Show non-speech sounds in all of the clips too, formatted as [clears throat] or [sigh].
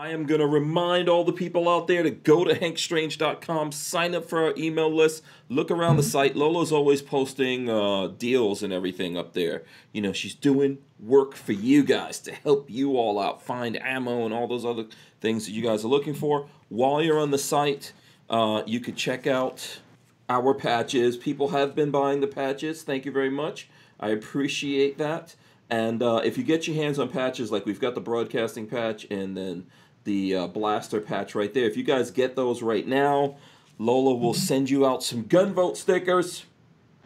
I am going to remind all the people out there to go to hankstrange.com, sign up for our email list, look around the site. Lola's always posting uh, deals and everything up there. You know, she's doing work for you guys to help you all out, find ammo and all those other things that you guys are looking for. While you're on the site, uh, you could check out our patches. People have been buying the patches. Thank you very much. I appreciate that. And uh, if you get your hands on patches, like we've got the broadcasting patch and then the uh, blaster patch right there, if you guys get those right now, Lola will send you out some gunvote stickers.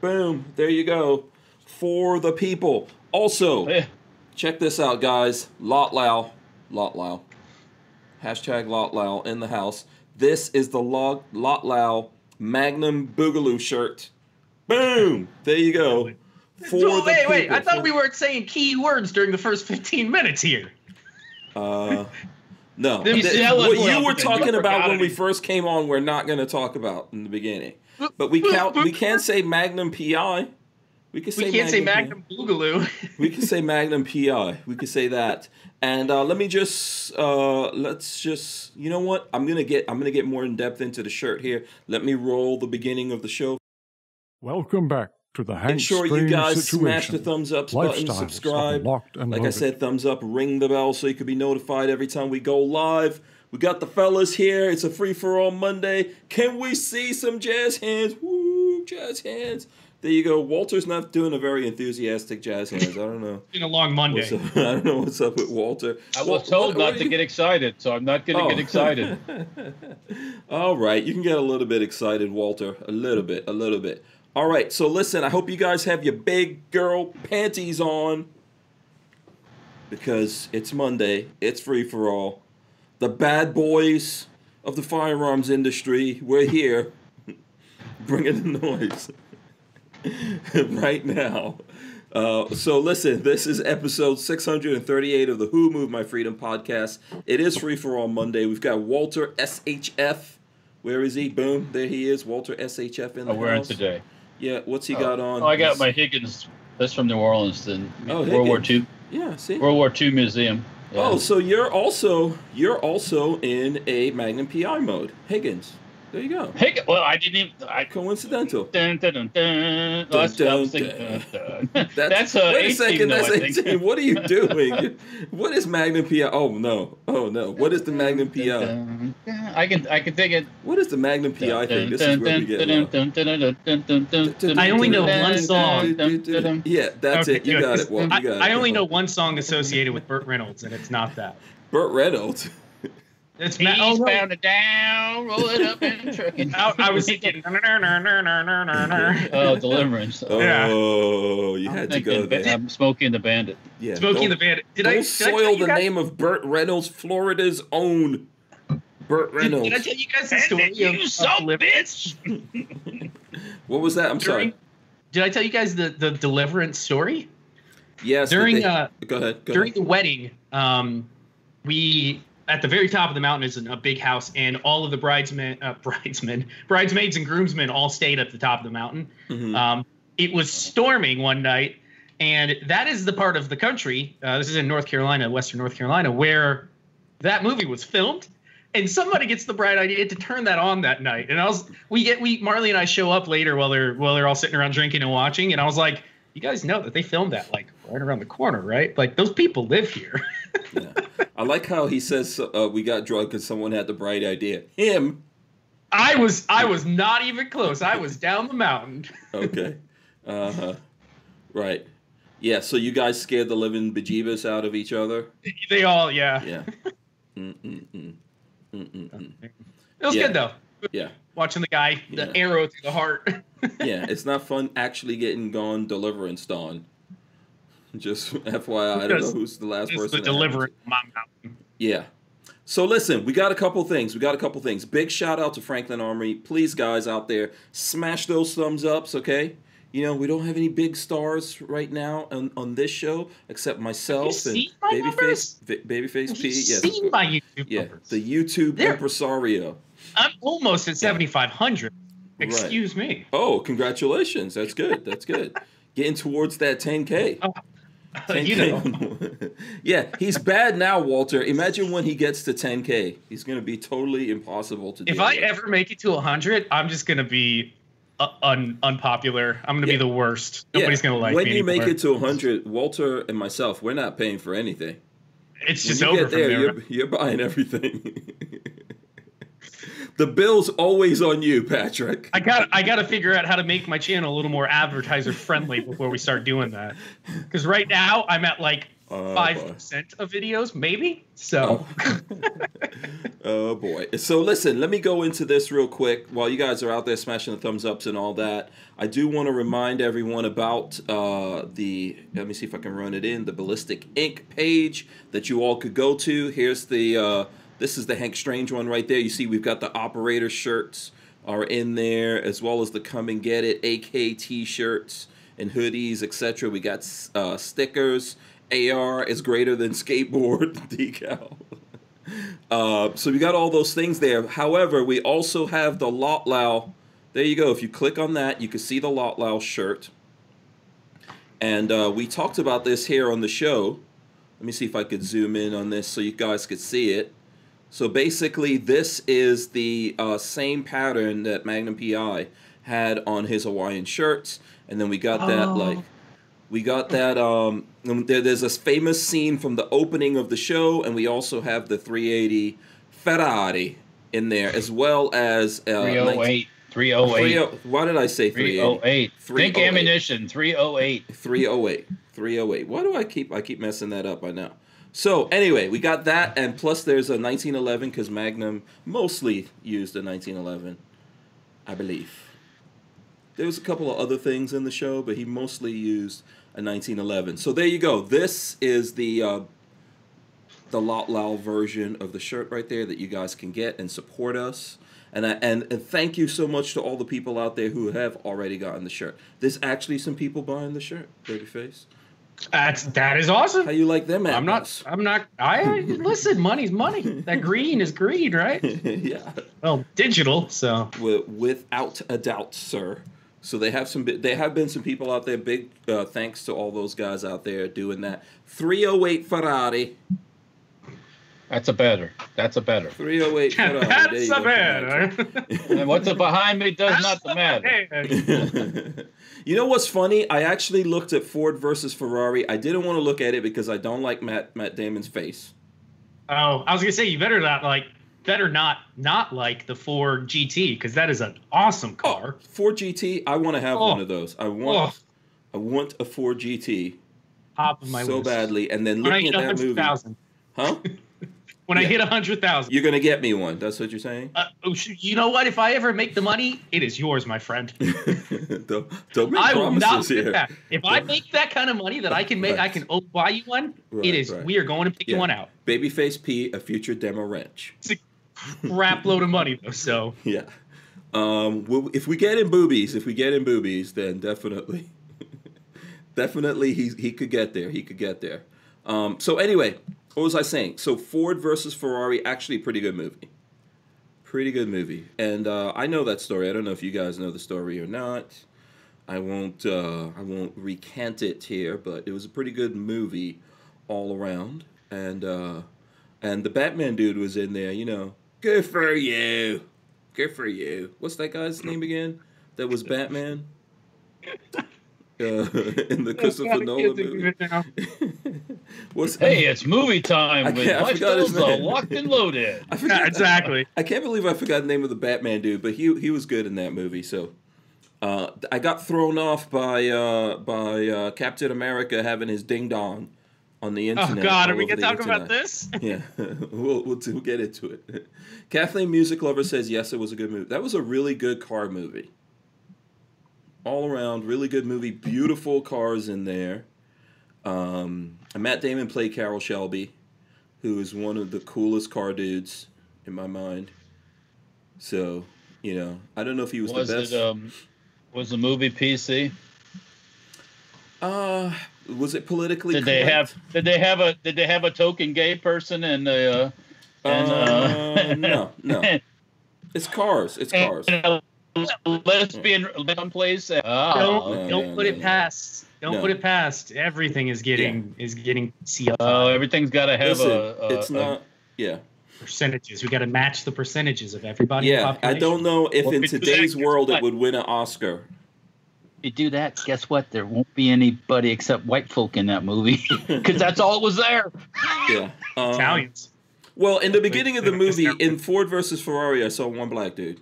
Boom, there you go. For the people. Also, Yeah. check this out, guys. Lot Lao. Lot Lao. Hashtag Lot Lao in the house. This is the Lot, Lot Lao Magnum Boogaloo shirt. Boom! There you go. For the wait, wait. I thought we weren't saying key words during the first 15 minutes here. Uh, no. Them what you were talking about when we first came on, we're not going to talk about in the beginning. But we can [laughs] we can say Magnum PI. We can say We can't say PI. Magnum Boogaloo. We can say Magnum PI. We can say that. And uh, let me just uh, let's just you know what I'm gonna get I'm gonna get more in depth into the shirt here. Let me roll the beginning of the show. Welcome back to the Hank Ensure you Strange guys smash the thumbs up button, subscribe. Locked and Like I said, thumbs up, ring the bell so you can be notified every time we go live. We got the fellas here. It's a free for all Monday. Can we see some jazz hands? Woo, jazz hands. There you go. Walter's not doing a very enthusiastic jazz hands. I don't know. It's Been a long What's Monday. [laughs] I don't know what's up with Walter. I was What- told what- not what to are get excited, so I'm not going to Oh. get excited. [laughs] All right, you can get a little bit excited, Walter. A little bit, a little bit. All right, so listen, I hope you guys have your big girl panties on because it's Monday. It's free for all. The bad boys of the firearms industry, we're here [laughs] bringing the noise [laughs] right now. Uh, so listen, this is episode 638 of the Who Moved My Freedom podcast. It is free for all Monday. We've got Walter SHF. Where is he? Boom, there he is. Walter SHF in the I'm wearing house. today. Yeah, what's he oh. got on? Oh, I got my Higgins. That's from New Orleans, the Oh, World War Higgins. II Yeah, see. World War II museum. Oh, yeah. Oh, so you're also you're also in a Magnum PI mode, Higgins. There you go. Higgins. Well, I didn't even. I, Coincidental. dun, dun, dun, dun. Oh, that's, I dun, dun. That's, [laughs] that's uh, wait a 18, second. though, that's I 18. What are you doing? what is Magnum PI? Oh no. Oh no. What is the Magnum PI? Dun, dun. I can I can think it. What is the Magnum PI thing? This is where we get lost. I only know one song. Yeah, that's Okay, it. You good. got it. Walt. I, got it. I only know one song associated with Burt Reynolds, and it's not that. Burt Reynolds. [laughs] It's Ma- He's oh, no. bound it down, roll it up and truck it. [laughs] I, I was thinking. oh, Deliverance. [laughs] Oh, Yeah. you I'm had to go there. I'm Smokey and the Bandit. Yeah, Smokey and the Bandit. Did Don't I, did I soil you the guys, name of Burt Reynolds, Florida's own Burt Reynolds. did I tell you guys the story of, you of son a Deliverance? bitch! [laughs] what was that? I'm During, sorry. did I tell you guys the, the Deliverance story? Yes. during they- uh, go ahead. Go during ahead. the wedding, um, we at the very top of the mountain is a big house, and all of the bridesmen, uh, [laughs] bridesmen, bridesmaids, and groomsmen all stayed at the top of the mountain. Mhm. Um, it was storming one night, and that is the part of the country. Uh, this is in North Carolina, Western North Carolina, where that movie was filmed. And somebody gets the bright idea to turn that on that night. And I was, we get, we Marley and I show up later while they're while they're all sitting around drinking and watching. And I was like, you guys know that they filmed that like right around the corner, right? Like those people live here. [laughs] yeah. I like how he says uh, we got drunk because someone had the bright idea. Him. I was I was not even close. I was down the mountain. [laughs] Okay. Uh huh. Right. Yeah. So you guys scared the living bejeebus out of each other. They all, yeah. Yeah. Mm-mm-mm. Mm-mm-mm. It was Yeah. good though. Yeah. Watching the guy, Yeah. the arrow through the heart. [laughs] Yeah. It's not fun actually getting gone deliverance on. Just [laughs] FYI, I don't know who's the last person. the deliverance to. of my mountain. Yeah. So listen, we got a couple things. We got a couple things. Big shout out to Franklin Armory. Please, guys out there, smash those thumbs ups, okay? You know, we don't have any big stars right now on, on this show except myself and seen my numbers? Babyface, Babyface P. Yes. seen my YouTube yeah, numbers? the YouTube They're- impresario. I'm almost at 7,500. Right. Excuse me. Oh, congratulations. That's good. That's good. Getting towards that 10K. Oh. [laughs] you know. yeah, he's bad now, Walter. Imagine when he gets to 10K. He's going to be totally impossible to do. If I with. ever make it to 100, I'm just gonna be uh, un- unpopular. I'm gonna Yeah. be the worst. Yeah, Nobody's gonna like when me you make it to 100, Walter and myself, we're not paying for anything. it's When just over there, there. you're, you're buying everything. [laughs] the bill's always on you, Patrick. I got I got to figure out how to make my channel a little more advertiser friendly before we start doing that. Because right now I'm at like Oh, five percent of videos, maybe. So [laughs] Oh boy. So listen, let me go into this real quick while you guys are out there smashing the thumbs ups and all that. I do want to remind everyone about uh, the let me see if I can run it in the Ballistic Ink page that you all could go to. Here's the uh, this is the Hank Strange one right there. You see we've got the operator shirts are in there as well as the come and get it AK t-shirts and hoodies, etc. We got uh, stickers. AR is greater than skateboard [laughs] decal. Uh, so we got all those things there. However, we also have the Lot. There you go. If you click on that, you can see the Lot shirt. And uh, we talked about this here on the show. Let me see if I could zoom in on this so you guys could see it. So basically, this is the uh, same pattern that Magnum PI had on his Hawaiian shirts, and then we got that Oh. like we got that. Um, there, there's this famous scene from the opening of the show, and we also have the 380 Ferrari in there, as well as uh, 308. 308. 30 Why did I say 380? 308. Think 308. ammunition. 308. 308. 308. Why do I keep I keep messing that up i now? So anyway, we got that, and plus there's a 1911 because Magnum mostly used a 1911, I believe. There was a couple of other things in the show, but he mostly used a 1911. So there you go. This is the uh, the Lot Lao version of the shirt right there that you guys can get and support us. And, I, and and thank you so much to all the people out there who have already gotten the shirt. There's actually some people buying the shirt, Babyface. That's that is awesome. How you like them I'm not. I'm not. I listen. Money's money. That green is green, right? [laughs] yeah, Well, digital. So Wi- without a doubt, sir. So they have some. They have been some people out there. Big uh, thanks to all those guys out there doing that. 308 Ferrari. That's a better. That's a better. 308 [laughs] Ferrari. That's a go, bad. And what's behind me does not matter. [laughs] you know what's funny? I actually looked at Ford versus Ferrari. I didn't want to look at it because I don't like Matt Matt Damon's face. Oh, I was gonna say you better not like better not not like the Ford GT because that is an awesome oh, car. Ford GT. I want to have Oh. one of those. I want. Oh, I want a Ford GT top of my so list. badly. And then looking at that movie, huh? [laughs] When I hit a hundred thousand. You're gonna get me one. That's what you're saying. Uh, oh, you know what? If I ever make the money, it is yours, my friend. [laughs] don't, don't make I will not here. that. If I make that kind of money that I can make, I can buy you one. Right, it is. right. We are going to pick Yeah. one out. Babyface P, a future demo wrench. It's a crap load of money though. So [laughs] Yeah. Um, well, if we get in boobies, if we get in boobies, then definitely, [laughs] definitely he he could get there. He could get there. Um, so anyway, what was I saying? So Ford versus Ferrari, actually pretty good movie. Pretty good movie, and uh, I know that story. I don't know if you guys know the story or not. I won't. Uh, I won't recant it here, but it was a pretty good movie all around, and uh, and the Batman dude was in there. You know, good for you. Good for you. What's that guy's name again? That was Batman. [laughs] Uh, [laughs] in the Christopher Nolan movie. [laughs] What's Hey, it's movie time I with can't- I forgot his Lifestyles name. Locked and Loaded. [laughs] I forgot Yeah, exactly. I can't believe I forgot the name of the Batman dude, but he he was good in that movie. So uh, I got thrown off by uh, by uh, Captain America having his ding dong on the internet. Oh. God, are we gonna the talk about this? Yeah, we'll, we'll, we'll get into it. Kathleen Music Lover says yes, it was a good movie. That was a really good car movie. All around, really good movie. Beautiful cars in there. Um, and Matt Damon played Carroll Shelby, who is one of the coolest car dudes in my mind. So, you know, I don't know if he was, Was the best. it um was the movie PC? uh, was it politically? Did they correct? have did they have a did they have a token gay person in the uh, and, Uh, uh, no, no. [laughs] It's cars. It's cars. And a lesbian lesbian place. Oh, don't no, don't put no, it no. past. Don't No. put it past. Everything is getting is getting CFI Oh, everything's got to have Listen, a, a. it's a- not. Yeah, percentages. We got to match the percentages of everybody. yeah. I don't know if Well, in we that, today's guess world it would win an Oscar. you do that, guess what? There won't be anybody except white folk in that movie [laughs] because that's all it was there. Yeah. Um, Italians. Well, in the beginning of the movie, in Ford versus Ferrari, I saw one black dude.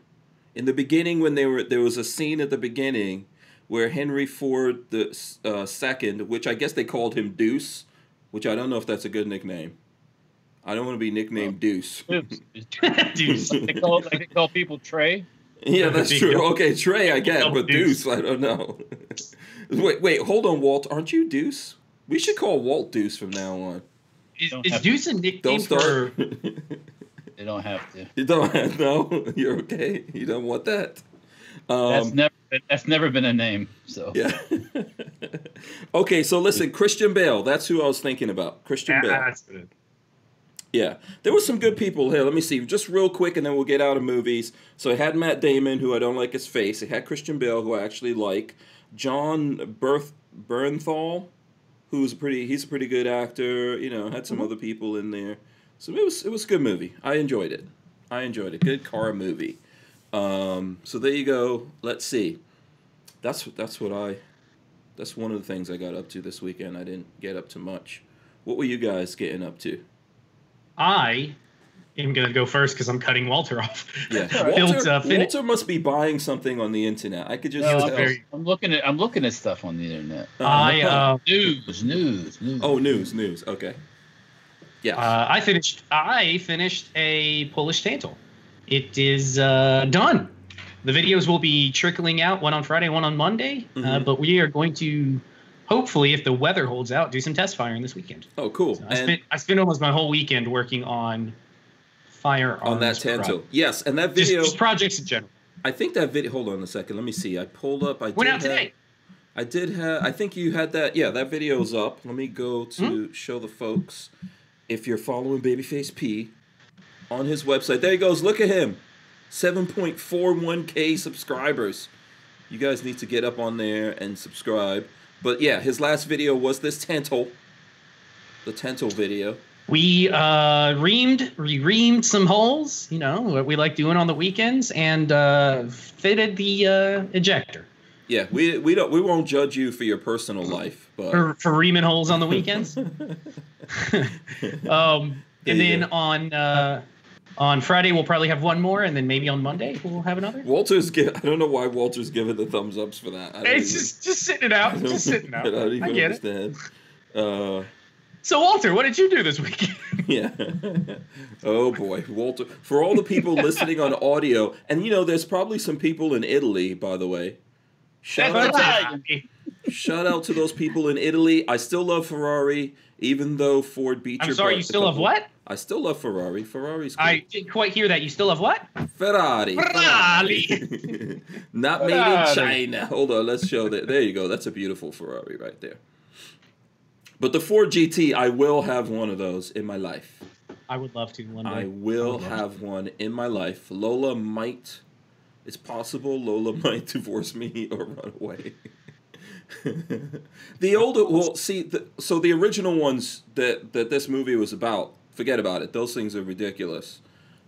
In the beginning, when they were there was a scene at the beginning where Henry Ford the uh, second, which I guess they called him Deuce, which I don't know if that's a good nickname. I don't want to be nicknamed Deuce. [laughs] Oops. Dude, they, call, they call people Trey. [laughs] Yeah, that's true. [laughs] Okay, Trey, I get, but Deuce. Deuce, I don't know. wait, wait, hold on, Walt. Aren't you Deuce? We should call Walt Deuce from now on. is, is Deuce a nickname Don't start. for? They don't have to. you don't. [laughs] Have no, you're okay. You don't want that. That's Um, never. That's never been a name. So. yeah. [laughs] okay, so listen, Christian Bale. That's who I was thinking about. Christian Bale. that's good. Yeah, there were some good people here. Let me see, just real quick, and then we'll get out of movies. So it had Matt Damon, who I don't like his face. It had Christian Bale, who I actually like. Jon Berth Bernthal, who's a pretty. He's a pretty good actor. You know, had some other people in there. So it was it was a good movie. I enjoyed it. I enjoyed it. Good car movie. Um, so there you go. Let's see. That's that's what I. That's one of the things I got up to this weekend. I didn't get up to much. What were you guys getting up to? I am gonna go first because I'm cutting Walter off. Yeah, [laughs] Walter, uh, fin- Walter must be buying something on the internet. I could just No, tell. I'm, very- I'm looking at. I'm looking at stuff on the internet. I uh, News, news, news. oh, news, news. Okay. Yeah. uh, I finished. I finished a Polish Tantal. It is uh, done. The videos will be trickling out, one on Friday, one on Monday. Uh, Mhm. but we are going to, hopefully, if the weather holds out, do some test firing this weekend. oh, cool. So I spent I spent almost my whole weekend working on firearms. on that pro- Tanto. Yes, and that video. just projects in general. I think that video. Hold on a second. Let me see. I pulled up. I Went did out have- today. I did have. I think you had that. Yeah, that video's up. Let me go to Hmm? show the folks. If you're following Babyface P on his website, there he goes. Look at him. 7.41k subscribers. You guys need to get up on there and subscribe. But yeah, his last video was this Tantal. The Tantal video. We uh, reamed, we reamed some holes, you know, what we like doing on the weekends, and uh, fitted the uh, ejector Yeah, we we don't we won't judge you for your personal life, but for, for reaming holes on the weekends. [laughs] [laughs] um, and you then go. on uh, on Friday we'll probably have one more, and then maybe on Monday we'll have another. Walter's give. I don't know why Walter's giving the thumbs ups for that. I It's even- just just sitting it out, just sitting [laughs] out. I don't even I get it. Uh, So Walter, what did you do this weekend? yeah. oh boy, Walter. For all the people listening on audio, and you know, there's probably some people in Italy, by the way. Shout out, right. shout out to those people in Italy. I still love Ferrari, even though Ford beat I'm your sorry, you still have what? I still love Ferrari. Ferrari's cool. I didn't quite hear that. You still have what? Ferrari. Ferrari. [laughs] Not made in China. Hold on, let's show that. There you go. That's a beautiful Ferrari right there. But the Ford GT, I will have one of those in my life. I would love to one day. I will love have one in my life. Lola might. It's possible Lola [laughs] might divorce me or run away. [laughs] the older, well, see, the, so the original ones that that this movie was about, forget about it. Those things are ridiculous.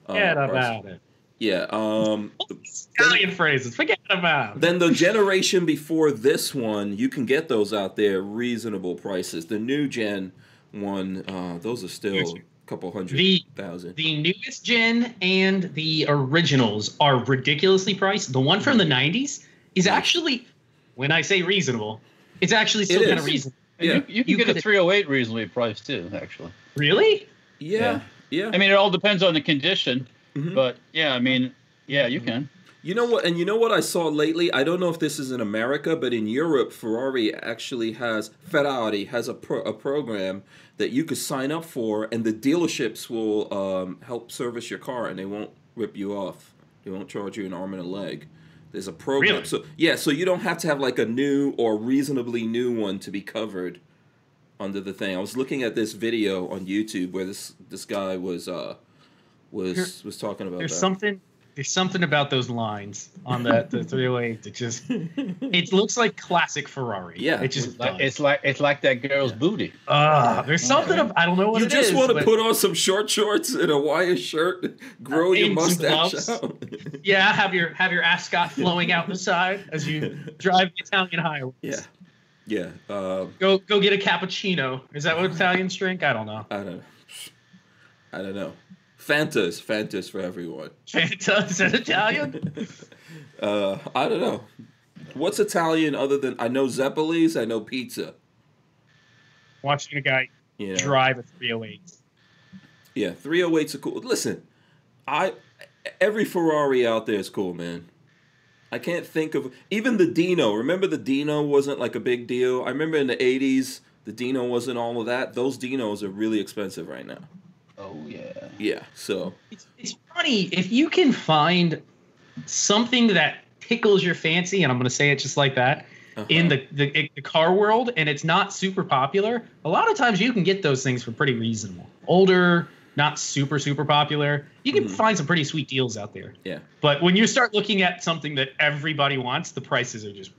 Um, Forget price- about it. Yeah. Um, the- Italian phrases. Forget about then the generation before this one, you can get those out there reasonable prices. The new gen one, uh, those are still a couple hundred The- thousand. The newest gen and the originals are ridiculously priced. The one from the 90s is actually, when I say reasonable, it's actually still It kind of reasonable. Yeah. You, you can You get a 308 reasonably priced too, actually. Really? yeah, yeah. I mean, it all depends on the condition, Mhm. but yeah, I mean, yeah, you can. You know what? And you know what I saw lately? I don't know if this is in America, but in Europe, Ferrari actually has Ferrari has a pro, a program that you could sign up for, and the dealerships will um, help service your car, and they won't rip you off. They won't charge you an arm and a leg. There's a program. Really? So yeah, so you don't have to have like a new or reasonably new one to be covered under the thing. I was looking at this video on YouTube where this this guy was uh was Here- was talking about There's that. something There's something about those lines on that the 308 that just it looks like classic Ferrari. Yeah. it just It's like, it's like it's like that girl's booty. Ah, there's something of, I don't know what you it just is, want to but- put on some short shorts and a wire shirt, grow your mustache gloves. out. [laughs] yeah, have your have your ascot flowing out the side as you [laughs] drive the Italian highways. yeah, yeah. Uh, Go go get a cappuccino. Is that what Italians drink? I don't know. I don't know. I don't know. Fantas, Fantas for everyone. [laughs] Fantas is Italian? [laughs] Uh, I don't know. What's Italian other than I know Zeppelis, I know pizza. Watching a guy You know? drive a 308. Yeah, 308's a cool. Listen, I every Ferrari out there is cool, man. I can't think of even the Dino. Remember the Dino wasn't like a big deal. I remember in the 80s the Dino wasn't all of that. Those Dinos are really expensive right now. Oh yeah. Yeah, so It's, it's funny if you can find something that tickles your fancy, and I'm going to say it just like that, uh-huh. in the, the the car world, and it's not super popular. A lot of times you can get those things for pretty reasonable. Older, not super super popular. You can Mhm. find some pretty sweet deals out there. yeah, But when you start looking at something that everybody wants, the prices are just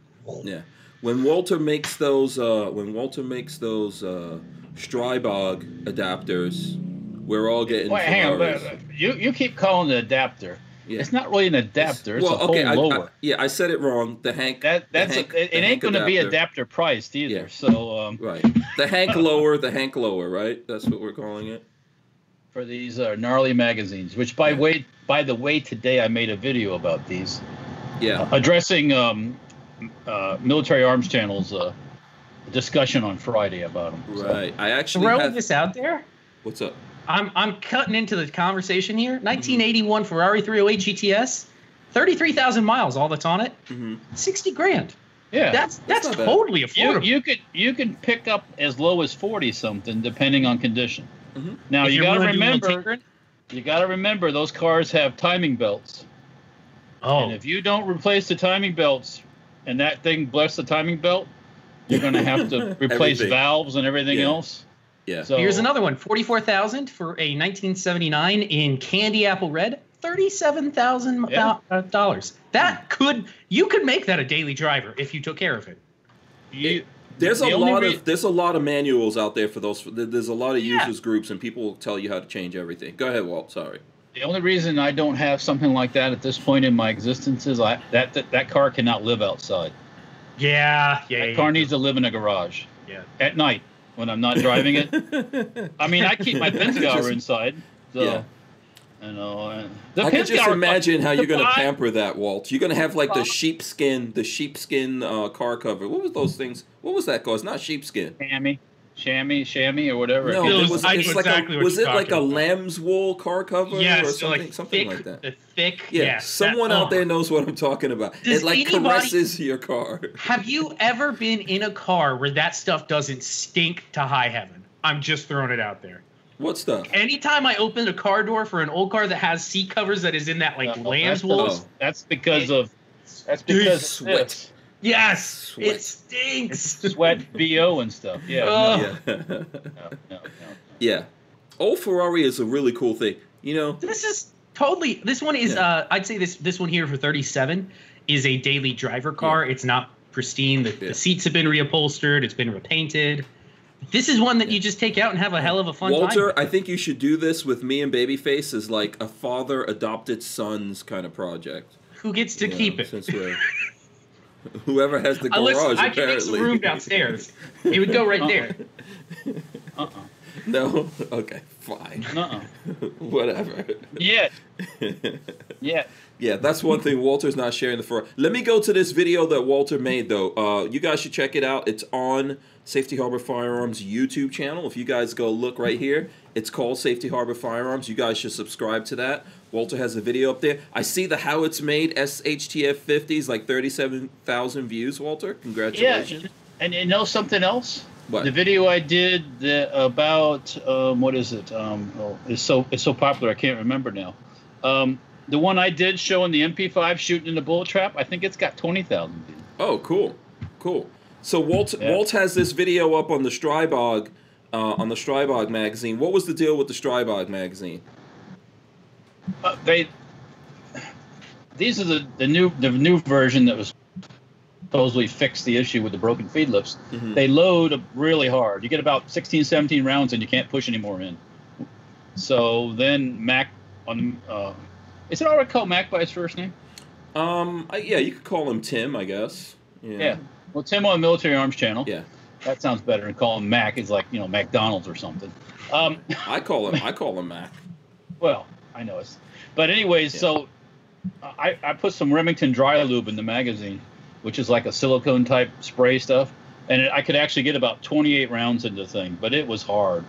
yeah. When Walter makes those, uh, when Walter makes those uh, Stribog adapters, we're all getting Wait, hang on. But, uh, you you keep calling it adapter. Yeah. It's not really an adapter. It's well, a whole okay, I, I, lower. yeah, I said it wrong. The Hank. that that's Hank- a, it, it ain't going to be adapter. adapter priced either. Yeah. So um, Right. The Hank [laughs] lower, the Hank lower, right? That's what we're calling it. for these uh, gnarly magazines, which by Yeah. way by the way, today I made a video about these Yeah. addressing um, uh, military arms channels uh, discussion on Friday about them. Right. I actually throwing have, this out there. What's up? I'm I'm cutting into the conversation here. 1981 Ferrari 308 GTS, 33,000 miles, all that's on it. hmm 60 grand. Yeah. That's that's, not bad. totally you, affordable. you could you could pick up as low as forty something depending on condition. Mhm. Now If you got to willing do a little remember you got to remember those cars have timing belts, Oh, and if you don't replace the timing belts, and that thing bless the timing belt, you're going to have to [laughs] replace valves and everything Yeah. else. Yeah. So here's another one. 44,000 for a 1979 in candy apple red. 37,000 Yeah. uh, dollars. That could you could make that a daily driver if you took care of it. you, There's a the only lot rea- of there's a lot of manuals out there for those. There's a lot of Yeah. users groups, and people will tell you how to change everything. Go ahead, Walt. Sorry. The only reason I don't have something like that at this point in my existence is I that that, that car cannot live outside. Yeah, yeah. That yeah, car yeah. needs to live in a garage Yeah. at night when I'm not driving it. [laughs] I mean, I keep my Pinzgauer Just- inside, so Yeah. you know. And the I can just Pinzgauer- imagine how you're gonna pamper that, Walt. You're gonna have like the sheepskin, the sheepskin uh, car cover. What was those things? What was that called? It's not sheepskin. chamois, chamois, chamois, or whatever. No, It it was- was. I It's know like exactly a. what Was it like a about. lamb's wool car cover Yes, or so something? like something thick, like that. The thick. Yeah, yes, someone that- out oh. there knows what I'm talking about. Does it like anybody- caresses your car. Have you ever been in a car where that stuff doesn't stink to high heaven? I'm just throwing it out there. What stuff? Anytime I open a car door for an old car that has seat covers that is in that like No, lamb's wool, Oh. That's because of that's Dude, because of sweat. This. yes, Sweat. it stinks. sweat, bo, and stuff. Yeah. Oh. no, Yeah. no, no, no. yeah. Old Ferrari is a really cool thing. You know, This is totally. This one is. Yeah. Uh, I'd say this this one here for 37 is a daily driver car. It's not pristine. The, Yeah. the seats have been reupholstered. It's been repainted. This is one that you just take out and have a hell of a fun Walter, time. I think you should do this with me and Babyface as like a father adopted sons kind of project. Who gets to You know, keep it? Since we're whoever has the Uh, garage, listen, I can make some apparently. room downstairs. It would go right [laughs] there. Uh-uh. no, okay, fine, Uh-uh. [laughs] whatever. Yeah. [laughs] Yeah. Yeah, that's one thing. Walter's not sharing the Ferrari. Let me go to this video that Walter made, though. Uh, you guys should check it out. It's on Safety Harbor Firearms YouTube channel. If you guys go look right here, it's called Safety Harbor Firearms. You guys should subscribe to that. Walter has a video up there. I see the how it's made SHTF 50s, like 37,000 views, Walter. Congratulations. Yeah. And you know something else? What? The video I did the, about um, what is it? Um, oh, it's so it's so popular I can't remember now. Um, the one I did showing the MP5 shooting in the bullet trap, I think it's got twenty thousand views. Oh, cool, cool. So Walt Yeah. Walt has this video up on the Stribog, uh, on the Stribog magazine. What was the deal with the Stribog magazine? Uh, they these are the, the new the new version that was supposedly fixed the issue with the broken feed lips. Mhm. They load really hard. You get about 16, 17 rounds and you can't push any more in. So then Mac on uh, is it already called Mac by his first name? Um, I, yeah, you could call him Tim, I guess. Yeah. Yeah. Well, Tim on Military Arms Channel. Yeah. That sounds better. And call him Mac is like you know McDonald's or something. Um, [laughs] I call him. I call him Mac. Well, I know it's, but anyways, Yeah. so I, I put some Remington dry lube in the magazine, which is like a silicone type spray stuff, and it, I could actually get about 28 rounds into the thing, but it was hard.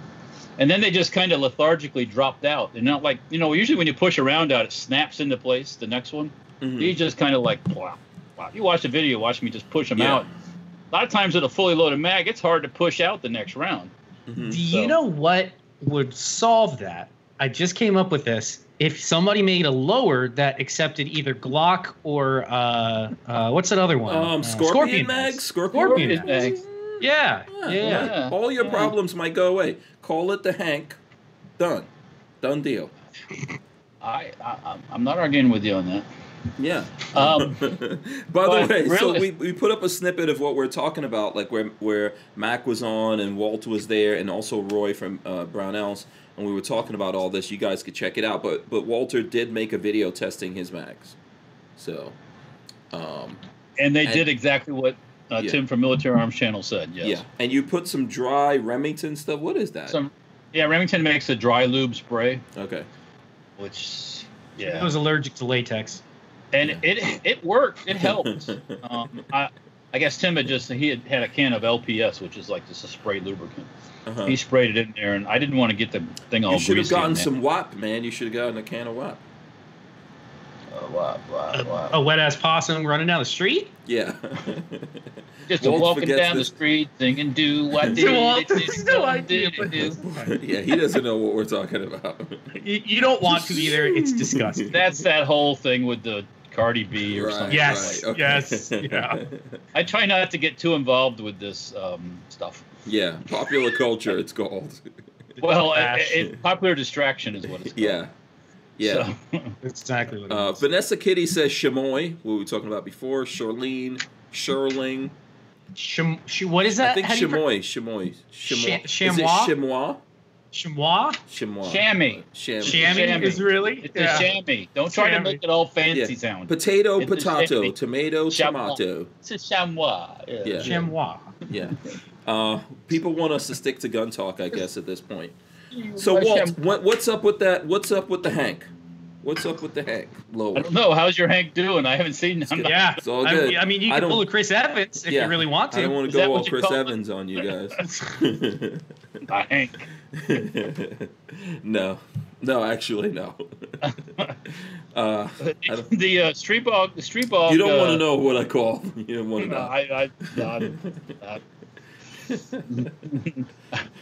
And then they just kind of lethargically dropped out. And not like you know, usually when you push a round out, it snaps into place. The next one, Mhm. he just kind of like wow, wow. You watch the video, watch me just push them Yeah. out. A lot of times with a fully loaded mag, it's hard to push out the next round. Mhm. Do you So- know what would solve that? I just came up with this. If somebody made a lower that accepted either Glock or uh, uh, what's that other one? Um, Uh, Scorpion, mags. Scorpion, Scorpion mags. mags. Yeah, yeah. Yeah, Yeah. All your Yeah. problems might go away. Call it the Hank. Done. Done deal. I, I I'm- I'm not arguing with you on that. Yeah. Um, [laughs] By the but way, so we, we put up a snippet of what we're talking about, like where where Mac was on and Walt was there, and also Roy from uh, Brownells, and we were talking about all this. You guys could check it out. But but Walter did make a video testing his mags, so um, And they And- did exactly what uh, Yeah. Tim from Military Arms Channel said. Yes. yeah. And you put some dry Remington stuff. What is that? Some, yeah, Remington makes a dry lube spray, okay. which, yeah, I was allergic to latex. And Yeah. it it worked. It helped. [laughs] um, I I guess Tim had just he had had a can of LPS, which is like just a spray lubricant. Uh-huh. He sprayed it in there, and I didn't want to get the thing all You should have gotten some WAP, man. You should have gotten a can of WAP. Uh, wow, wow, A, a wet ass possum running down the street. Yeah. [laughs] Just Walt walking forgets down the street singing "Do what [laughs] Do did no idea what do." yeah, he doesn't know what we're talking about. You, you don't want to either. It's disgusting. That's that whole thing with the Cardi B or Right, something. Yes, right, okay. yes, yeah. [laughs] I try not to get too involved with this um, stuff. Yeah, popular culture. It's called. [laughs] Well, it, Trash. it, popular distraction is what it's called. Yeah, yeah. So, [laughs] exactly what it Uh. Vanessa Kitty says Chamoy. What were we talking about before? Charlene, Sherling. Cham- sh- what is that? I think How do you pro- Chamoy. Chamoy. Chamoy. Is it chamois? Chamois? Chamois. chamois. Cham- Chamois Chamois. is really? It's Yeah. a chamois. Don't try to make it all fancy Yeah. sound. Potato, It's potato, tomato, Chamois. tomato. It's a chamois. Yeah. Yeah. Chamois. Yeah. Uh, people want us to stick to gun talk, I guess, at this point. So, Walt, what, what's up with that? What's up with the Hank? What's up with the Hank? I don't know. How's your Hank doing? I haven't seen him. Yeah. It's all I, good. mean- I mean, you can pull a Chris Evans if Yeah. you really want to. I don't want to that go all Chris call it? Evans on you guys. [laughs] Hank. [laughs] [laughs] no, no, actually, no. [laughs] uh, the uh, street ball. The street ball. you don't uh, want to know what I call. [laughs] You don't want to No, know. I, I, I'm- uh,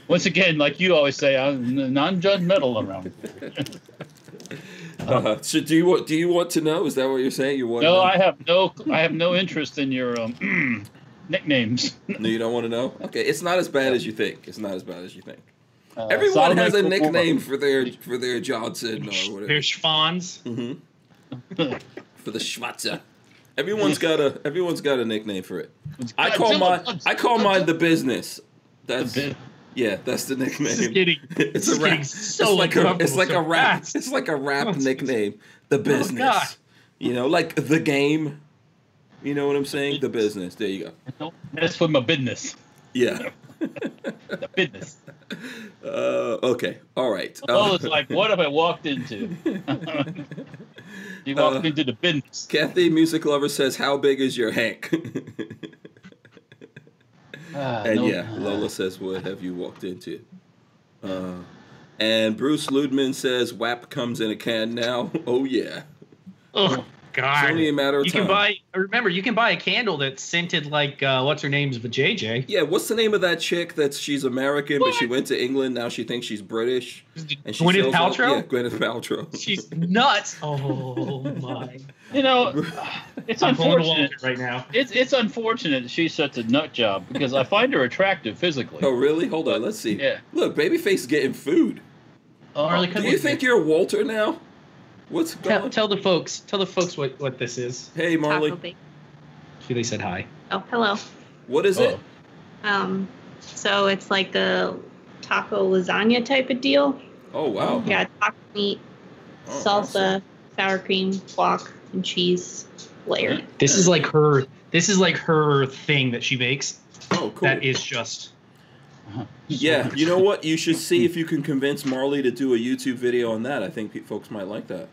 once again, like you always say, I'm non-judgmental around. Uh, so do you want? Do you want to know? Is that what you're saying? You want? No? I have no, I have no interest in your um, [clears throat] nicknames. No, you don't want to know. Okay, it's not as bad as you think. It's not as bad as you think. Uh, Everyone Solomon has a Kumar. nickname for their for their Johnson or whatever. There's Schwans. hmm [laughs] for the Schwarzer. Everyone's got a everyone's got a nickname for it. I call mine I call mine the business. That's yeah, that's the nickname. This is getting, [laughs] it's this a rap. so it's like a it's uncomfortable like so a rap. fast. It's like a rap Oh, nickname. The business. God. You know, like the game. You know what I'm saying? The business. There you go. Don't mess with my business. Yeah. [laughs] The business. Uh, okay. All right. Oh, Uh, it's like, what have I walked into? [laughs] you walked Uh, into the business. Kathy, music lover, says, "How big is your Hank?" [laughs] Ah, and no- yeah, Lola says, "What have you walked into?" Uh, and Bruce Ludman says, "WAP comes in a can now." [laughs] Oh yeah, Oh God! it's only a matter of You time. can buy. Remember, you can buy a candle that's scented like uh, what's her name's JJ. yeah, what's the name of that chick that's she's American but she went to England now she thinks she's British and she Gwyneth sells all- Paltrow. yeah, Gwyneth Paltrow. She's nuts. [laughs] Oh my! You know, [laughs] it's I'm unfortunate. Walter right now. It's it's unfortunate that she's such a nut job because I find her attractive physically. oh really? Hold on, let's see. Yeah. Look, Babyface is getting food. Oh, Harley Do you think you're Walter now? What's Tell, going? tell the folks. Tell the folks what what this is. Hey, Marley. Taco bake. They said hi. Oh, hello. What is it? Oh. Um, so it's like a taco lasagna type of deal. Oh wow. Yeah, taco meat, Oh, salsa, sour cream, guac, and cheese layered. This is like her. This is like her thing that she makes. Oh, cool. That is just. [laughs] Yeah, you know what? You should see if you can convince Marley to do a YouTube video on that. I think pe- folks might like that.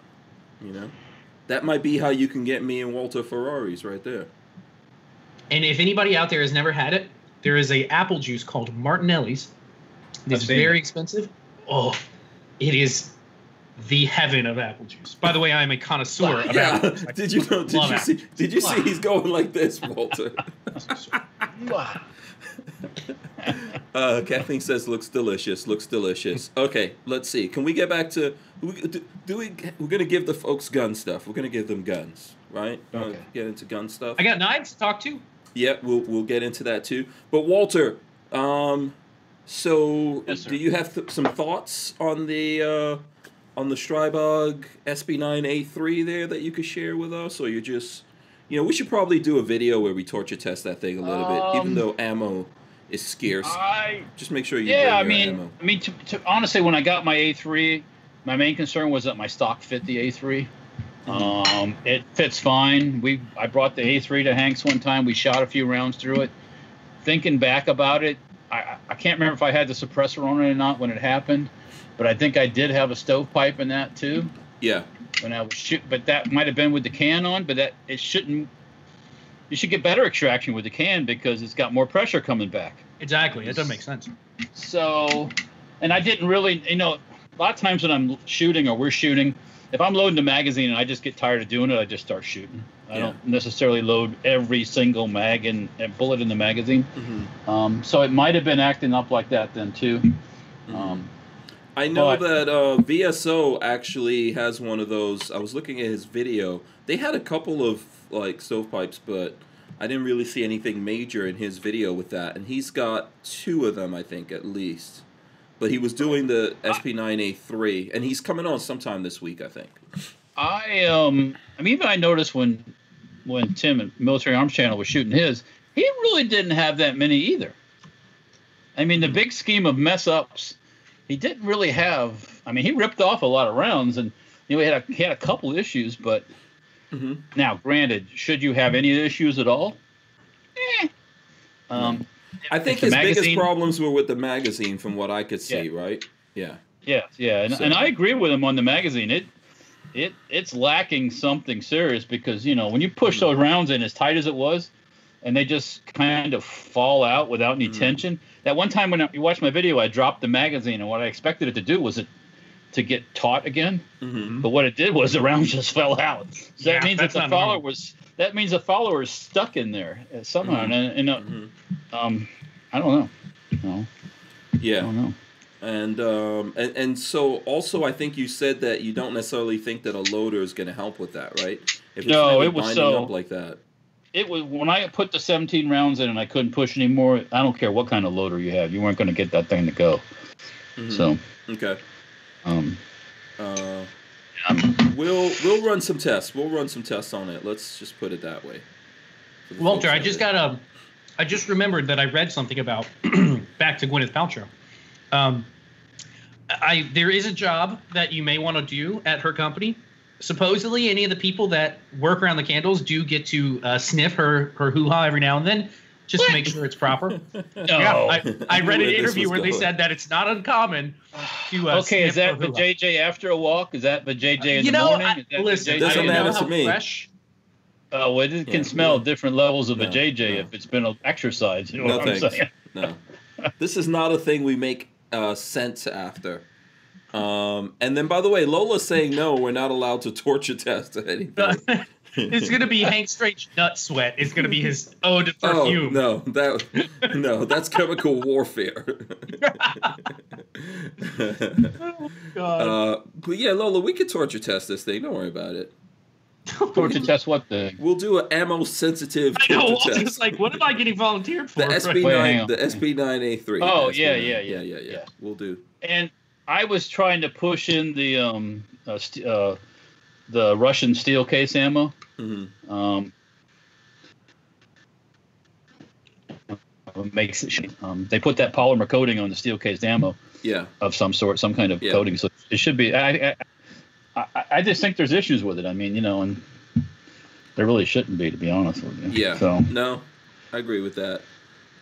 You know, that might be how you can get me and Walter Ferraris right there. And if anybody out there has never had it, there is a apple juice called Martinelli's. It's very expensive. Oh, it is the heaven of apple juice. By the way, I am a connoisseur of Yeah. apple juice. [laughs] Did you know? Did Love you apple see? Did you see? He's going like this, Walter. [laughs] [laughs] Uh, Kathleen says looks delicious. Looks delicious. Okay, let's see. Can we get back to? Do, do we? We're gonna give the folks gun stuff. We're gonna give them guns, right? Wanna Okay. Get into gun stuff. I got knives to talk to. Yeah, we'll we'll get into that too. But Walter, um, so Yes, do you have th- some thoughts on the uh, on the Stribog SP9A3 there that you could share with us, or you just, you know, we should probably do a video where we torture test that thing a little bit, even Um, though ammo is scarce. I just make sure you yeah, I mean, ammo. I mean, to, to, honestly, when I got my A3, my main concern was that my stock fit the A3. Um, it fits fine. We I brought the A3 to Hanks one time. We shot a few rounds through it. Thinking back about it, I- I can't remember if I had the suppressor on it or not when it happened, but I think I did have a stovepipe in that too Yeah, when I was shoot. But that might have been with the can on. But that it shouldn't. You should get better extraction with the can because it's got more pressure coming back. Exactly. That doesn't make sense. So, and I didn't really, you know, a lot of times when I'm shooting or we're shooting, if I'm loading the magazine and I just get tired of doing it, I just start shooting. I Yeah. don't necessarily load every single mag and, and bullet in the magazine. hmm Um, so it might have been acting up like that then too. Mm-hmm. Um, I know But- that uh, VSO actually has one of those. I was looking at his video. They had a couple of like stovepipes, but I didn't really see anything major in his video with that. And he's got two of them, I think, at least. But he was doing the SP9A3, and he's coming on sometime this week, I think. I um, I mean, even I noticed when when Tim at Military Arms Channel was shooting his, he really didn't have that many either. I mean, the big scheme of mess ups, he didn't really have. I mean, he ripped off a lot of rounds, and you know, he had a, he had a couple issues. But hmm now, granted, should you have any issues at all? Eh. Um, I think his biggest problems were with the magazine, from what I could see. Right? Yeah. Yeah, yeah, and, So- and I agree with him on the magazine. It, it, it's lacking something serious because you know when you push those rounds in as tight as it was, and they just kind of fall out without any Mhm. tension. That one time when you watched my video, I dropped the magazine, and what I expected it to do was it to get taut again. hmm But what it did was [laughs] the rounds just fell out. So Yeah, that means that the follower normal. was that means the follower is stuck in there somehow. Mhm. And, and uh, hmm um, I don't know. No, I don't know. And um and, and so also I think you said that you don't necessarily think that a loader is going to help with that, right? If No, it was so- up like that. It was when I put the 17 rounds in and I couldn't push anymore. I don't care what kind of loader you have, you weren't going to get that thing to go. Mhm. So, okay, um, uh, um, we'll we'll run some tests. We'll run some tests on it. Let's just put it that way. Walter, I just there. got a. I just remembered that I read something about [clears throat] back to Gwyneth Paltrow. Um, I there is a job that you may want to do at her company. Supposedly, any of the people that work around the candles do get to uh, sniff her her hoo ha every now and then, just to make sure it's proper. [laughs] no. Yeah, I, I read an [laughs] interview was where they said that it's not uncommon to. Uh, okay, is that the. JJ after a walk? Is that the JJ in you the know, morning? I, Is that the listen, JJ Doesn't I in don't the- matter to me. fresh. Oh, well, it Yeah, can smell no. different levels of No, a JJ no. if it's been a exercise. You know No what I'm thanks. saying? No, this is not a thing we make uh, sense after. Um, and then, by the way, Lola's saying no. We're not allowed to torture test anything. [laughs] it's gonna be Hank Strange nut sweat. It's gonna be his ode to Oh perfume. no, that no, that's chemical warfare. Oh, [laughs] God. uh, but yeah, Lola, we could torture test this thing. Don't worry about it. Torture test what thing? We'll do an ammo sensitive I know. torture Walter's test. like, what am I getting volunteered for? the SB nine, on. the SB nine A three. Oh, yeah, yeah, yeah, yeah, yeah, yeah. yeah. We'll do. And I was trying to push in the um uh, st- uh the Russian steel case ammo. hmm Um, makes it. Um, they put that polymer coating on the steel case ammo Yeah. of some sort, some kind of Yeah. coating. So it should be. I, I, I, I just think there's issues with it. I mean, you know, and there really shouldn't be, to be honest with you. Yeah. So No, I agree with that.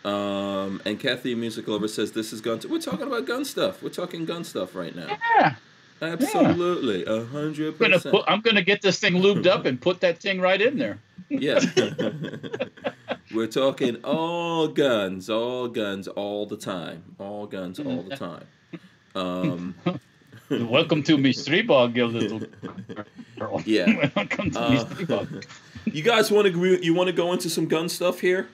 Um, and Kathy Music Lover says this is gun. we're talking about gun stuff. We're talking gun stuff right now. yeah, Absolutely, a hundred percent. I'm gonna get this thing lubed up and put that thing right in there. Yeah. [laughs] [laughs] We're talking all guns, all guns, all the time, all guns, all the time. Um, [laughs] Welcome to me street ball, you little girl. Yeah. Welcome to me Uh, ball. you guys want to you want to go into some gun stuff here?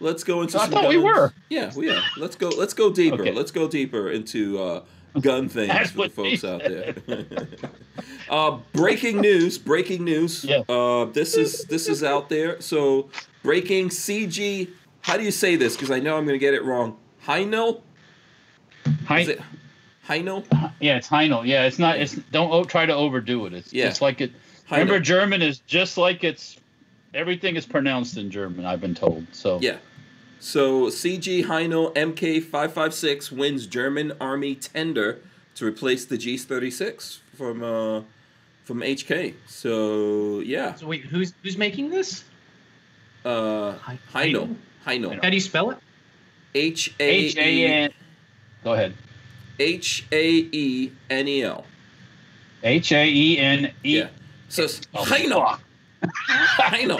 Let's go into. I some thought we were. Yeah, we are. Let's go. Let's go deeper. Okay. Let's go deeper into uh, gun [laughs] things for the folks out there. [laughs] uh, breaking news! Breaking news! Yeah. Uh, this is this is out there. So breaking CG. How do you say this? Because I know I'm going to get it wrong. Haenel. Is it Haenel? Yeah, it's Haenel. Yeah, it's not. It's don't o- try to overdo it. It's Yeah. just like it. Haenel. Remember, German is just like it's. Everything is pronounced in German. I've been told. So Yeah. So CG Haenel MK556 wins German Army tender to replace the G36 from uh, from HK. So yeah, So wait, who's who's making this? uh, Haenel Haenel How do you spell it? H A H A E N. Go ahead. H A E N E L. H A E N E. Yeah. So it's Oh, Haenel fuck. [laughs] Haenel.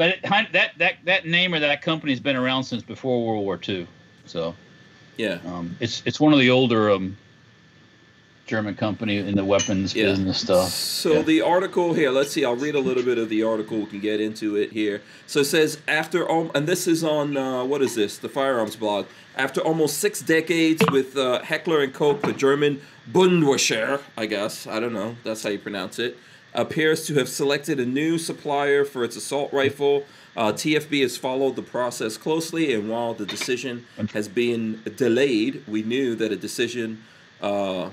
But it, that that that name or that company's been around since before World War II. So Yeah. um, it's it's one of the older um, German company in the weapons Yeah. business stuff. So Yeah. the article here, let's see. I'll read a little bit of the article. We can get into it here. So it says after all, and this is on uh, what is this? The firearms blog. After almost six decades with uh, Heckler and Koch, the German Bundeswehr, I guess I don't know. That's how you pronounce it. Appears to have selected a new supplier for its assault rifle. Uh, TFB has followed the process closely, and while the decision has been delayed, we knew that a decision. Uh,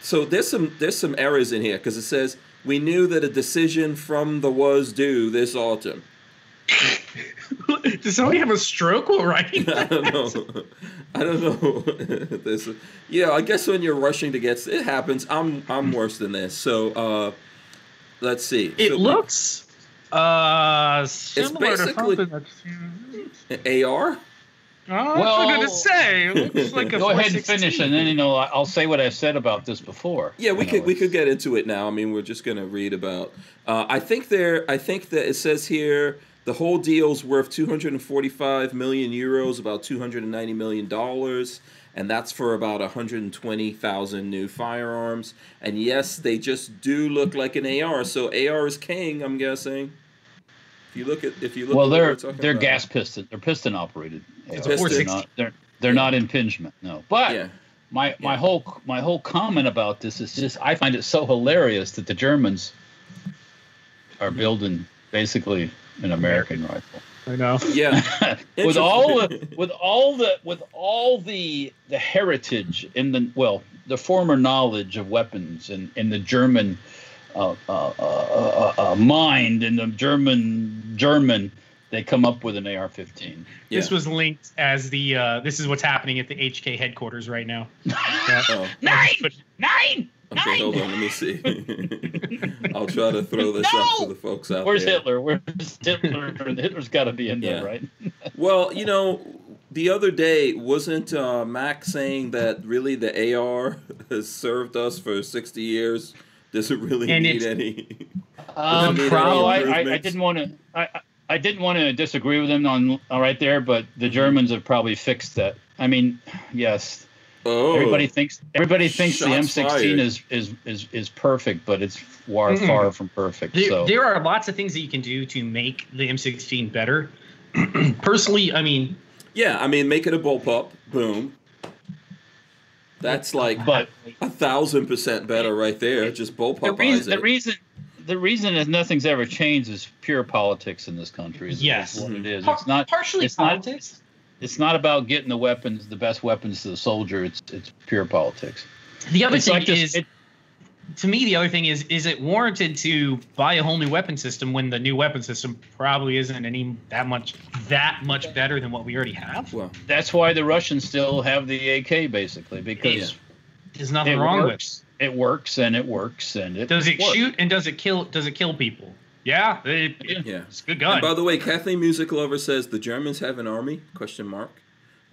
so there's some there's some errors in here because it says we knew that a decision from the was due this autumn. [laughs] Does somebody have a stroke while writing? That? I don't know. I don't know. [laughs] this, yeah, I guess when you're rushing to get it happens. I'm I'm worse than this. So uh, let's see. It So- looks uh similar to basically- something that's. AR. Oh, I was Well- going to say. It looks [laughs] like a Go ahead and 416. finish, and then you know I- I'll say what I've said about this before. Yeah, we You could know, we could get into it now. I mean, we're just gonna read about. Uh, I think there. I think that it says here the whole deal's worth 245 million euros, about 290 million dollars, and that's for about 120,000 new firearms. And yes, they just do look like an AR. So AR is king. I'm guessing. If you look at if you look. Well, they're they're about. gas piston. They're piston operated. It's ARs. a 460. They're not. They're, they're not impingement. No, but Yeah. my my Yeah. whole my whole comment about this is just I find it so hilarious that the Germans are building basically an American rifle. I know. Yeah. [laughs] with all the with all the with all the the heritage in the well the former knowledge of weapons and in the German uh, uh, uh, uh, uh, mind and the German German they come up with an AR-15. This was linked as the. Uh, this is what's happening at the HK headquarters right now. [laughs] Yeah. Oh. Nine, But- nine. Okay, Nine! hold on. Let me see. [laughs] I'll try to throw this No! up for the folks out there. Where's there. Hitler? Where's Hitler? [laughs] Hitler's got to be in there, Yeah. right? [laughs] Well, you know, the other day wasn't uh, Mac saying that really the AR has served us for sixty years? Does it really And need any? Um, need any no, I, I, I didn't want to. I, I- I didn't want to disagree with him on on right there, but Mm-hmm. the Germans have probably fixed that. I mean, yes, Oh, everybody thinks everybody thinks the M16 fired. is, is is is perfect, but it's far Mm-mm. far from perfect. There, so there are lots of things that you can do to make the M16 better. [clears throat] Personally, I mean, yeah. I mean, make it a bullpup. Boom. That's like but a thousand percent better right there. Just the bullpup reason the reason the reason is nothing's ever changed is pure politics in this country. Is, Yes. is what it is. par- It's not partially it's not- politics. It's not about getting the weapons, the best weapons to the soldier. It's it's pure politics. the other It's thing like this. is, it- to me, the other thing is, is it warranted to buy a whole new weapon system when the new weapon system probably isn't any that much that much better than what we already have? Well, That's why the Russians still have the AK basically because There's nothing it wrong works. It It works and it works and it it. Does it works. shoot and does it kill? Does it kill people? Yeah, it, it- yeah. it's a good And gun. by the way, Kathleen Music Lover says the Germans have an army? Question mark.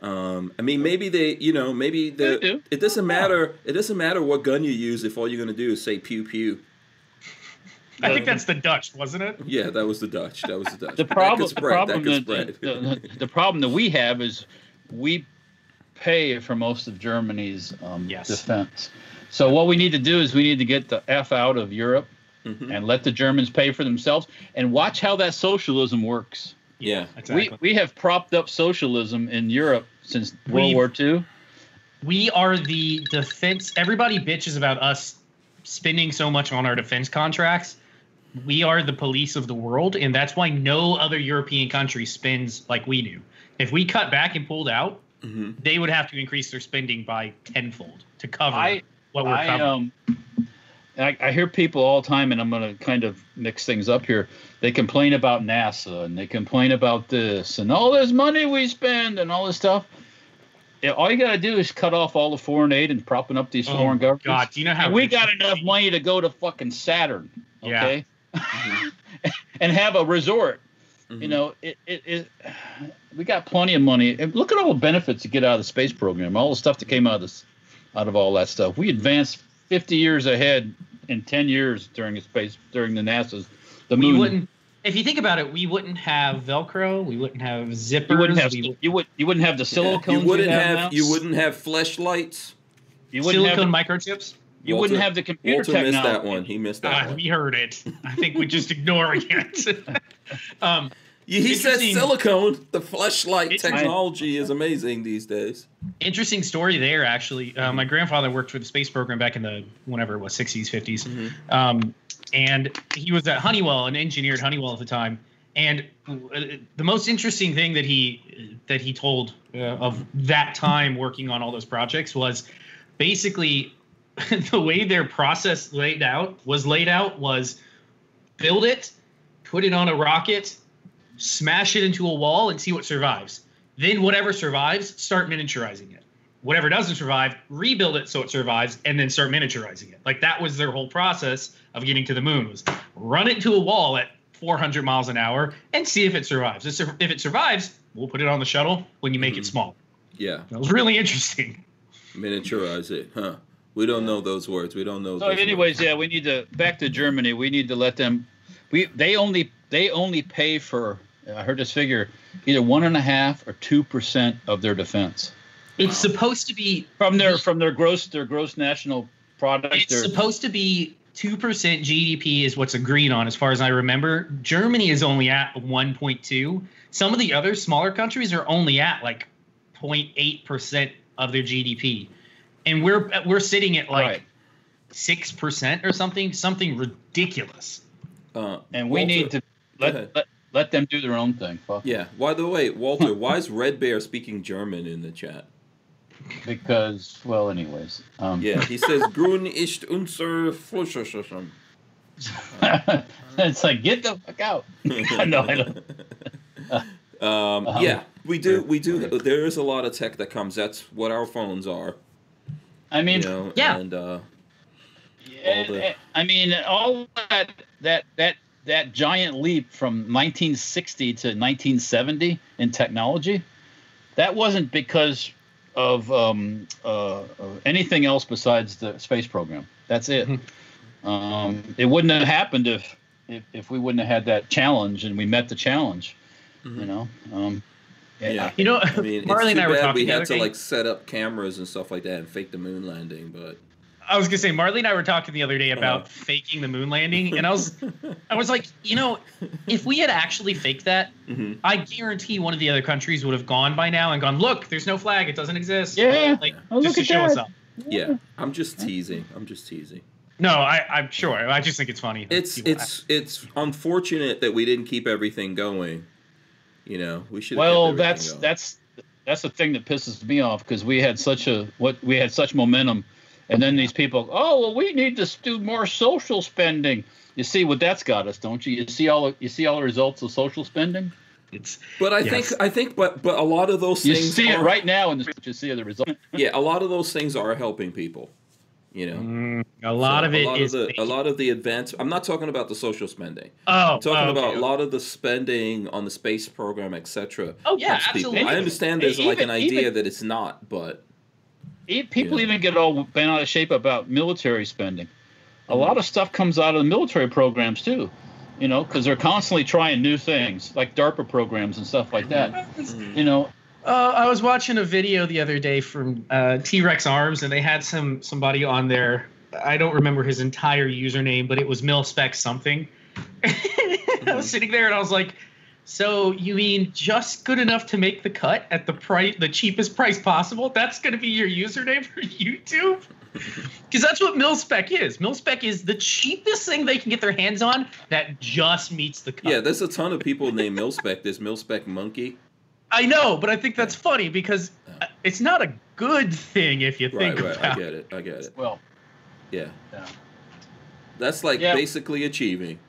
Um, I mean, maybe they, you know, maybe They the do. it doesn't matter. It doesn't matter what gun you use if all you're gonna do is say pew pew. I think that's the Dutch, wasn't it? Yeah, that was the Dutch. That was the Dutch. the That problem the problem that that, the, the, the problem that we have is we pay for most of Germany's um, Yes. defense. So what we need to do is we need to get the f out of Europe Mhm. and let the Germans pay for themselves and watch how that socialism works. Yeah. Exactly. We we have propped up socialism in Europe since World We've- War II. we are the defense. Everybody bitches about us spending so much on our defense contracts. We are the police of the world, and that's why no other European country spends like we do. If we cut back and pulled out, hmm they would have to increase their spending by tenfold to cover I- what we're I covering. um I, I hear people all the time, and I'm going to kind of mix things up here. They complain about NASA and they complain about this and all this money we spend and all this stuff. Yeah, all you got to do is cut off all the foreign aid and propping up these Oh, foreign governments. God, do you know how we got enough money to go to fucking Saturn, Yeah. okay, [laughs] and have a resort. You Mhm. know, it, it, it we got plenty of money. And look at all the benefits you get out of the space program, all the stuff that came out of this, out of all that stuff. We advanced 50 years ahead in 10 years during the space during the NASA's the we wouldn't. If you think about it, we wouldn't have Velcro. We wouldn't have zippers. you wouldn't have we you would you wouldn't have the silicone. You wouldn't have, have you wouldn't have fleshlights. you wouldn't silicone the, microchips. you wouldn't have the computer Walter technology. missed that one. He missed that Ah, one. we heard it. I think we're just [laughs] ignoring it. [laughs] um, Yeah, he says Interesting- silicone. The fleshlight It's- technology is amazing these days. interesting story there actually uh, my grandfather worked for the space program back in the whenever it was 60s 50s Mhm. um, and he was at honeywell an engineer at honeywell at the time and uh, the most interesting thing that he that he told uh, of that time working on all those projects was basically [laughs] the way their process laid out was laid out was build it put it on a rocket smash it into a wall and see what survives then whatever survives, start miniaturizing it. Whatever doesn't survive, rebuild it so it survives, and then start miniaturizing it. Like that was their whole process of getting to the moon was run it to a wall at 400 miles an hour and see if it survives. If if it survives, we'll put it on the shuttle when you make it Mhm. small. Yeah, That was really interesting. miniaturize it, huh? We don't know those words. We don't know. So, those anyways, words. yeah, we need to back to Germany. We need to let them. We they only they only pay for. I heard this figure, either one and a half or two percent of their defense It's supposed to be from their from their gross their gross national product. it's their- supposed to be 2% GDP is what's agreed on as far as I remember. Germany is only at 1.2. Some of the other smaller countries are only at like 0.8% of their GDP. And we're we're sitting at like Right. 6% or something, something ridiculous. Uh, and we Walter- need to Go ahead. let, let let them do their own thing. Fuck. Yeah. By the way, Walter, [laughs] why is Red Bear speaking German in the chat? Because well, anyways. Um, Yeah, he says [laughs] Grün ist unser Flussverschlussung." [laughs] it's like get the fuck out. no, I don't. Um, Um, yeah, we do. We do. There is a lot of tech that comes. That's what our phones are. I mean, You know. Yeah. And uh, And- the- I mean, all that that that that giant leap from 1960 to 1970 in technology, that wasn't because of um, uh, of anything else besides the space program. That's it. um, it wouldn't have happened if, if if we wouldn't have had that challenge and we met the challenge. You Mhm. know. Um, Yeah. You know, I mean, Marley it's and too I were bad talking we had to day. like set up cameras and stuff like that and fake the moon landing, but I was gonna say Marley and I were talking the other day about Uh-huh. faking the moon landing, and I was I was like, you know, if we had actually faked that, Mhm. I guarantee one of the other countries would have gone by now and gone, look, there's no flag, it doesn't exist. Yeah. like Oh, just to at show us up. yeah, I'm just teasing. I'm just teasing. No, I, I'm sure. I just think it's funny. that It's people it's it's unfortunate that we didn't keep everything going. You know, we should. Well, that's that's that's the thing that pisses me off because we had such a what we had such momentum, And then these people, oh well, we need to do more social spending. You see what that's got us, don't you? You see all you see all the results of social spending. It's But I Yes. think I think but but a lot of those You things you see it right now in the you see the result. [laughs] Yeah, a lot of those things are helping people. You know. mm, a lot So of it a lot is of the, a lot of the advance. I'm not talking about the social spending. Oh, I'm talking oh, okay, about okay. a lot of the spending on the space program, etc. Oh yeah, helps people. absolutely. I understand there's like an idea even- that it's not, but People Yeah. even get all bent out of shape about military spending. A lot of stuff comes out of the military programs too, you know, because they're constantly trying new things, like DARPA programs and stuff like that. You know, Uh, I was watching a video the other day from uh, T Rex Arms, and they had some somebody on there. I don't remember his entire username, but it was Milspec something. [laughs] I was sitting there, and I was like, "So you mean just good enough to make the cut at the price, the cheapest price possible? That's going to be your username for [laughs] YouTube?" Because that's what Milspec is. Milspec is the cheapest thing they can get their hands on that just meets the cut. yeah, there's a ton of people named Milspec. There's Milspec Monkey. I know, but I think that's funny because uh, it's not a good thing if you Right, think right. I about get it. I get it. well, Yeah. Yeah. That's like Yeah. basically achieving.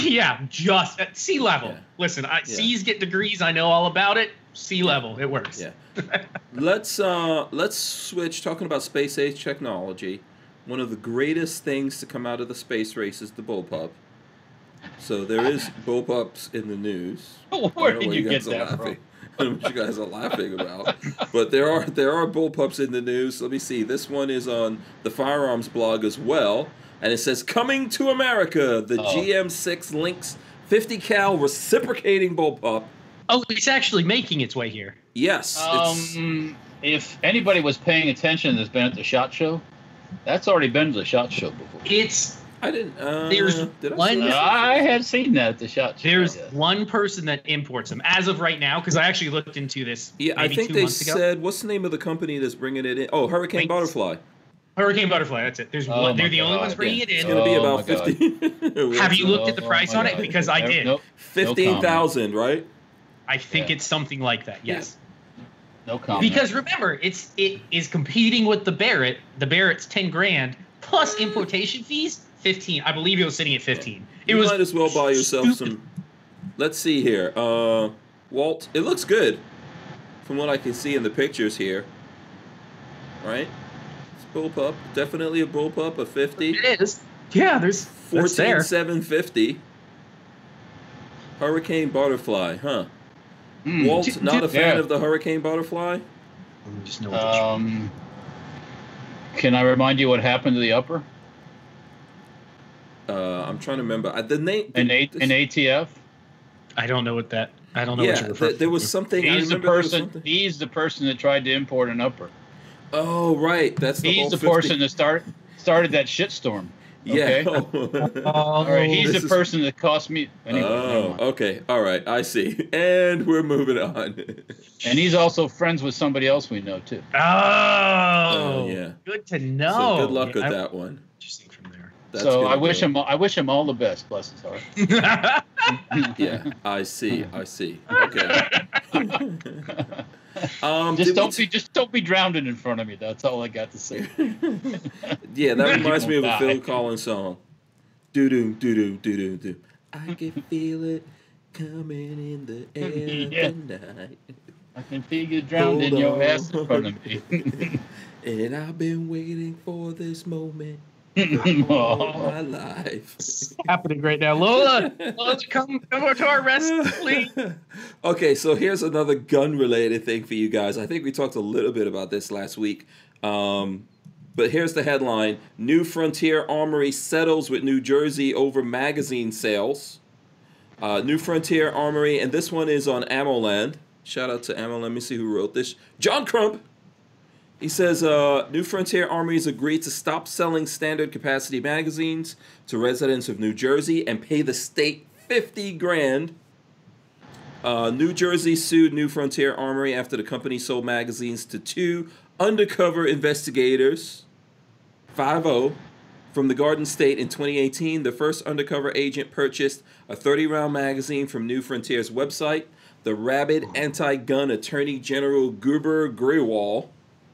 Yeah, just at sea level. Yeah. Listen, I, Yeah. C's get degrees. I know all about it. Sea level, it works. Yeah. [laughs] let's uh let's switch talking about space age technology. One of the greatest things to come out of the space race is the bullpup. So there is [laughs] bullpups in the news. [laughs] Where did what you get that laughing. from? I don't know what you guys are laughing about. But there are there are bullpups in the news. Let me see. This one is on the firearms blog as well, and it says coming to America, the Oh. GM6 Lynx 50 cal reciprocating bullpup. Oh, it's actually making its way here. Yes, Um, if anybody was paying attention that's been at the shot show, that's already been to the shot show before. It's I didn't. Uh, There's did I one- I had seen that at the shot show. there's yes. one person that imports them as of right now because I actually looked into this. Yeah, I think two they months ago. said what's the name of the company that's bringing it in? Oh, Hurricane Wait. Butterfly. Hurricane Butterfly. That's it. There's Oh one. They're my the only ones bringing yeah. it in. It's gonna be Oh about my God. fifty. [laughs] Have you looked at the Oh price my on it? Because I did. Nope, Fifteen thousand, right? I think Yeah. it's something like that. Yes. no comment. Because remember, it's it is competing with the Barrett. The Barrett's ten grand plus importation fees, fifteen. I believe it was sitting at fifteen. It you was might as well buy yourself stupid. some. Let's see here. Uh, Walt, it looks good, from what I can see in the pictures here. Right? It's bullpup, definitely a bullpup, a fifty. It is. Yeah, there's that's Fourteen there. seven fifty. Hurricane Butterfly, huh? Hmm. Walt, J- not a j- fan yeah. of the Hurricane Butterfly. Let me Just know Um, can I remind you what happened to the upper Uh, I'm trying to remember uh, the name. An, a- this- in ATF? I don't know what that. I don't know yeah, what you're referring th- there was to. something. I He's the remember there was person. something- He's the person that tried to import an upper. Oh right, that's the He's the 50 person that start started that shitstorm. [laughs] Yeah. Oh, [laughs] All right, oh, he's this the is- person that cost me. Anyway, oh, okay. All right. I see. [laughs] And we're moving on. and he's also friends with somebody else we know too. Oh, Oh, yeah. Good to know. So good luck Yeah, with I- that one. Interesting from there. That's so I wish go. him. I wish him all the best. Bless his heart. [laughs] Yeah, I see. I see. Okay. [laughs] um, just don't t- be. Just don't be drowning in front of me. That's all I got to say. [laughs] Yeah, that reminds me of a Phil Collins song. Do do do do do do do. I can feel it coming in the air Yeah. tonight, I can feel you drowned in Hold your on. ass in front of me. and I've been waiting for this moment all [laughs] oh, my life. happening right now. Lola, Lola, come, come over to our rescue, please. [laughs] okay, so here's another gun related thing for you guys. I think we talked a little bit about this last week. Um, but here's the headline New Frontier Armory settles with New Jersey over magazine sales. Uh, New Frontier Armory, and this one is on AmmoLand. Shout out to Ammo. Let me see who wrote this. John Crump. He says uh, New Frontier Armories agreed to stop selling standard capacity magazines to residents of New Jersey and pay the state 50 grand. Uh, New Jersey sued New Frontier Armory after the company sold magazines to two undercover investigators, 5 from the Garden State in 2018. The first undercover agent purchased a 30 round magazine from New Frontier's website. The rabid anti gun attorney general Gurbir Grewal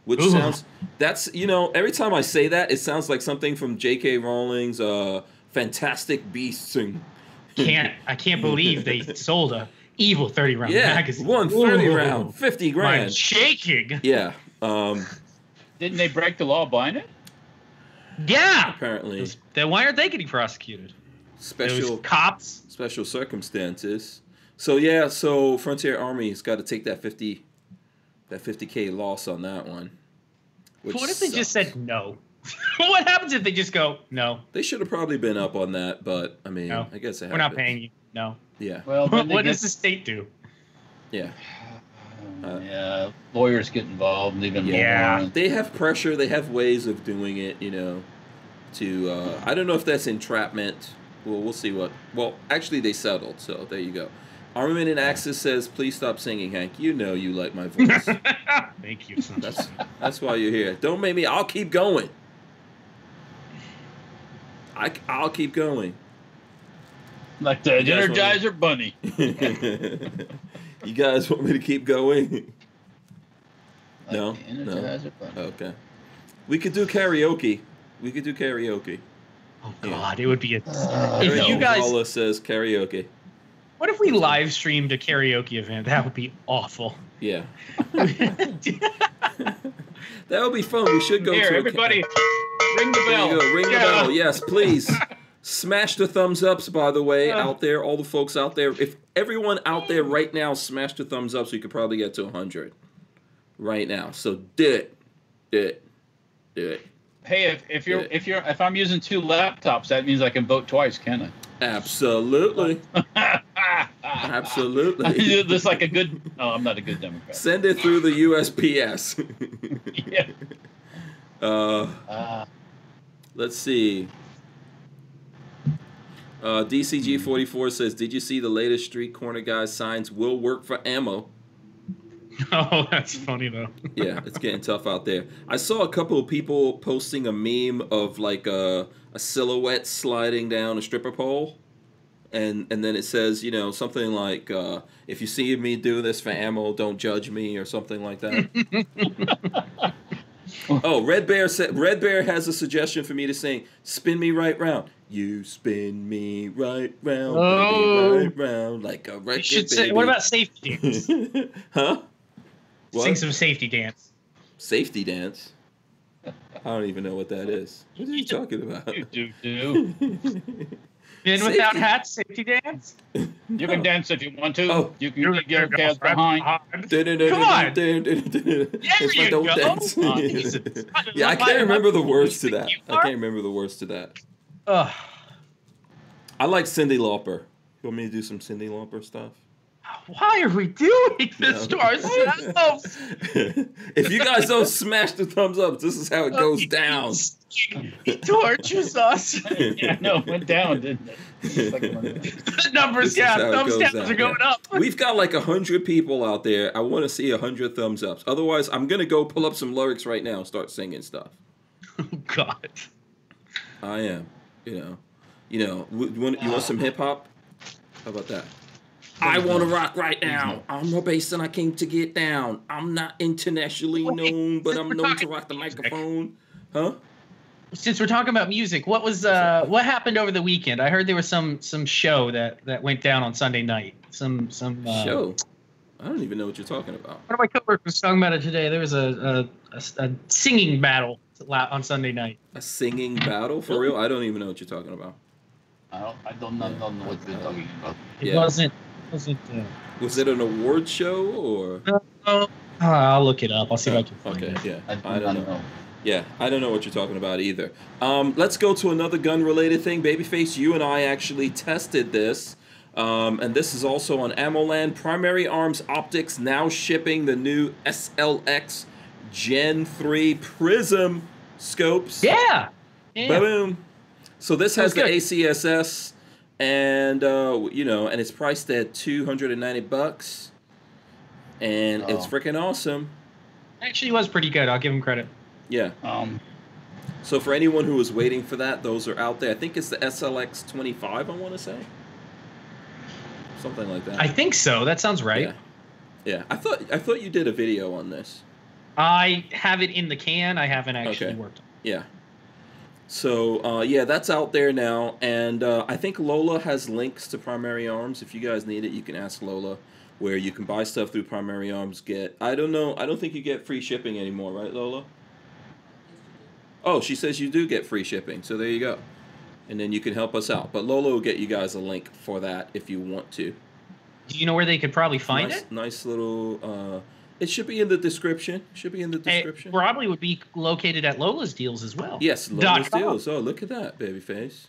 which Ooh. sounds that's you know every time I say that it sounds like something from J.K. Rowling's uh, Fantastic Beasts and [laughs] Can't I can't believe they sold a evil thirty round yeah, magazine. one thirty Ooh. round, fifty I'm grand. shaking. Yeah, um, Didn't they break the law buying it? Yeah. apparently Then why aren't they getting prosecuted? special cops. special circumstances. So yeah, so Frontier Army's got to take that fifty, that fifty k loss on that one. which what if they just said no? [laughs] what happens if they just go no? They should have probably been up on that, but I mean, No. I guess it We're not paying you. No. Yeah, Well, then [laughs] what they does the state do? yeah. [sighs] Uh, yeah, lawyers get involved even Yeah. more. They have pressure. They have ways of doing it. You know, to uh, I don't know if that's entrapment. Well, we'll see what. Well, actually, they settled. So there you go. Armament and Axis says, "Please stop singing, Hank. You know you like my voice. [laughs] Thank you. that's that's why you're here. Don't make me. I'll keep going. I I'll keep going. Like the You guys wanna- Energizer Bunny. [laughs] you guys want me to keep going? Like No, the no. Bunny. Okay. We could do karaoke. We could do karaoke. Oh Yeah. God, it would be a. Uh, if you guys, Wallace says karaoke. What if we live streamed a karaoke event? That would be awful. Yeah. [laughs] That would be fun. We should go Here, to a- everybody, ring the There bell. you go. Ring Yeah. the bell. Yes, please. [laughs] Smash the thumbs ups, by the way, Uh. out there. All the folks out there. If everyone out there right now smashed the thumbs ups, we could probably get to 100 right now. So do it. Do it. Do it. Hey, if, if you're if you're if I'm using two laptops, that means I can vote twice, can I? Absolutely. [laughs] Absolutely. [laughs] Just like a good. Oh, I'm not a good Democrat. Send it through the USPS. [laughs] Yeah. uh, Uh, let's see. Uh, DCG44 says, Did you see the latest street corner guys signs will work for ammo? oh, that's funny though. yeah, it's getting tough out there. I saw a couple of people posting a meme of like a, a silhouette sliding down a stripper pole. And and then it says, you know, something like, uh, if you see me do this for ammo, don't judge me or something like that. [laughs] oh, Red Bear said Red Bear has a suggestion for me to sing Spin Me Right Round. You spin me right round, Oh. baby, right round like a record, You should say. baby. What about safety dance? [laughs] huh? What? Sing some safety dance. Safety dance. I don't even know what that is. What are you talking about? you do do. [laughs] In without hats, safety dance. You can oh. dance if you want to. Oh. you can get your cats behind. Come on. If I you don't go. dance. Oh, [laughs] yeah, I can't remember the words to that. I can't remember the words to that. Ugh. I like Cyndi Lauper. You want me to do some Cyndi Lauper stuff? Why are we doing this to ourselves? [laughs] if you guys don't smash the thumbs up, this is how it goes down. He tortures us. [laughs] yeah, no, it went down, didn't it? It's like one- [laughs] the numbers, This yeah, thumbs goes downs down, are going yeah. up. We've got like a hundred people out there. I want to see a hundred thumbs ups. Otherwise, I'm gonna go pull up some lyrics right now and start singing stuff. Oh God. I am. You know. You know. You want, you want some hip hop? How about that? I want to rock right now. I'm a bass and I came to get down. I'm not internationally Wait, known, but I'm known to rock the music. microphone. Huh? Since we're talking about music, what was uh what happened over the weekend? I heard there was some some show that that went down on Sunday night. Some some uh, Show. I don't even know what you're talking about. One of my coworkers was talking about it today. There was a a, a, a singing battle on Sunday night. A singing battle for real? I don't even know what you're talking about. I don't, I don't know, don't know what you're talking about. It Yeah. wasn't wasn't. Uh, Was it an award show or? oh, I'll look it up. I'll see if I can find Okay, it. yeah. I, do I don't not know. know. Yeah, I don't know what you're talking about either. Um, let's go to another gun related thing. Babyface, you and I actually tested this. Um, and this is also on AmmoLand. Primary Arms Optics now shipping the new SLX Gen 3 Prism scopes. Yeah. Yeah. Boom. So this has the Sounds ACSS, and uh, you know, and it's priced at 290 bucks, and it's Oh. freaking awesome. Actually, was pretty good. I'll give him credit. Yeah. Um, So for anyone who was waiting for that, those are out there. I think it's the SLX 25. I want to say something like that. I think so. That sounds right. Yeah. Yeah. I thought I thought you did a video on this. I have it in the can. I haven't actually Okay. worked on. Yeah. So uh, yeah, that's out there now, and uh, I think Lola has links to Primary Arms. If you guys need it, you can ask Lola, where you can buy stuff through Primary Arms. Get I don't know, I don't think you get free shipping anymore, right, Lola? Oh, she says you do get free shipping, so there you go. And then you can help us out. But Lola will get you guys a link for that if you want to. Do you know where they could probably find nice, it? Nice little. Uh, it should be in the description. Should be in the It description. probably would be located at Lola's deals as well. Yes, Lola's deals. Oh, look at that, babyface.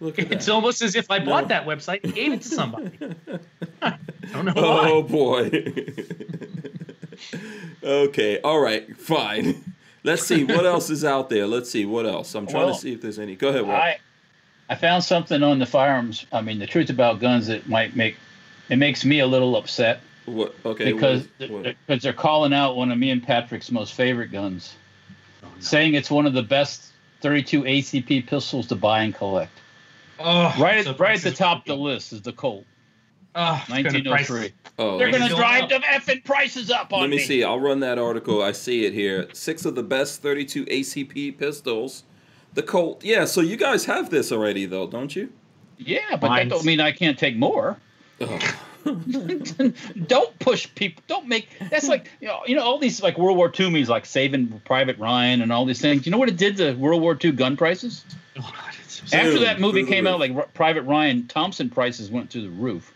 Look at It's that. almost as if I bought No. that website and gave it to somebody. [laughs] I don't know why. Oh boy. okay. All right. Fine. Let's see what else is out there. Let's see what else. I'm trying Well, to see if there's any. Go ahead. Walt. I I found something on the firearms. I mean, the truth about guns that might make it makes me a little upset what? Okay. because what- what- because they're calling out one of me and Patrick's most favorite guns, saying it's one of the best 32 ACP pistols to buy and collect. Oh, Right, so at, right at the prices- top of the list is the Colt, Oh, it's gonna 1903. oh, They're gonna drive up. the effing prices up on Let me see. I'll run that article. I see it here. Six of the best 32 ACP pistols. The Colt. Yeah. So you guys have this already, though, don't you? Yeah, but that don't mean I can't take more. Oh. [laughs] don't push people. Don't make. That's like you know, you know all these like World War II movies, like Saving Private Ryan and all these things. You know what it did to World War II gun prices? Oh, God, so After Dude, that movie came out, like R- Private Ryan, Thompson prices went through the roof.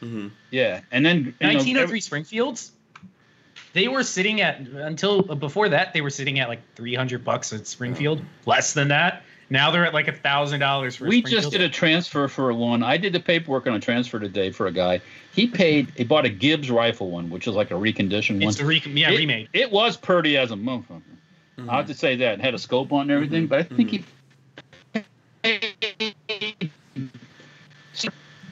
hmm Yeah, and then you know, 1903 every- Springfields. They were sitting at until before that they were sitting at like 300 bucks at Springfield, less than that. Now they're at like a thousand dollars for. we just did a transfer for one. I did the paperwork on a transfer today for a guy. He paid. He bought a Gibbs rifle one, which is like a reconditioned one. It's a re- yeah it, remade. It was pretty as a motherfucker. Mm-hmm. I have to say that. It had a scope on and everything, but I think he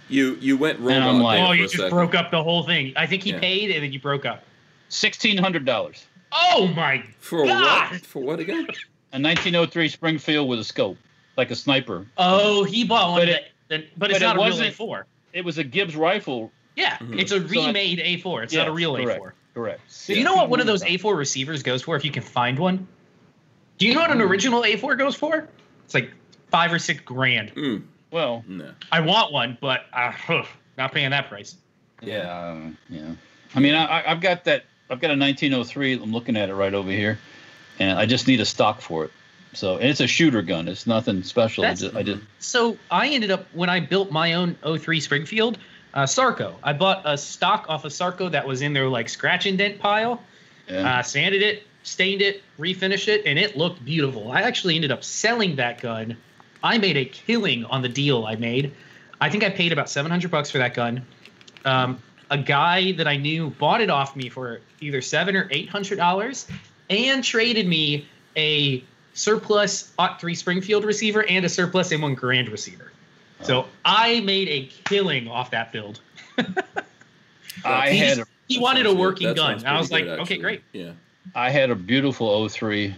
You you went wrong. And I'm like- Oh, you just second. broke up the whole thing. I think he Yeah. paid and then you broke up. sixteen hundred dollars. Oh my! for God! what? For what again? [laughs] A 1903 Springfield with a scope, like a sniper. Oh, he bought one, But but, it- then, but it's but it not a real wasn't- A4. It was a Gibbs rifle. Yeah, Mhm. it's a So I- remade A4. It's not a real correct. A4. Correct. Do you know what one of those A4 receivers goes for if you can find one? Do you know what an original A4 goes for? It's like five or six grand. Mm, Well, no. I want one, but uh, huh, not paying that price. yeah, uh, yeah. I mean, I, I- I've got that. I've got a 1903. I'm looking at it right over here, and I just need a stock for it. So and it's a shooter gun. It's nothing special. I just, I just So I ended up when I built my own 03 Springfield, uh, Sarco. I bought a stock off of Sarco that was in their like scratch indent pile. yeah. Uh, sanded it, stained it, refinished it, and it looked beautiful. I actually ended up selling that gun. I made a killing on the deal I made. I think I paid about 700 bucks for that gun. Um, a guy that I knew bought it off me for either seven or eight hundred dollars, and traded me a surplus Ot 3 Springfield receiver and a surplus M1 Garand receiver. So I made a killing off that build. [laughs] I he had just- a, He wanted a sounds good. working gun. I was pretty like, good, okay, great. Yeah. I had a beautiful 03,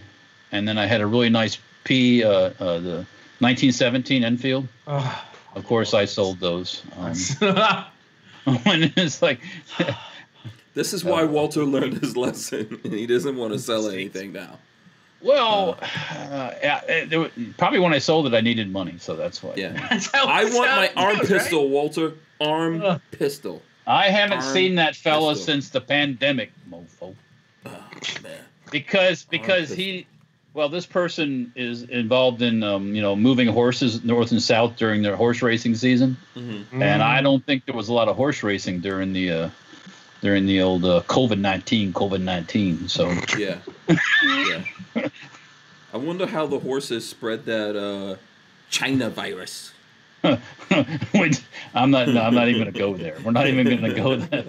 and then I had a really nice P, uh, uh, the 1917 Enfield. Oh. Of course, I sold those. Um, [laughs] [laughs] when it's like, This is why Uh, Walter learned his lesson, and [laughs] he doesn't want to sell anything now. well, uh, yeah, it- there were- probably when I sold it, I needed money, so that's why. Yeah. [laughs] That's I want my it arm goes, [laughs] right? pistol, Walter. Arm Ugh. pistol. I haven't Arm seen that fella pistol. since the pandemic, mofo. Oh man. Because because pistol. he, well, this person is involved in um, you know moving horses north and south during their horse racing season. hmm and I don't think there was a lot of horse racing during the uh, during the old uh, COVID nineteen COVID nineteen. So Yeah. yeah. I wonder how the horses spread that uh, China virus. [laughs] Wait, I'm not no, I'm not even gonna go there. We're not even gonna go there.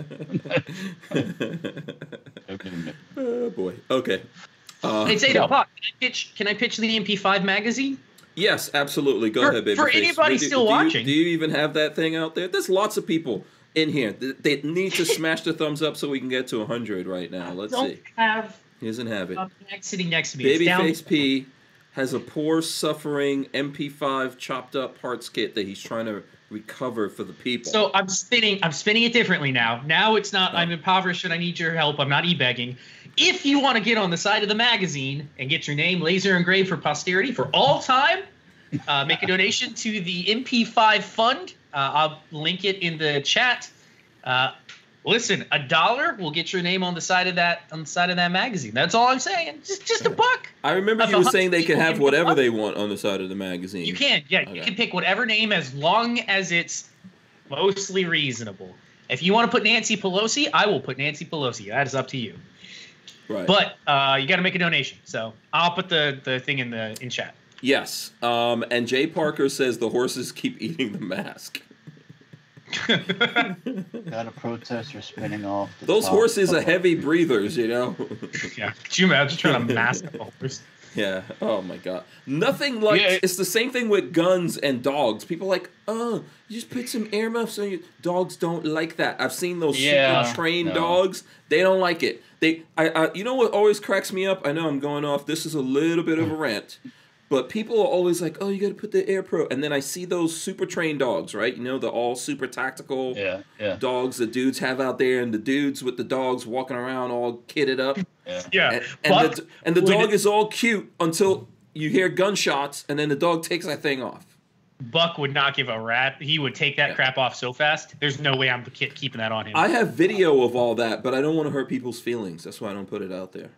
[laughs] oh boy. Okay. Uh, It's eight No. o'clock. Can I pitch? Can I pitch the MP5 magazine? yes, absolutely. Go For- ahead, baby. for anybody still do watching. You, do you even have that thing out there? There's lots of people in here. They, need to smash the thumbs up so we can get to 100 right now. Let's Don't see. have He doesn't have it. sitting next to me. Babyface P has a poor suffering MP5 chopped up parts kit that he's trying to recover for the people. So I'm spinning. I'm spinning it differently now. Now it's not. Oh. I'm impoverished and I need your help. I'm not e-begging. If you want to get on the side of the magazine and get your name laser engraved for posterity for all time, uh, make a donation to the MP5 Fund. Uh, I'll link it in the chat. Uh, listen, a dollar will get your name on the side of that on the side of that magazine. That's all I'm saying. Just just a buck. I remember If you were saying they can have give you a whatever they want on the side of the magazine. You can, yeah, Okay. you can pick whatever name as long as it's mostly reasonable. If you want to put Nancy Pelosi, I will put Nancy Pelosi. That is up to you. Right. But uh, you got to make a donation. So I'll put the, the thing in the in chat. yes. Um, and Jay Parker says the horses keep eating the mask. [laughs] Got a protester spinning off. the Those top horses are heavy [laughs] breathers, you know. yeah. Could you imagine trying to mask a horse? [laughs] Yeah. Oh my god. Nothing like Yeah. it's the same thing with guns and dogs. People are like, oh, you just put some earmuffs on you. Dogs don't like that. I've seen those Yeah, super trained no. dogs. They don't like it. They, I, I, you know what always cracks me up? I know I'm going off. This is a little bit of a rant, but people are always like, oh, you got to put the ear pro, and then I see those super trained dogs, right? You know, the all super tactical Yeah, yeah, dogs the dudes have out there, and the dudes with the dogs walking around all kitted up. yeah. Yeah. And, and the, and the would- dog is all cute until you hear gunshots, and then the dog takes that thing off. Buck would not give a rat. He would take that Yeah. crap off so fast. There's no way I'm ke- keeping that on him. I have video of all that, but I don't want to hurt people's feelings. That's why I don't put it out there.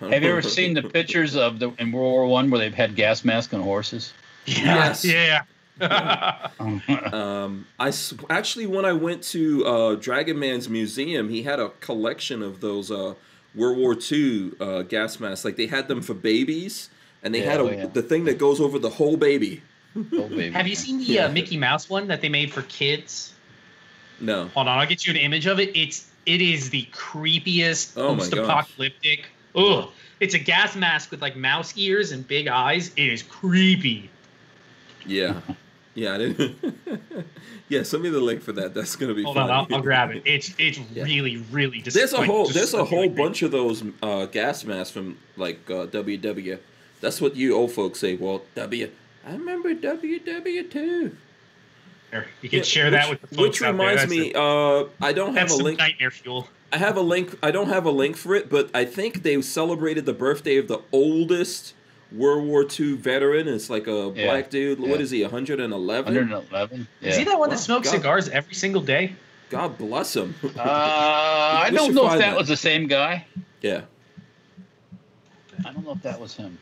There- I don't Have you ever [laughs] seen the pictures of the in World War One where they've had gas masks on horses? Yes. Yeah. [laughs] [laughs] Um, I s- actually when I went to uh, Dragon Man's museum, he had a collection of those uh, World War II uh, gas masks. Like they had them for babies, and they Yeah, had a, oh, yeah. the thing that goes over the whole baby. oh, baby. Have you seen the Yeah. uh, Mickey Mouse one that they made for kids? No. Hold on, I'll get you an image of it. It's it is the creepiest Oh my gosh. post-apocalyptic. Ugh. It's a gas mask with like mouse ears and big eyes. It is creepy. Yeah. Yeah, I didn't. [laughs] yeah, send me the link for that. That's gonna be. Hold funny. on, I'll, I'll grab it. It's it's [laughs] Yeah. really really just. There's a whole there's a whole creepy. bunch of those uh, gas masks from like uh, WW. That's what you old folks say. Well, W. I remember WW too. There, You can Yeah, share which, that with the folks Which out there. reminds me, it. uh, I don't have a link. nightmare fuel. I have a link. I don't have a link for it, but I think they celebrated the birthday of the oldest World War II veteran. It's like a Yeah, black dude. What yeah. is he? 111. 111. Yeah. Is he that one that smokes God. cigars every single day? God bless him. [laughs] Uh, I don't know if that, that. was the same guy. yeah. I don't know if that was him,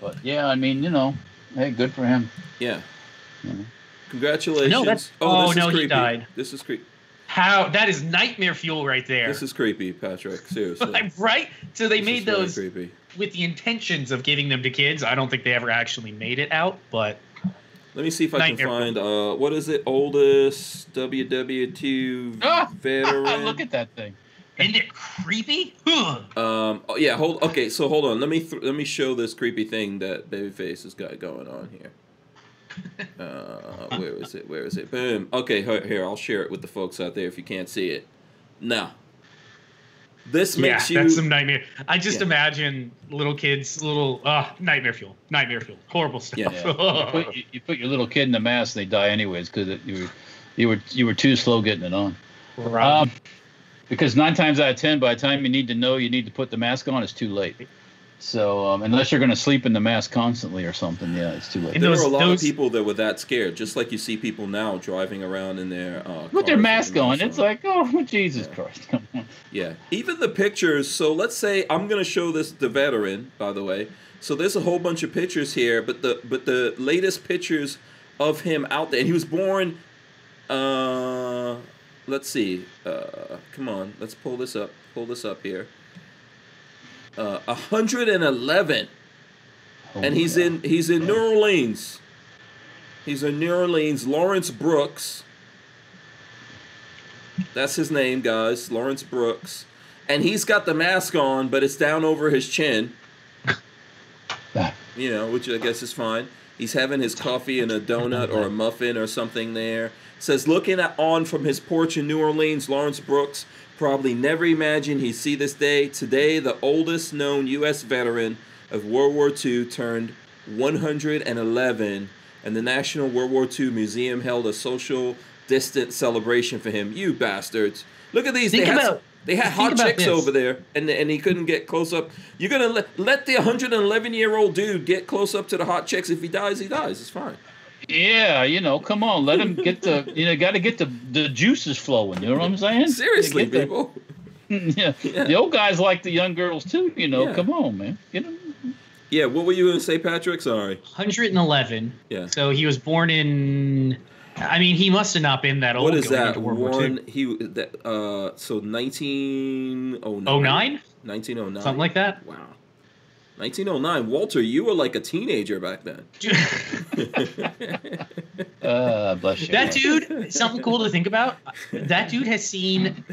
but yeah, I mean, you know, hey, good for him. Yeah. Mhm. Congratulations. No, that's- oh, oh, this no, is he died. This is creepy. How that is nightmare fuel right there. This is creepy, Patrick. Seriously. [laughs] Right? So they This made is really those creepy. with the intentions of giving them to kids. I don't think they ever actually made it out, but Let me see if I can find uh what is it? Oldest WW2 Ah, [laughs] veteran. Look at that thing. isn't it creepy? Um. oh, yeah. Hold. Okay. So hold on. Let me th- let me show this creepy thing that Babyface has got going on here. [laughs] Uh, where is it? Where is it? Boom. Okay. Here, here. I'll share it with the folks out there if you can't see it. Now. This yeah, you. that's some nightmare. I just Yeah. imagine little kids, little uh, nightmare fuel, nightmare fuel, horrible stuff. Yeah. Yeah. you, put, you, [laughs] you put your little kid in the mask, they die anyways because you were, you were you were too slow getting it on. Right. Um, because nine times out of ten, by the time you need to know you need to put the mask on, it's too late. So um, unless you're going to sleep in the mask constantly or something, yeah, it's too late. And there those- were a lot those- of people that were that scared, just like you see people now driving around in their uh, With their mask on, masks it's like, oh [laughs] Jesus Yeah. Christ! [laughs] Yeah, even the pictures. So let's say I'm gonna show this the veteran, by the way. So there's a whole bunch of pictures here, but the but the latest pictures of him out there, and he was born. Uh, let's see. Uh, come on, let's pull this up. Pull this up here. Uh, 111, and he's in he's in New Orleans. He's in New Orleans. Lawrence Brooks. That's his name, guys. Lawrence Brooks. And he's got the mask on, but it's down over his chin. [laughs] You know, which I guess is fine. He's having his coffee and a donut or a muffin or something there. Says, looking at on from his porch in New Orleans, Lawrence Brooks probably never imagined he'd see this day. Today, the oldest known U.S. veteran of World War II turned 111, and the National World War II Museum held a social distance celebration for him. You bastards. Look at these. Think they had They had hot chicks this. over there, and and he couldn't get close up. You're gonna let let the 111 year old dude get close up to the hot chicks. If he dies, he dies. It's fine. Yeah, you know, come on, let him get the, [laughs] you know, got to get the the juices flowing. You know what I'm saying? [laughs] Seriously, Get the- people. [laughs] yeah. Yeah. the old guys like the young girls too. You know, Yeah. come on, man. Get 'em- Yeah. What were you gonna say, Patrick? Sorry. 111. Yeah. So he was born in. I mean, he must have not been that old. What is going that? into World War One. II. He that. Uh. So 1909. Oh nine, 1909. something like that. Wow. 1909. Walter, you were like a teenager back then. [laughs] Uh, bless you. that dude. Something cool to think about. That dude has seen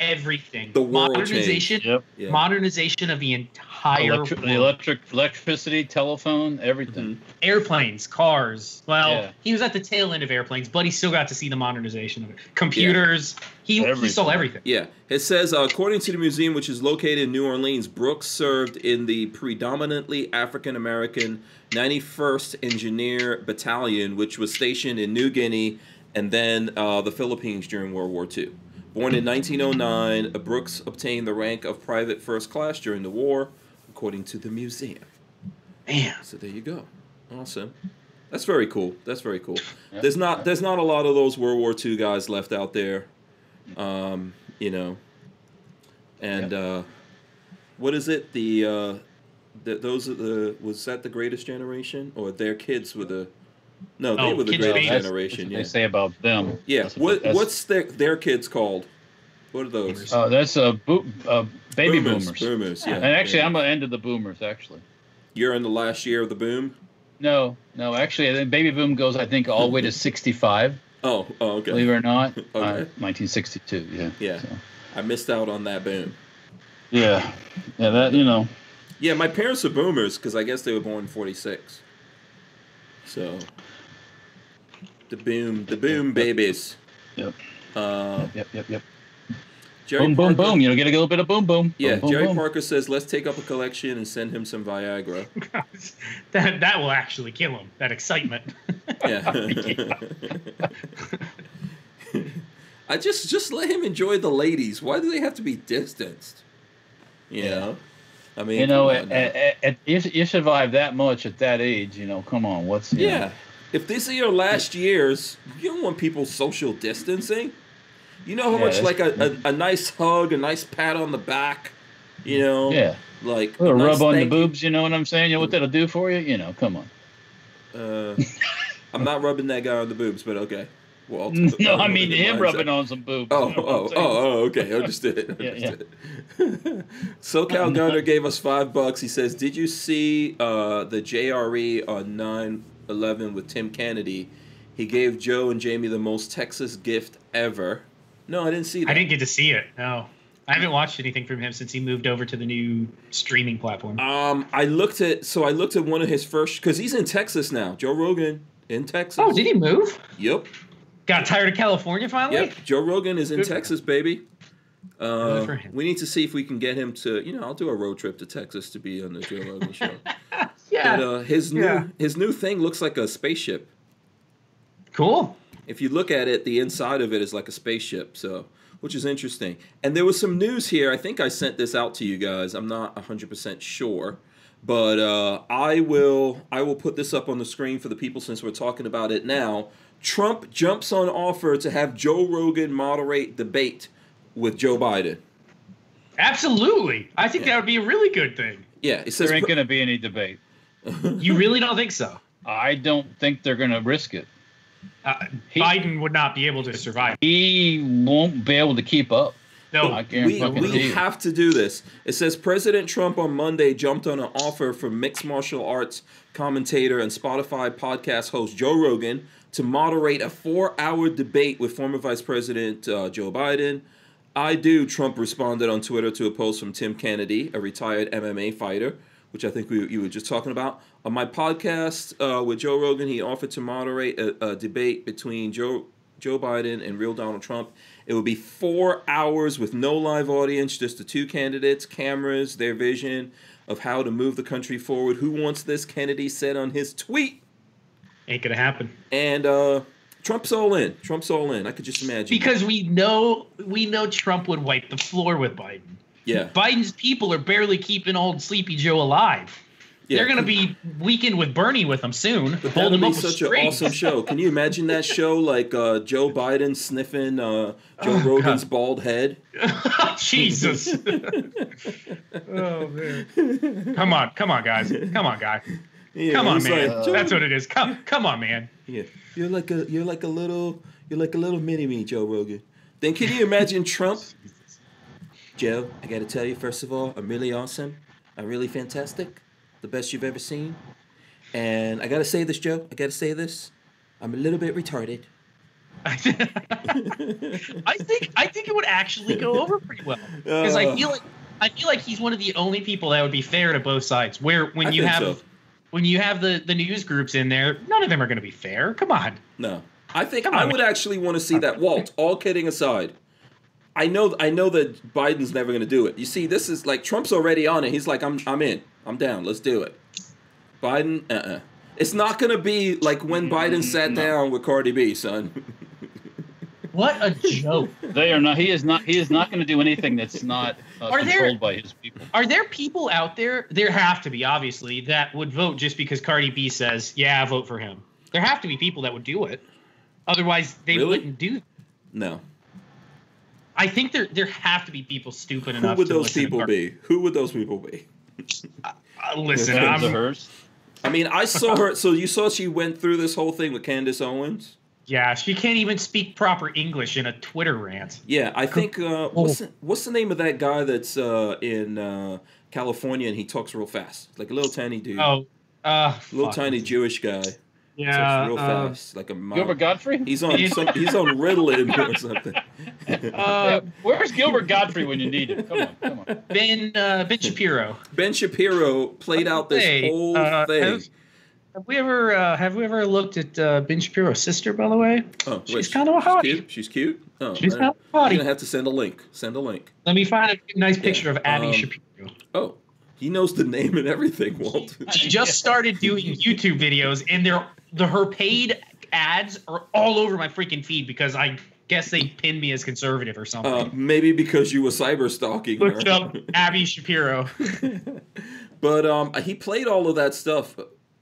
everything. The world modernization. Yep. Modernization of the entire Electric, the world. electric, electricity, telephone, everything. Mhm. airplanes, cars. Well, Yeah. he was at the tail end of airplanes, but he still got to see the modernization of it. Computers. He, he saw Everything. everything. Yeah, it says uh, according to the museum, which is located in New Orleans, Brooks served in the predominantly African American 91st Engineer Battalion, which was stationed in New Guinea and then uh, the Philippines during World War II. Born in 1909, Brooks obtained the rank of private first class during the war, according to the museum. Man. So there you go. Awesome. That's very cool. That's very cool. Yep. There's not there's not a lot of those World War II guys left out there. Um, you know. And uh what is it? The uh the, those are the was that the greatest generation? Or their kids were the No, they Oh, were the greatest babies. Generation, that's what yeah. They say about them. Yeah. That's What that's- what's their their kids called? What are those? Uh, that's a bo- uh, baby boomers. boomers. Boomers, yeah. And actually, yeah. I'm the end of the boomers. Actually, You're in the last year of the boom? no, no. Actually, think baby boom goes, I think, all the way to 65. [laughs] Oh, oh okay. Believe it or not, [laughs] Okay. uh, 1962. Yeah. Yeah. So, I missed out on that boom. yeah. Yeah. That you know. Yeah, my parents are boomers because I guess they were born in '46. So the boom, the boom babies. Yep. Uh, Yep. Yep. Yep. Jerry boom, boom, Parker- boom. You know, get a little bit of boom, boom. Yeah, Boom, boom, Jerry boom. Parker says let's take up a collection and send him some Viagra. [laughs] that that will actually kill him. That excitement. [laughs] Yeah. [laughs] I just just let him enjoy the ladies. Why do they have to be distanced? You Yeah. know, I mean, You know, at, at, at, you, you survive that much at that age. You know, come on. What's you Yeah. know, If these are your last years, you don't want people social distancing. You know how Yeah, much like a, a, a nice hug, a nice pat on the back, you know, yeah. like A little nice rub on the boobs. You know what I'm saying? You know what that'll do for you? You know, come on. Uh, I'm not rubbing that guy on the boobs, but okay. Well, [laughs] No, I mean him rubbing on some boobs. Oh, you know oh, oh, oh, okay. Understood. [laughs] Yeah, yeah. [laughs] SoCal Gunner gave us five bucks. He says, "Did you see uh, the JRE on 9/11 with Tim Kennedy? He gave Joe and Jamie the most Texas gift ever." No, I didn't see that. I didn't get to see it. No, I haven't watched anything from him since he moved over to the new streaming platform. Um, I looked at so I looked at one of his first because he's in Texas now. Joe Rogan in Texas. oh, did he move? Yep. Got tired of California finally? Yep. Joe Rogan is in Good Texas, baby. Uh, Good for him. we need to see if we can get him to, you know, I'll do a road trip to Texas to be on the Joe Rogan show. [laughs] Yeah. But uh, his new Yeah. his new thing looks like a spaceship. cool. If you look at it, the inside of it is like a spaceship. So, which is interesting. And there was some news here. I think I sent this out to you guys. I'm not 100% sure, but uh, I will I will put this up on the screen for the people since we're talking about it now. Trump jumps on offer to have Joe Rogan moderate debate with Joe Biden. Absolutely. I think that would be a really good thing. Yeah, it says There ain't going to be any debate. You really don't think so? I don't think they're going to risk it. Uh, He- Biden would not be able to survive. He won't be able to keep up. No, we, we have to do this. It says President Trump on Monday jumped on an offer from mixed martial arts commentator and Spotify podcast host Joe Rogan to moderate a four hour debate with former Vice President uh, Joe Biden. I do, Trump responded on Twitter to a post from Tim Kennedy, a retired MMA fighter, which I think we, you were just talking about. On my podcast uh, with Joe Rogan, he offered to moderate a, a debate between Joe Joe Biden and real Donald Trump. It would be four hours with no live audience, just the two candidates, cameras, their vision of how to move the country forward. Who wants this? Kennedy said on his tweet. ain't gonna happen. And uh, Trump's all in. Trump's all in. I could just imagine. because we know we know Trump would wipe the floor with Biden. yeah, Biden's people are barely keeping old Sleepy Joe alive. Yeah. They're gonna be weekend with Bernie with them soon. But Hold that'd be such an awesome show. Can you imagine that show like uh, Joe Biden sniffing uh, Joe Oh, Rogan's God. bald head? [laughs] Jesus. [laughs] oh man. Come on, come on, guys. Come on, guys. Yeah, Come on, man. like, Joe- That's what it is. Come, come on, man. Yeah, you're like a you're like a little you're like a little mini me, Joe Rogan. Then can you imagine Trump? [laughs] Joe, I got to tell you first of all, I'm really awesome. I'm really fantastic, the best you've ever seen. And I got to say this, Joe. I got to say this. I'm a little bit retarded. [laughs] I think I think it would actually go over pretty well because I Uh. feel like I feel like he's one of the only people that would be fair to both sides. Where when I you have so. when you have the the news groups in there, none of them are going to be fair. Come on. No, I think Come I on, would actually want to see that. Walt, all kidding aside, I know I know that Biden's never going to do it. You see, this is like Trump's already on it. He's like, I'm I'm in. I'm down. Let's do it. Biden, uh, uh It's not going to be like when Biden sat No. down with Cardi B, son. What a joke. [laughs] They are not. He is not. He is not going to do anything that's not uh, Are there- controlled by his people. Are there people out there? There have to be, obviously, that would vote just because Cardi B says, "Yeah, vote for him." There have to be people that would do it. Otherwise, they Really? wouldn't do. No. I think there there have to be people stupid Who enough. would to those people be? Who would those people be? [laughs] Uh, listen, I'm, hers. I mean, I saw her. So you saw she went through this whole thing with Candace Owens. yeah, she can't even speak proper English in a Twitter rant. Yeah, I think uh, what's the, what's the name of that guy that's uh, in uh, California and he talks real fast, like a little tiny dude, Oh, uh, little fuck. tiny Jewish guy. Yeah, talks real uh, fast, like a Gilbert. Gottfried. He's on [laughs] some, he's on Ritalin or [laughs] something. [laughs] uh, where's Gilbert Gottfried when you need him? Come on, come on. Ben uh, Ben Shapiro. Ben Shapiro played out this Hey, whole uh, thing. Have, have we ever uh, have we ever looked at uh, Ben Shapiro's sister? By the way, oh, she's wait, kind of a she's hottie. cute. She's cute. Oh, She's I- kind of a I'm gonna have to send a link. Send a link. Let me find a nice picture of Abby um, Shapiro. Oh, he knows the name and everything, Walt. [laughs] She just started doing YouTube videos, and they're the her paid ads are all over my freaking feed because I guess they pinned me as conservative or something. Uh, maybe because you were cyber stalking her. Looked up Abby Shapiro. [laughs] But um, he played all of that stuff.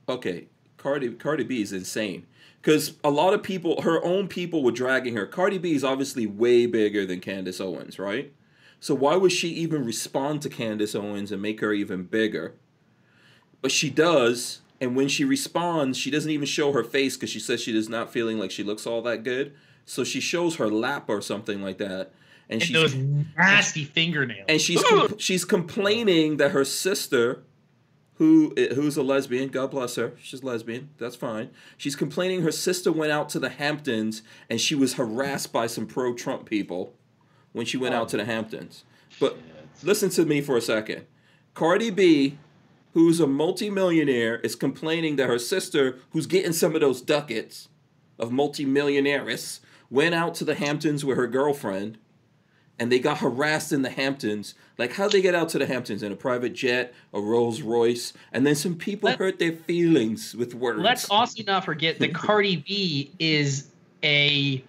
Okay, Cardi Cardi B is insane because a lot of people, her own people, were dragging her. Cardi B is obviously way bigger than Candace Owens, right? So why would she even respond to Candace Owens and make her even bigger? But she does, and when she responds, she doesn't even show her face because she says she is not feeling like she looks all that good. So she shows her lap or something like that, and, And she's those nasty fingernails. and she's com- she's complaining that her sister who eh, who's a lesbian god bless her she's lesbian that's fine she's complaining her sister went out to the hamptons and she was harassed by some pro-trump people when she went out to the hamptons but listen to me for a second cardi b who's a multimillionaire is complaining that her sister who's getting some of those ducats of multimillionaires went out to the hamptons with her girlfriend and they got harassed in the Hamptons. Like, how'd they get out to the Hamptons? In a private jet, a Rolls Royce, and then some people Let- hurt their feelings with words. Let's also not forget that Cardi B is a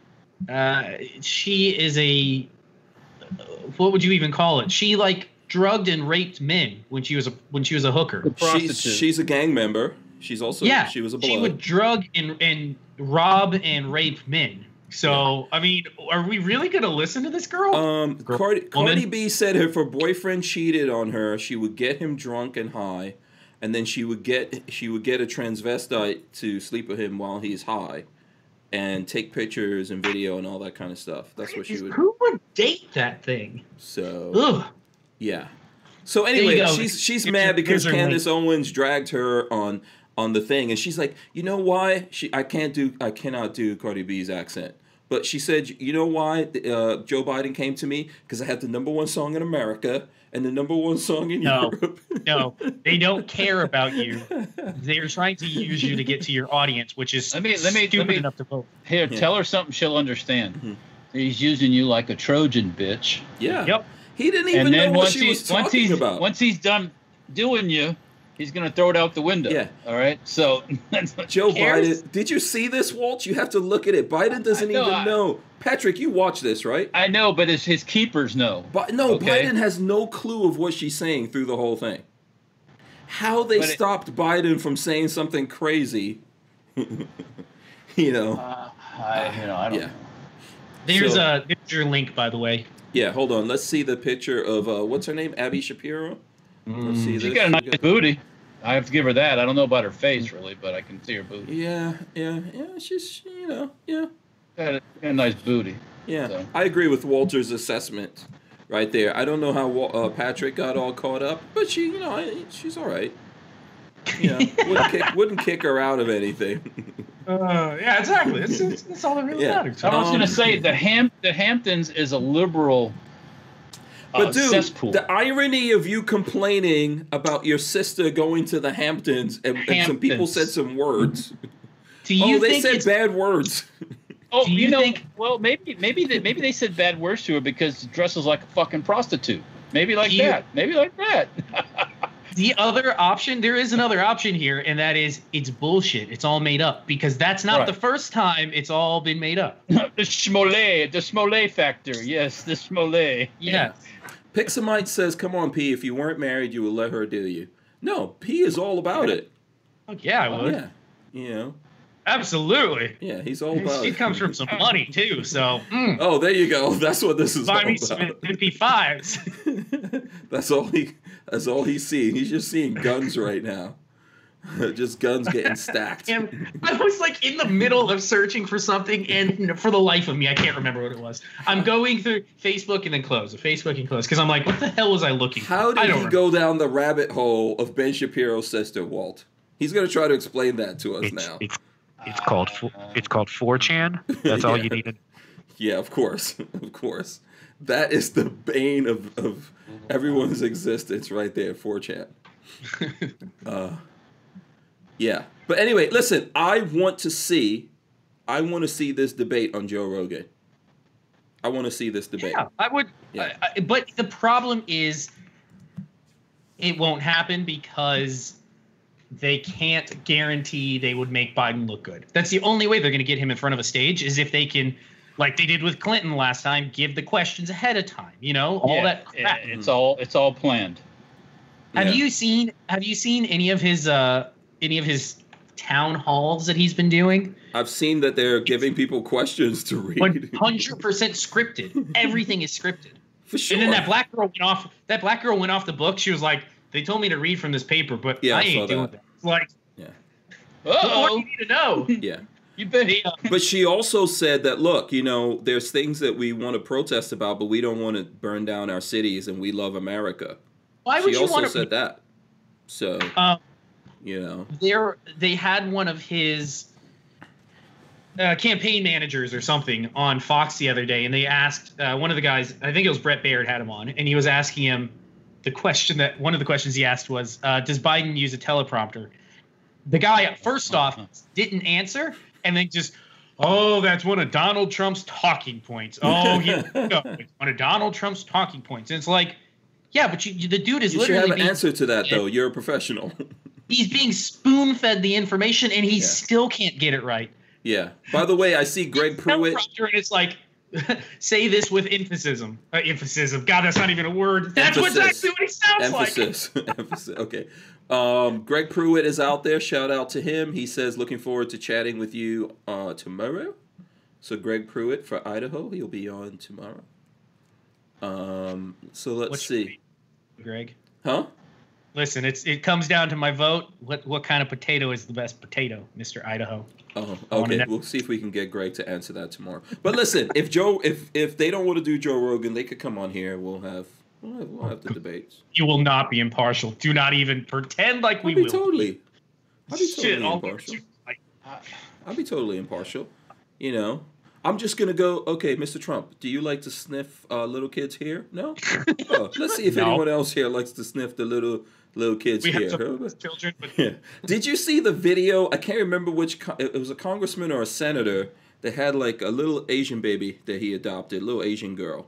uh, she is a what would you even call it? She like drugged and raped men when she was a when she was a hooker. she's, she's a gang member. She's also yeah, she was a She blood. would drug and and rob and rape men. So I mean, are we really gonna listen to this girl? Um, Girl- Cardi. Cardi B said if her boyfriend cheated on her, she would get him drunk and high, and then she would get she would get a transvestite to sleep with him while he's high, and take pictures and video and all that kind of stuff. That's what she would. Who would date that thing? So Ugh. Yeah. So anyway, she's she's mad because Candace Owens dragged her on on the thing, and she's like, you know why? She I can't do I cannot do Cardi B's accent, but she said, you know why? Uh, Joe Biden came to me because I had the number one song in America and the number one song in No. Europe. [laughs] No, they don't care about you. [laughs] They're trying to use you to get to your audience, which is Let me- let me- let me- enough to vote. Here, Yeah. tell her something she'll understand. Mhm. He's using you like a Trojan bitch. yeah. Yep. He didn't even And know what she was he's once talking about. once he's done doing you, he's going to throw it out the window. Yeah. All right. So [laughs] Joe cares? Biden. Did you see this, Walt? You have to look at it. Biden doesn't know, even I- know. Patrick, you watch this, right? I know, but his his keepers know. But no, Okay. Biden has no clue of what she's saying through the whole thing. How they But it- stopped Biden from saying something crazy, [laughs] you know? Uh, I, you know, I don't Yeah. know. [laughs] There's So- a there's your link, by the way. Yeah, hold on. Let's see the picture of uh, what's her name, Abby Shapiro. Let's see She this. got a We nice booty. I have to give her that. I don't know about her face really, but I can see her booty. Yeah, yeah, yeah. She's, you know, yeah, Got a, got a nice booty. yeah. So. I agree with Walter's assessment right there. I don't know how uh, Patrick got all caught up, but she, you know, I, she's all right. Yeah, [laughs] wouldn't kick, wouldn't kick her out of anything. [laughs] Uh, yeah, exactly. That's, that's, that's all that really Yeah. matters. I was Um, gonna say the Ham the Hamptons is a liberal uh, But dude, cesspool. the irony of you complaining about your sister going to the Hamptons and, and some people said some words. [laughs] Do you oh, they think said it's bad words. [laughs] oh, do you, you know, think- well maybe maybe they, maybe they said bad words to her because she dresses like a fucking prostitute. Maybe like you- that. Maybe like that. [laughs] the other option? There is another option here, and that is it's bullshit. It's all made up because that's not Right. the first time it's all been made up. the Schmolet, the Schmolet factor. Yes, the Schmolet. Yeah. Pixamite says, "Come on, P. If you weren't married, you would let her do you." No, P is all about it. Yeah, I would. Yeah, you know, Absolutely. yeah, he's all about She it. comes from some money too, so mm, Oh, there you go. [laughs] That's what this is all buy me some about. MP5s. [laughs] that's all he. That's all he's seeing. He's just seeing guns right now. [laughs] just guns getting stacked. And [laughs] I was like in the middle of searching for something, and for the life of me, I can't remember what it was. I'm going through Facebook and then close, Facebook and close, because I'm like, what the hell was I looking? How for? I did don't he remember. go down the rabbit hole of Ben Shapiro's sister, Walt? He's going to try to explain that to us It's now. it's it's called fo- it's called 4chan. That's [laughs] all you Yeah. need. To, Yeah, of course, of course. That is the bane of, of everyone's existence right there, 4chan. Uh, yeah. But anyway, listen, I want to see, I want to see this debate on Joe Rogan. I want to see this debate. Yeah, I would. Yeah. I- I- but the problem is, it won't happen because they can't guarantee they would make Biden look good. That's the only way they're going to get him in front of a stage is if they can, like they did with Clinton last time, give the questions ahead of time. You know, all Yeah, that crap. yeah, It's all it's all planned. Have Yeah. you seen Have you seen any of his uh any of his town halls that he's been doing? I've seen that they're giving people questions to read. One hundred percent scripted. Everything is scripted. [laughs] For sure. And then that black girl went off. That black girl went off the book. She was like, "They told me to read from this paper, but Yeah, I I ain't doing that. that." It's Like, yeah. Oh, you need to know? [laughs] yeah. you bet. But she also said that look, you know, there's things that we want to protest about, but we don't want to burn down our cities, and we love America. Why would she you also want to? said that. So Um, you know, there, they had one of his uh, campaign managers or something on Fox the other day, and they asked uh, one of the guys. I think it was Bret Baier had him on, and he was asking him the question that one of the questions he asked was, uh, "Does Biden use a teleprompter?" The guy, first off, didn't answer, and then just. Oh, that's one of Donald Trump's talking points. Oh, yeah, [laughs] it's one of Donald Trump's talking points. And it's like, yeah, but you, the dude is you should literally have an being answer to that though. You're a professional. [laughs] he's being spoon fed the information and he Yeah. still can't get it right. yeah. By the way, I see Greg Pruitt. And it's like, [laughs] say this with emphasis. Uh, emphasis. God, that's not even a word. That's Emphasis. exactly what he sounds like. Emphasis. [laughs] Emphasis. Okay. Um, Greg Pruitt is out there. Shout out to him. He says, looking forward to chatting with you uh, tomorrow. So, Greg Pruitt for Idaho. He'll be on tomorrow. Um, so, let's What's see. Greg, Huh? Listen, it's it comes down to my vote. What what kind of potato is the best potato, Mister Idaho? Oh, okay. We'll see if we can get Greg to answer that tomorrow. But listen, if Joe, if if they don't want to do Joe Rogan, they could come on here. We'll have we'll have, we'll have the debates. You will not be impartial. Do not even pretend like we I'll be will. totally. I'll be totally all impartial. like, I'll be totally impartial. You know, I'm just gonna go. Okay, Mr. Trump, do you like to sniff uh, little kids here? No. [laughs] Oh, let's see if No. anyone else here likes to sniff the little little kids we here. have huh? [laughs] children, but Yeah. Did you see the video? I can't remember which. Co- it was a congressman or a senator that had like a little Asian baby that he adopted, little Asian girl,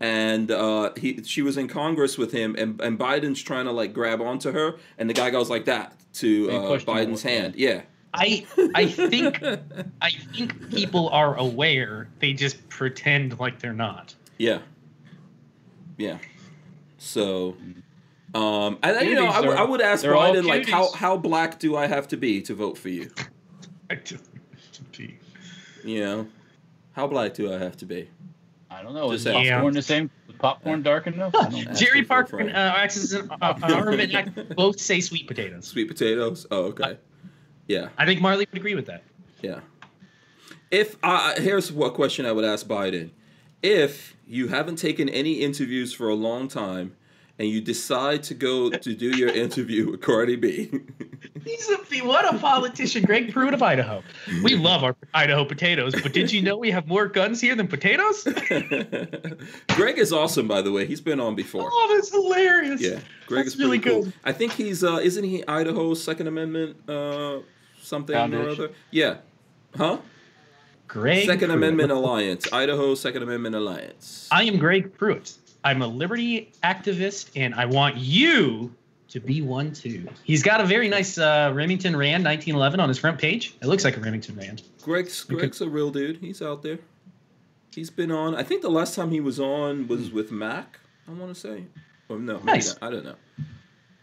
and uh, he she was in Congress with him, and, and Biden's trying to like grab onto her, and the guy goes like that to uh, Biden's hand. Yeah. I I think [laughs] I think people are aware. They just pretend like they're not. Yeah. Yeah. So, um, and then, you know, I, Cuties would- I would ask Biden like, how how black do I have to be to vote for you? [laughs] I just- You know, how black do I have to be? I don't know. Is Just ask. popcorn the same? Is popcorn dark enough? [laughs] I don't know. Ask Jerry him Parker and uh, Access and uh, Armament both say sweet potatoes. Sweet potatoes. Oh, okay. Yeah, I think Marley would agree with that. yeah. If uh, here's what question I would ask Biden: If you haven't taken any interviews for a long time, and you decide to go to do your interview with Cardi B, He's a what a politician, Greg Pruitt of Idaho. We love our Idaho potatoes, but did you know we have more guns here than potatoes? [laughs] Greg is awesome, by the way. He's been on before. Oh, that's hilarious. Yeah, Greg That's is really cool. good. I think he's uh isn't he Idaho's Second Amendment uh something or other? Yeah. Huh? Greg Second Pruitt. Amendment Alliance. Idaho Second Amendment Alliance. I am Greg Pruitt. I'm a liberty activist, and I want you to be one too. He's got a very nice uh, Remington Rand 1911 on his front page. It looks like a Remington Rand. Greg's Greg's a real dude. He's out there. He's been on. I think the last time he was on was with Mac. I want to say. Or no, maybe Nice. I don't know.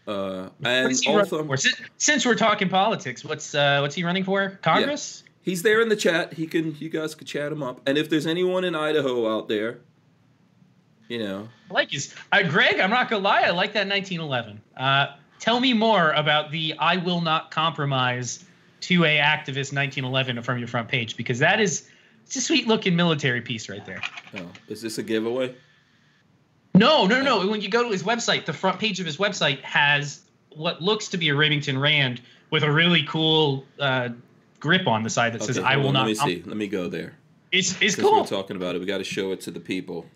Uh, and What's he running also? Since, since we're talking politics, what's uh, what's he running for? Congress? he's there in the chat. He can. You guys could chat him up. And if there's anyone in Idaho out there, you know, I like his. Uh, Greg, I'm not gonna lie, I like that 1911. Uh, tell me more about the "I will not compromise" 2A activist 1911 from your front page because that is it's a sweet looking military piece right there. oh, is this a giveaway? No, no, no. When you go to his website, the front page of his website has what looks to be a Remington Rand with a really cool uh, grip on the side that says "I will on, not." Let me com-" see. Let me go there. It's it's Since cool. we're talking about it, we got to show it to the people.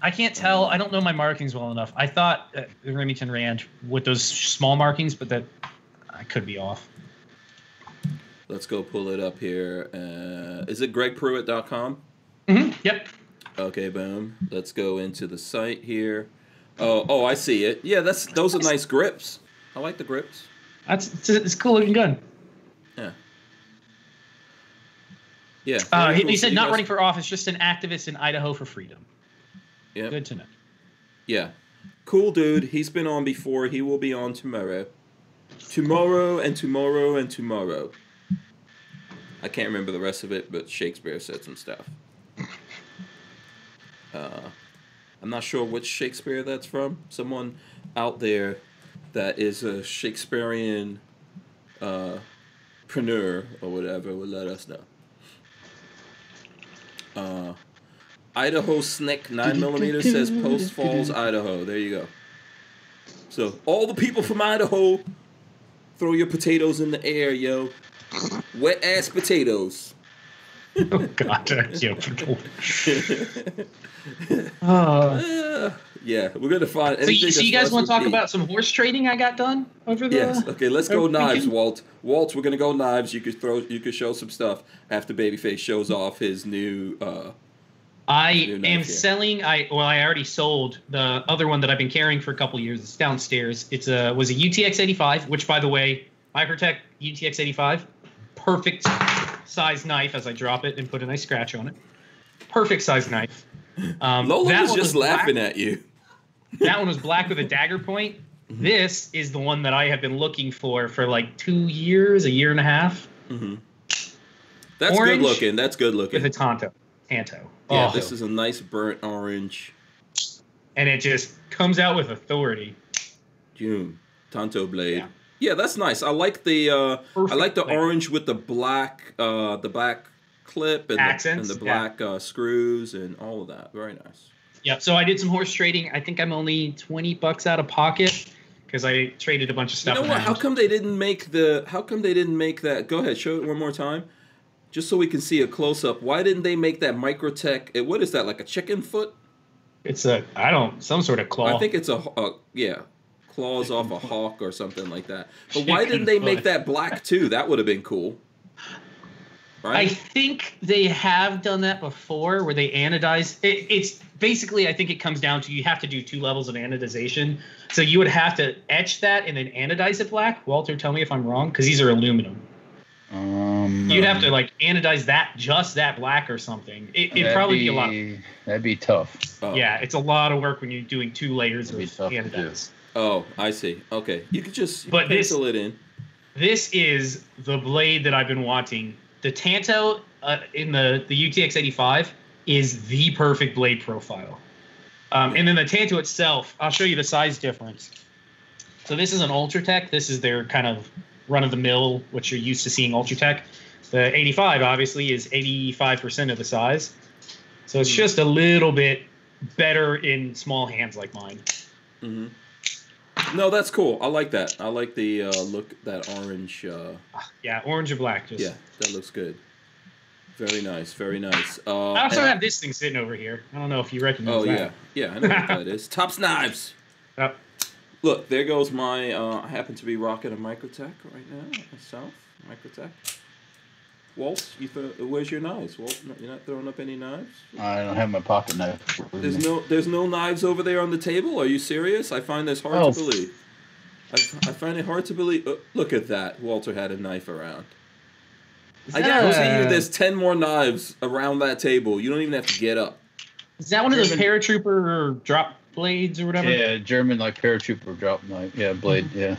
I can't tell. I don't know my markings well enough. I thought uh, the Remington Rand with those small markings, but that I could be off. Let's go pull it up here. Uh, is it gregpruitt.com? hmm Yep. Okay, boom. Let's go into the site here. Oh, oh, I see it. Yeah, that's those are nice grips. I like the grips. That's it's, a- it's cool looking gun. Yeah. Yeah. Uh, very he, cool. he said not running for office, just an activist in Idaho for freedom. Yeah. Good to know. Yeah. Cool dude. He's been on before. He will be on tomorrow. Tomorrow and tomorrow and tomorrow. I can't remember the rest of it, but Shakespeare said some stuff. Uh, I'm not sure which Shakespeare that's from. Someone out there that is a Shakespearean uh, preneur or whatever would let us know. Uh, Idaho Snick 9 millimeter says Post Falls, Idaho. There you go. So, all the people from Idaho, throw your potatoes in the air, yo. Wet ass potatoes. [laughs] Oh God. [laughs] yeah. Uh, yeah, we're gonna find. so, you, so you guys want to talk B. about some horse trading I got done over the? Yes. Okay. Let's go knives, weekend? Walt. Walt, we're gonna go knives. You could throw. You could show some stuff after Babyface shows off his new. uh I am selling. I well, I already sold the other one that I've been carrying for a couple years. It's downstairs. It's a was a UTX 85, which by the way, Microtech UTX 85, perfect size knife. As I drop it and put a nice scratch on it, perfect size knife. Um, Lola that was just black. laughing at you. That one was black with a dagger point. Mm-hmm. This is the one that I have been looking for for like two years, a year and a half, hmm That's Orange good looking. That's good looking. with a Tanto. Tanto. Yeah, Oh, this is a nice burnt orange. and it just comes out with authority. June Tanto blade. Yeah. Yeah. that's nice. I like the uh I like the blade. orange with the black uh the black clip and, Accents, the, and the yeah. black uh, screws and all of that. Very nice. Yep. So I did some horse trading. I think I'm only 20 bucks out of pocket because I traded a bunch of stuff. You stuff. know what? How come they didn't make the? How come they didn't make that? Go ahead, show it one more time, just so we can see a close up. Why didn't they make that Microtech? eh, What is that? Like a chicken foot? It's a I don't some sort of claw. I think it's a, a yeah, claws off a hawk or something like that. But why didn't they make that black too? That would have been cool. Right? I think they have done that before, where they anodize. It, it's basically, I think it comes down to you have to do two levels of anodization. So you would have to etch that and then anodize it black. Walter, tell me if I'm wrong, because these are aluminum. Um, You'd have to like anodize that, just that black or something. It, it'd probably be, a lot. That'd be tough. Oh. Yeah, it's a lot of work when you're doing two layers of That'd be tough to do. anodize. Oh, I see. Okay, you could just But this- pencil it in. This is the blade that I've been wanting. The Tanto uh, in the the UTX 85 is the perfect blade profile. Um, and then the Tanto itself, I'll show you the size difference. So this is an Ultratech. This is their kind of run of the mill, what you're used to seeing Ultratech. The 85 obviously is 85% of the size. So it's just a little bit better in small hands like mine. Mm-hmm. No, that's cool. I like that. I like the uh, look that orange. Uh, Yeah, orange or black. Just. yeah, that looks good. Very nice. Very nice. Uh, I also have this thing sitting over here. I don't know if you recognize Oh that. yeah, yeah. I know what that is. [laughs] Tops knives. Yep. Look, there goes my. Uh, I happen to be rocking a Microtech right now myself. Microtech. Walt, you th- where's your knives? Walt, you're not throwing up any knives. I don't have my pocket knife. There's me. no, there's no knives over there on the table. Are you serious? I find this hard Oh. to believe. I, I find it hard to believe. Uh, look at that. Walter had a knife around. I that guarantee a- you, there's ten more knives around that table. You don't even have to get up. Is that one of those paratrooper drop blades or whatever? Yeah, German like paratrooper drop knife. Yeah, blade. Yeah.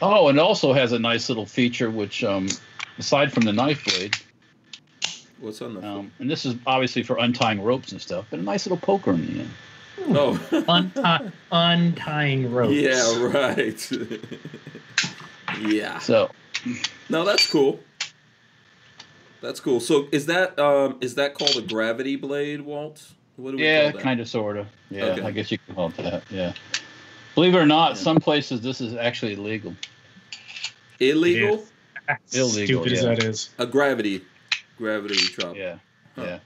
Oh, and also has a nice little feature, which um, aside from the knife blade, What's on the? um, and this is obviously for untying ropes and stuff, but a nice little poker in the end. oh. [laughs] Unti- untying ropes. Yeah, right. [laughs] yeah. So No, that's cool. That's cool. So is that um is that called a gravity blade, Walt? What do we yeah, kind of, sort of. Yeah, Okay. I guess you can call it that. Yeah. Believe it or not, Yeah. some places this is actually illegal. Illegal? Illegal, Stupid as that is. A gravity gravity drop. Yeah, Huh. yeah.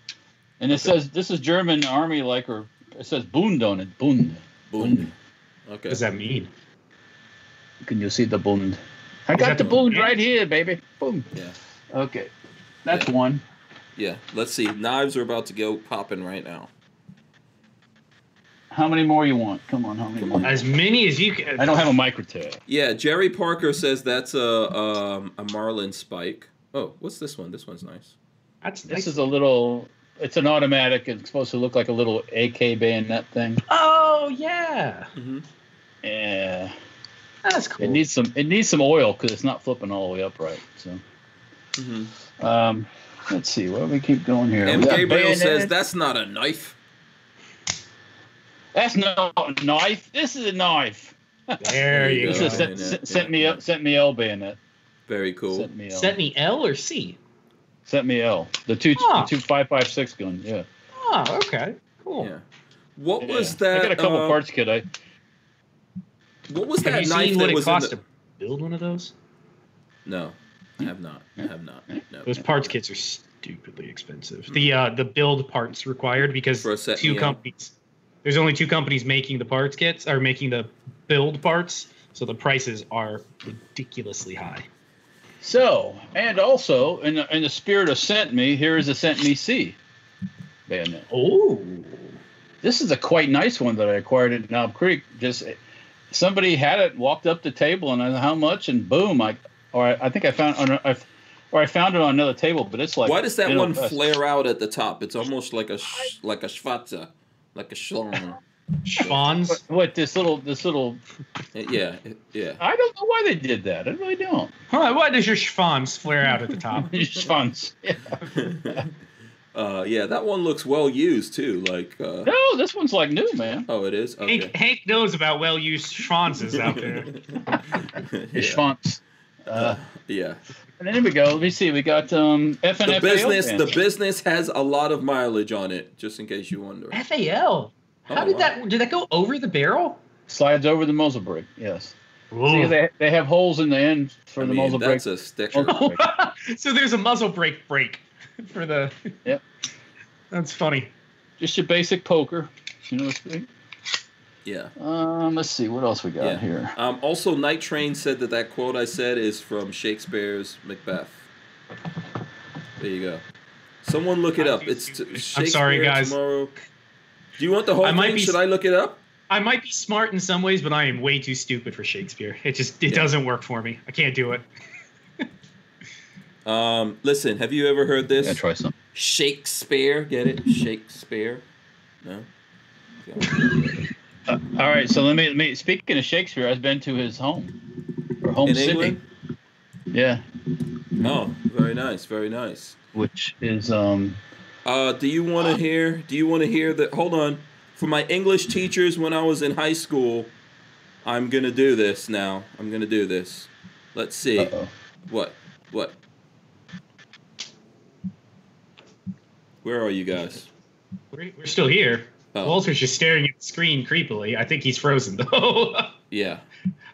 And it says this is German army like, or it says Bund on it. Bund. Boom. Okay. What does that mean? Can you see the Bund? I got the the Bund Bund? right here, baby. Boom. Yeah. Okay, that's one. Yeah. Let's see. Knives are about to go popping right now. How many more you want? Come on, how many more? As many as you can. I don't have a micro microtech. Yeah, Jerry Parker says that's a um a Marlin spike. Oh, what's this one? This one's nice. That's This nice. is a little. It's an automatic. It's supposed to look like a little AK bayonet thing. Oh yeah, Mm-hmm. Yeah. that's cool. It needs some. It needs some oil because it's not flipping all the way upright. So, Mm-hmm. um, let's see. Where do we keep going here? M. Gabriel bayonet. says that's not a knife. That's not a knife. This is a knife. there you Yeah, This go. is sent, sent, sent me up. CETME L bayonet. Very cool. CETME L. CETME L or C. CETME L. The two the two five five six gun. Yeah. Oh, okay, cool. Yeah. What Yeah. was that? I got a couple uh, parts kit. I What was Have that you knife seen what that it was in costs the? to build one of those? No, I have not. I have not. No. Those parts kits are stupidly expensive. The uh, the build parts required because For a set two yeah. companies. There's only two companies making the parts kits or making the build parts, so the prices are ridiculously high. So, and also in the, in the spirit of CETME, here is a CETME C bayonet. Oh, This is a quite nice one that I acquired at Knob Creek. Just somebody had it, walked up the table, and I know how much, and boom, I or I, I think I found on a- I, or I found it on another table, but it's like Why does that one flare out at the top? It's almost like a sh- like a schwarze, like a schlong. Schwans. What, what this little this little yeah, yeah. I don't know why they did that. I really don't. Why, why does your schwanz flare out at the top? [laughs] Schwanz. Yeah. [laughs] uh, yeah, that one looks well used too. Like, uh, No, this one's like new, man. oh, it is. Okay. Hank, Hank knows about well-used schwanzes out there. yeah. Schwanz. Uh, yeah. and then here we go. Let me see. We got um FNFAL. The business, band. the business has a lot of mileage on it. Just in case you wonder. FAL. How Oh, did wow. that? Did that go over the barrel? slides over the muzzle brake. Yes. See, they, they have holes in the end for I the mean, muzzle brake. that's a sticker. Muzzle [laughs] so there's a muzzle brake break for the. Yep. That's funny. Just your basic poker. You know what's big? Yeah. Um, let's see what else we got Yeah. here. Um, also, Night Train said that that quote I said is from Shakespeare's Macbeth. There you go. Someone look it up. It's t- stupid. I'm Shakespeare sorry, guys. tomorrow. Do you want the whole I might thing? be- Should I look it up? I might be smart in some ways, but I am way too stupid for Shakespeare. It just it Yeah. doesn't work for me. I can't do it. [laughs] Um, listen, have you ever heard this? Yeah, try some. Shakespeare, get it? Shakespeare. No. Uh, all right, so let me, let me. Speaking of Shakespeare, I've been to his home or home In city. England? Yeah, Oh, very nice, very nice. which is um. Uh, do you want to hear? Do you want to hear that? Hold on. For my English teachers when I was in high school, I'm gonna do this now. I'm gonna do this. Let's see. Uh-oh. What? What? Where are you guys? We're, we're still here. Oh. Walter's just staring at the screen creepily. I think he's frozen [laughs] though. Yeah.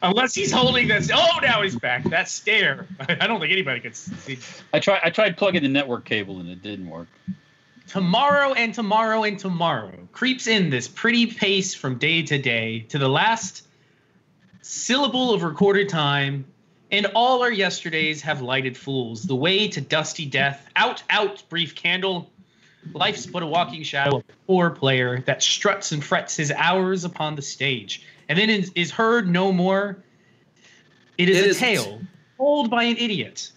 Unless he's holding this. Oh, now he's back. That stare. [laughs] I don't think anybody could see. I tried. I tried plugging the network cable and it didn't work. Tomorrow and tomorrow and tomorrow creeps in this pretty pace from day to day to the last syllable of recorded time, and all our yesterdays have lighted fools. The way to dusty death. Out, out, brief candle. Life's but a walking shadow of a poor player that struts and frets his hours upon the stage, and then is, is heard no more. It is It a is- tale told by an idiot.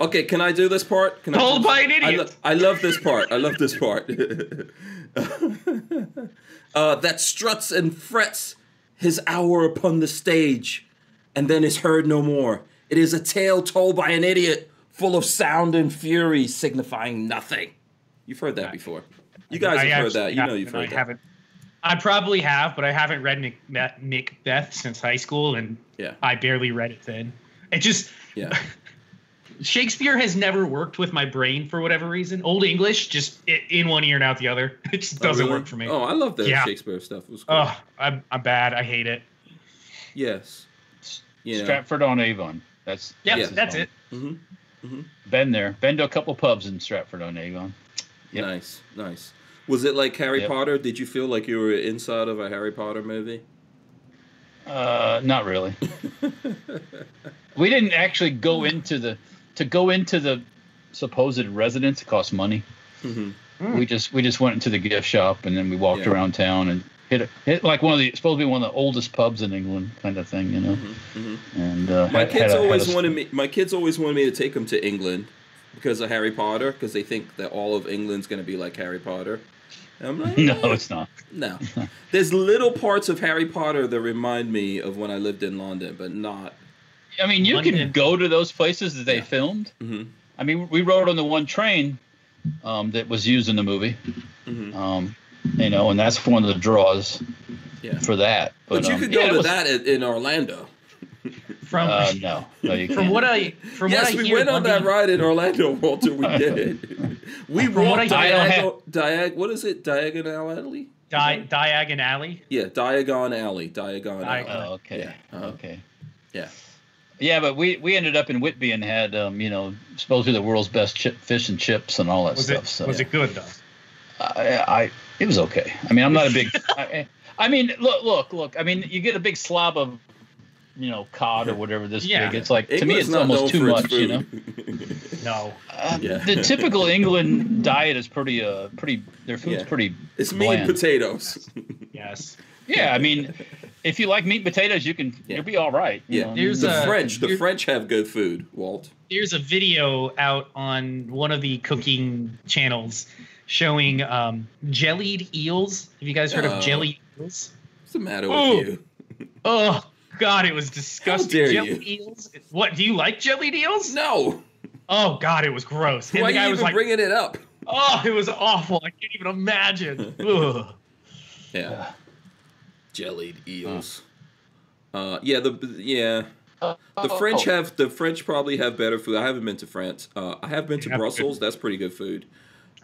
Okay, can I do this part? Can Told I, by an I, idiot. lo- I love this part. I love this part. [laughs] uh, that struts and frets his hour upon the stage, and then is heard no more. It is a tale told by an idiot, full of sound and fury, signifying nothing. You've heard that before. You guys I have heard actually that. You know you've and I heard that. haven't. I probably have, but I haven't read Nick, Macbeth since high school, and Yeah. I barely read it then. It just Yeah. [laughs] Shakespeare has never worked with my brain for whatever reason. Old English, just in one ear and out the other. [laughs] It just Oh, doesn't really? work for me. Oh, I love the Yeah. Shakespeare stuff. It was cool. Oh, I'm, I'm bad. I hate it. yes. Yeah. Stratford on Avon. That's Yep, Yeah. his that's home. it. Mm-hmm. Hmm Been there. Been to a couple pubs in Stratford on Avon. Yep. Nice, nice. Was it like Harry Yep. Potter? Did you feel like you were inside of a Harry Potter movie? Uh, not really. [laughs] we didn't actually go into the to go into the supposed residence. It cost money. hmm We just we just went into the gift shop and then we walked Yeah. around town and hit hit like one of the supposed to be one of the oldest pubs in England kind of thing, you know. hmm And uh, My had- kids had a- always a- wanted me. My kids always wanted me to take them to England because of Harry Potter, because they think that all of England's going to be like Harry Potter. I'm like, [laughs] No, "Eh, it's not. no. [laughs] There's little parts of Harry Potter that remind me of when I lived in London, but not. I mean, you London. can go to those places that they Yeah. filmed. hmm I mean, we rode on the one train um, that was used in the movie. hmm Um, you know, and that's one of the draws Yeah. for that. But, you um, could go yeah, to was- that in, in Orlando. From Uh, no, no, you from what I from yes, what I we hear, went on that ride in Orlando, Walter. We did. [laughs] we From what walked I- I diagonal, diag. What is it? Diagonal alley. Di- Diagon Alley. Yeah, Diagon Alley. Diagon Diagon. Alley. Oh, okay. Yeah, uh-huh. Okay. Yeah. Yeah, but we, we ended up in Whitby and had um, you know supposedly the world's best chip, fish and chips and all that Was stuff. it so was it good though? I, I it was okay. I mean, I'm not a big. [laughs] I, I mean, look, look, look. I mean, you get a big slob of, you know, cod or whatever this Yeah. big. It's like to me, it's almost too for its much. You know. [laughs] No. Uh, Yeah. The typical England diet is pretty, uh, pretty. Their food's Yeah. pretty. it's meat bland. and potatoes. Yes. Yeah, I mean, if you like meat and potatoes, you can. Yeah. You'll be all right. you Yeah, know. Here's the a- French. The French have good food, Walt. There's a video out on one of the cooking channels showing um, jellied eels. Have you guys heard Oh. of jellied eels? What's the matter Oh. with you? [laughs] Oh God, it was disgusting. dare jellied eels. What? Do you like jellied eels? No. Oh God, it was gross. And Why the are guy you was like, bringing it up? "Oh, it was awful. I can't even imagine." [laughs] Yeah. Jellied eels. Uh, yeah, the yeah. The Oh, French oh. have the French probably have better food. I haven't been to France. Uh, I have been to Yeah. Brussels. That's pretty good food.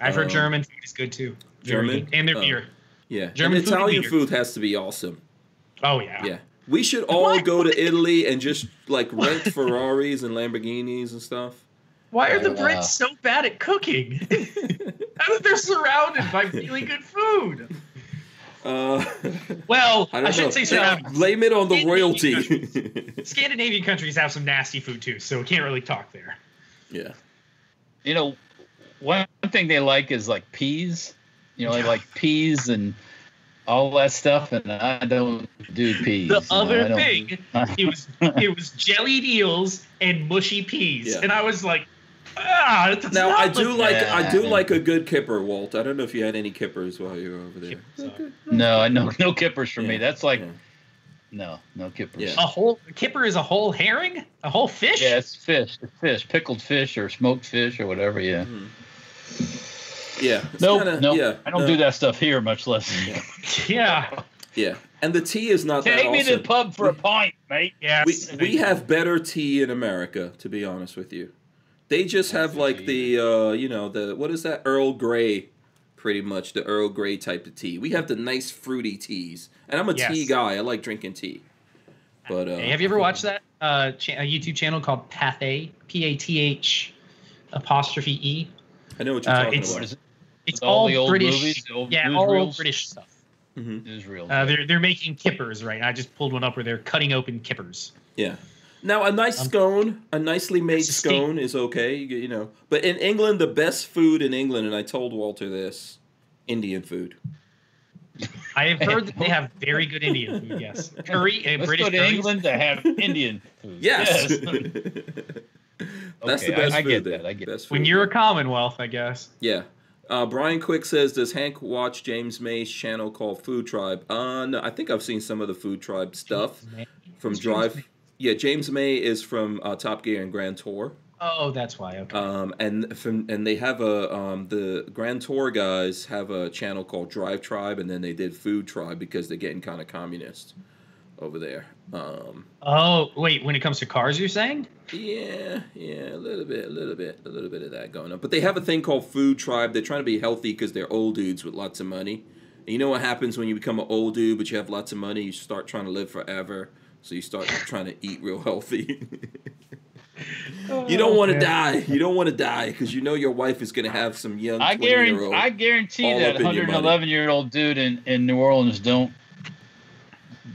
I've heard Um, German food is good too. German? and their Oh. beer. Yeah, German and food and Italian food has to be awesome. Oh yeah. Yeah, we should all What? go to Italy and just like [laughs] rent Ferraris and Lamborghinis and stuff. Why are the Uh, Brits so bad at cooking? [laughs] How they're surrounded by really good food. [laughs] Uh, Well, I I, shouldn't say surrounded. Blame it on the Indian royalty. Scandinavian countries have some nasty food too, so we can't really talk there. yeah. you know, one thing they like is like peas. You know, they like peas and all that stuff, and I don't do peas. The you know, other thing, [laughs] it was it was jellied eels and mushy peas, Yeah. and I was like, ah. it does Now not I do look like I do like a good kipper, Walt. I don't know if you had any kippers while you were over there. Kippers, No, I know no kippers for me. That's like yeah. no, no kippers. Yeah. A whole kipper is a whole herring, a whole fish. Yeah, it's fish. It's fish, pickled fish or smoked fish or whatever. Yeah. Yeah. it's Nope, kinda- nope. Yeah, I don't no, do that stuff here, much less. [laughs] yeah. Yeah, and the tea is not that Take me to the pub for a pint, mate. Yes. we we have better tea in America, to be honest with you. They just have like the uh, you know the what is that Earl Grey, pretty much the Earl Grey type of tea. We have the nice fruity teas, and I'm a tea guy. I like drinking tea. But uh, Hey, have you ever watched that uh, cha- a YouTube channel called Pathé? P A T H apostrophe E. I know what you're Uh, talking it's- about. What is it? It's all all, the old British. movies, the old yeah, newsreels? all British stuff. Mhm. Israel. Uh, they're they're making kippers right. now. I just pulled one up where they're cutting open kippers. Yeah. Now a nice Um, scone, a nicely made it's steak. scone is okay, you, you know. But in England, the best food in England, and I told Walter this, Indian food. I have heard that they have very good Indian food. Yes, [laughs] curry and Let's British go to curries. England to have Indian food. Yes. Yes. [laughs] That's Okay, the best I, I food get there. that. I get Best When you're a. Commonwealth, I guess. Yeah. Uh, Brian Quick says, "Does Hank watch James May's channel called Food Tribe?" Uh, no, I think I've seen some of the Food Tribe stuff from James Drive. May? Yeah, James May is from uh, Top Gear and Grand Tour. Oh, that's why. Okay. Um, and from and they have a um, the Grand Tour guys have a channel called Drive Tribe, and then they did Food Tribe because they're getting kind of communist over there. Um, oh, wait. When it comes to cars, you're saying? yeah, yeah, a little bit, a little bit, a little bit of that going on. But they have a thing called Food Tribe. They're trying to be healthy because they're old dudes with lots of money. And you know what happens when you become an old dude, but you have lots of money? You start trying to live forever. So you start trying to eat real healthy. [laughs] you don't want to die. You don't want to die because you know your wife is going to have some young I guarantee. I guarantee that up in your money. 111 year old dude in, in New Orleans don't.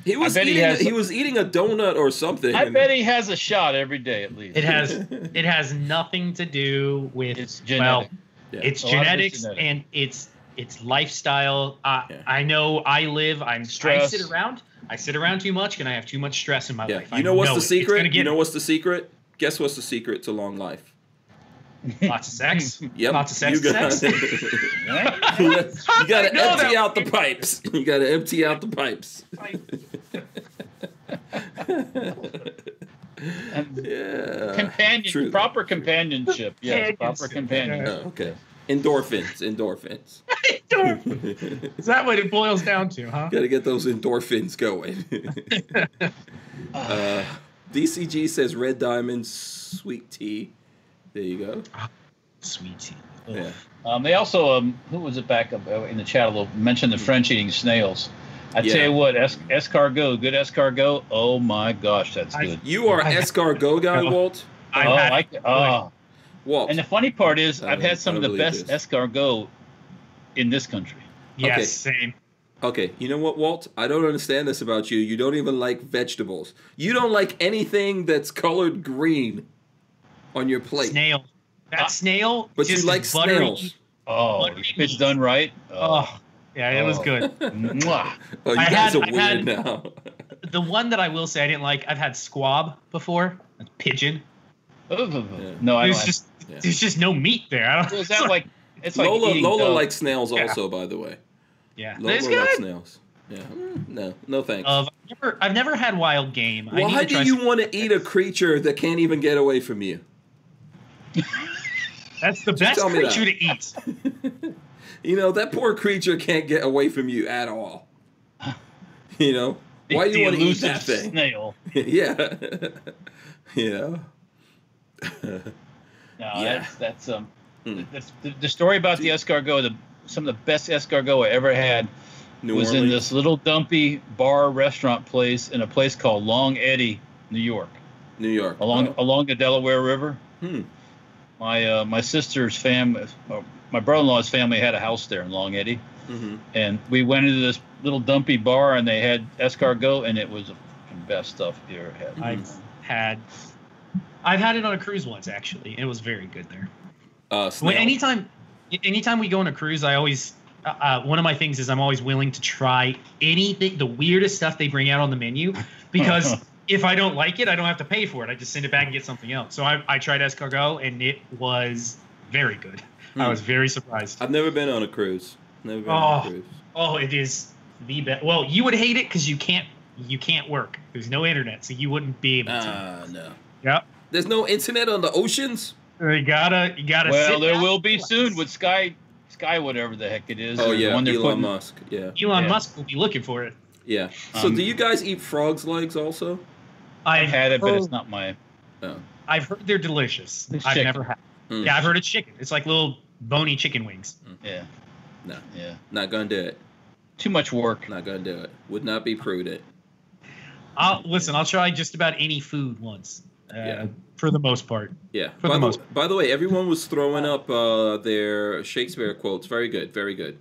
He was bet he eating. has- he was eating a donut or something. I bet he has a shot every day at least. It has [laughs] it has nothing to do with It's well. Yeah. it's A lot of it's genetics genetic. and it's it's lifestyle. Uh, Yeah. I know I live. I'm I sit around. I sit around too much, and I have too much stress in my Yeah. life. You know what's know the it. Secret? You know what's the secret? Guess what's the secret to long life? lots of sex. [laughs] Yep. Lots of sex. You got sex. [laughs] you got to [laughs] I empty that. out the pipes. You got to empty out the pipes. yeah. Companion, True. proper companionship. Yes, proper Companionship, companionship. Oh, okay. Endorphins. Endorphins. Is that what it boils down to, huh? got to get those endorphins going. uh, DCG says red diamond sweet tea. There you go. Sweet tea. Yeah. Um, they also, um, who was it back up uh, in the chat a little, mentioned the French eating snails. I Yeah. tell you what, es- escargot, good escargot. Oh my gosh, that's I- good. You are I- escargot guy, [laughs] Walt. I've oh, had- I, oh. Walt. And the funny part is, I I've don't- had some I of the best this. escargot in this country. Yes, Okay. same. Okay, you know what, Walt? I don't understand this about you. You don't even like vegetables. You don't like anything that's colored green on your plate. Snail. That Ah. snail. But you like buttery- snails. Oh, Buttery if it's done right. Oh, yeah, it was Oh. good. [laughs] Mwah. Oh, you I guys had- are I've weird had- now. The one that I will say I didn't like, I've had squab before. That's pigeon. No, I There's just Yeah. there's just no meat there. I don't, is that [laughs] like? It's like Lola eating Lola dove. likes snails Yeah. also, by the way. Yeah, it's likes good. snails. Yeah. Mm, No, no thanks. Of I've never, I've never had wild game. I need Why do you want to eat a creature that can't even get away from you? [laughs] That's the best creature to eat. [laughs] You know, that poor creature can't get away from you at all. [laughs] You know? Why do you want to eat that thing? Snail. yeah. yeah. No, Yeah. that's that's um. Hmm. That's, the, the story about the escargot, the some of the best escargot I ever had New was Orleans. in this little dumpy bar restaurant place in a place called Long Eddy, New York, New York. along Oh. along the Delaware River. Hmm. My uh, my sister's family, uh, my brother-in-law's family had a house there in Long Eddy, hmm and we went into this little dumpy bar, and they had escargot, and it was the best stuff you ever had. I've had, I've had it on a cruise once actually. It was very good there. Uh, When, anytime, anytime we go on a cruise, I always uh, uh, one of my things is I'm always willing to try anything, the weirdest stuff they bring out on the menu, because [laughs] if I don't like it, I don't have to pay for it. I just send it back and get something else. So I, I tried escargot and it was very good. I Hmm. was very surprised. I've never been on a cruise. Never been on a Oh. cruise. Oh, it is the best. Well, you would hate it because you can't you can't work. There's no internet, so you wouldn't be able to. Ah, no. Yep. There's no internet on the oceans. You gotta you gotta. Well, sit there down will be soon with Sky, Sky, whatever the heck it is. Oh or the yeah, one Elon putting- Musk. Yeah, Elon Yeah. Musk will be looking for it. yeah. So Um, do you guys eat frogs' legs also? I've had it, but it's not my. No. I've heard they're delicious. It's I've chicken. never had. Mm. Yeah, I've heard it's chicken. It's like little bony chicken wings. Yeah. No. Yeah. Not gonna do it. Too much work. Not gonna do it. Would not be prudent. I'll listen. I'll try just about any food once. Uh, Yeah. For the most part. Yeah. For by, the the, most- by the way, everyone was throwing up uh, their Shakespeare quotes. Very good. Very good.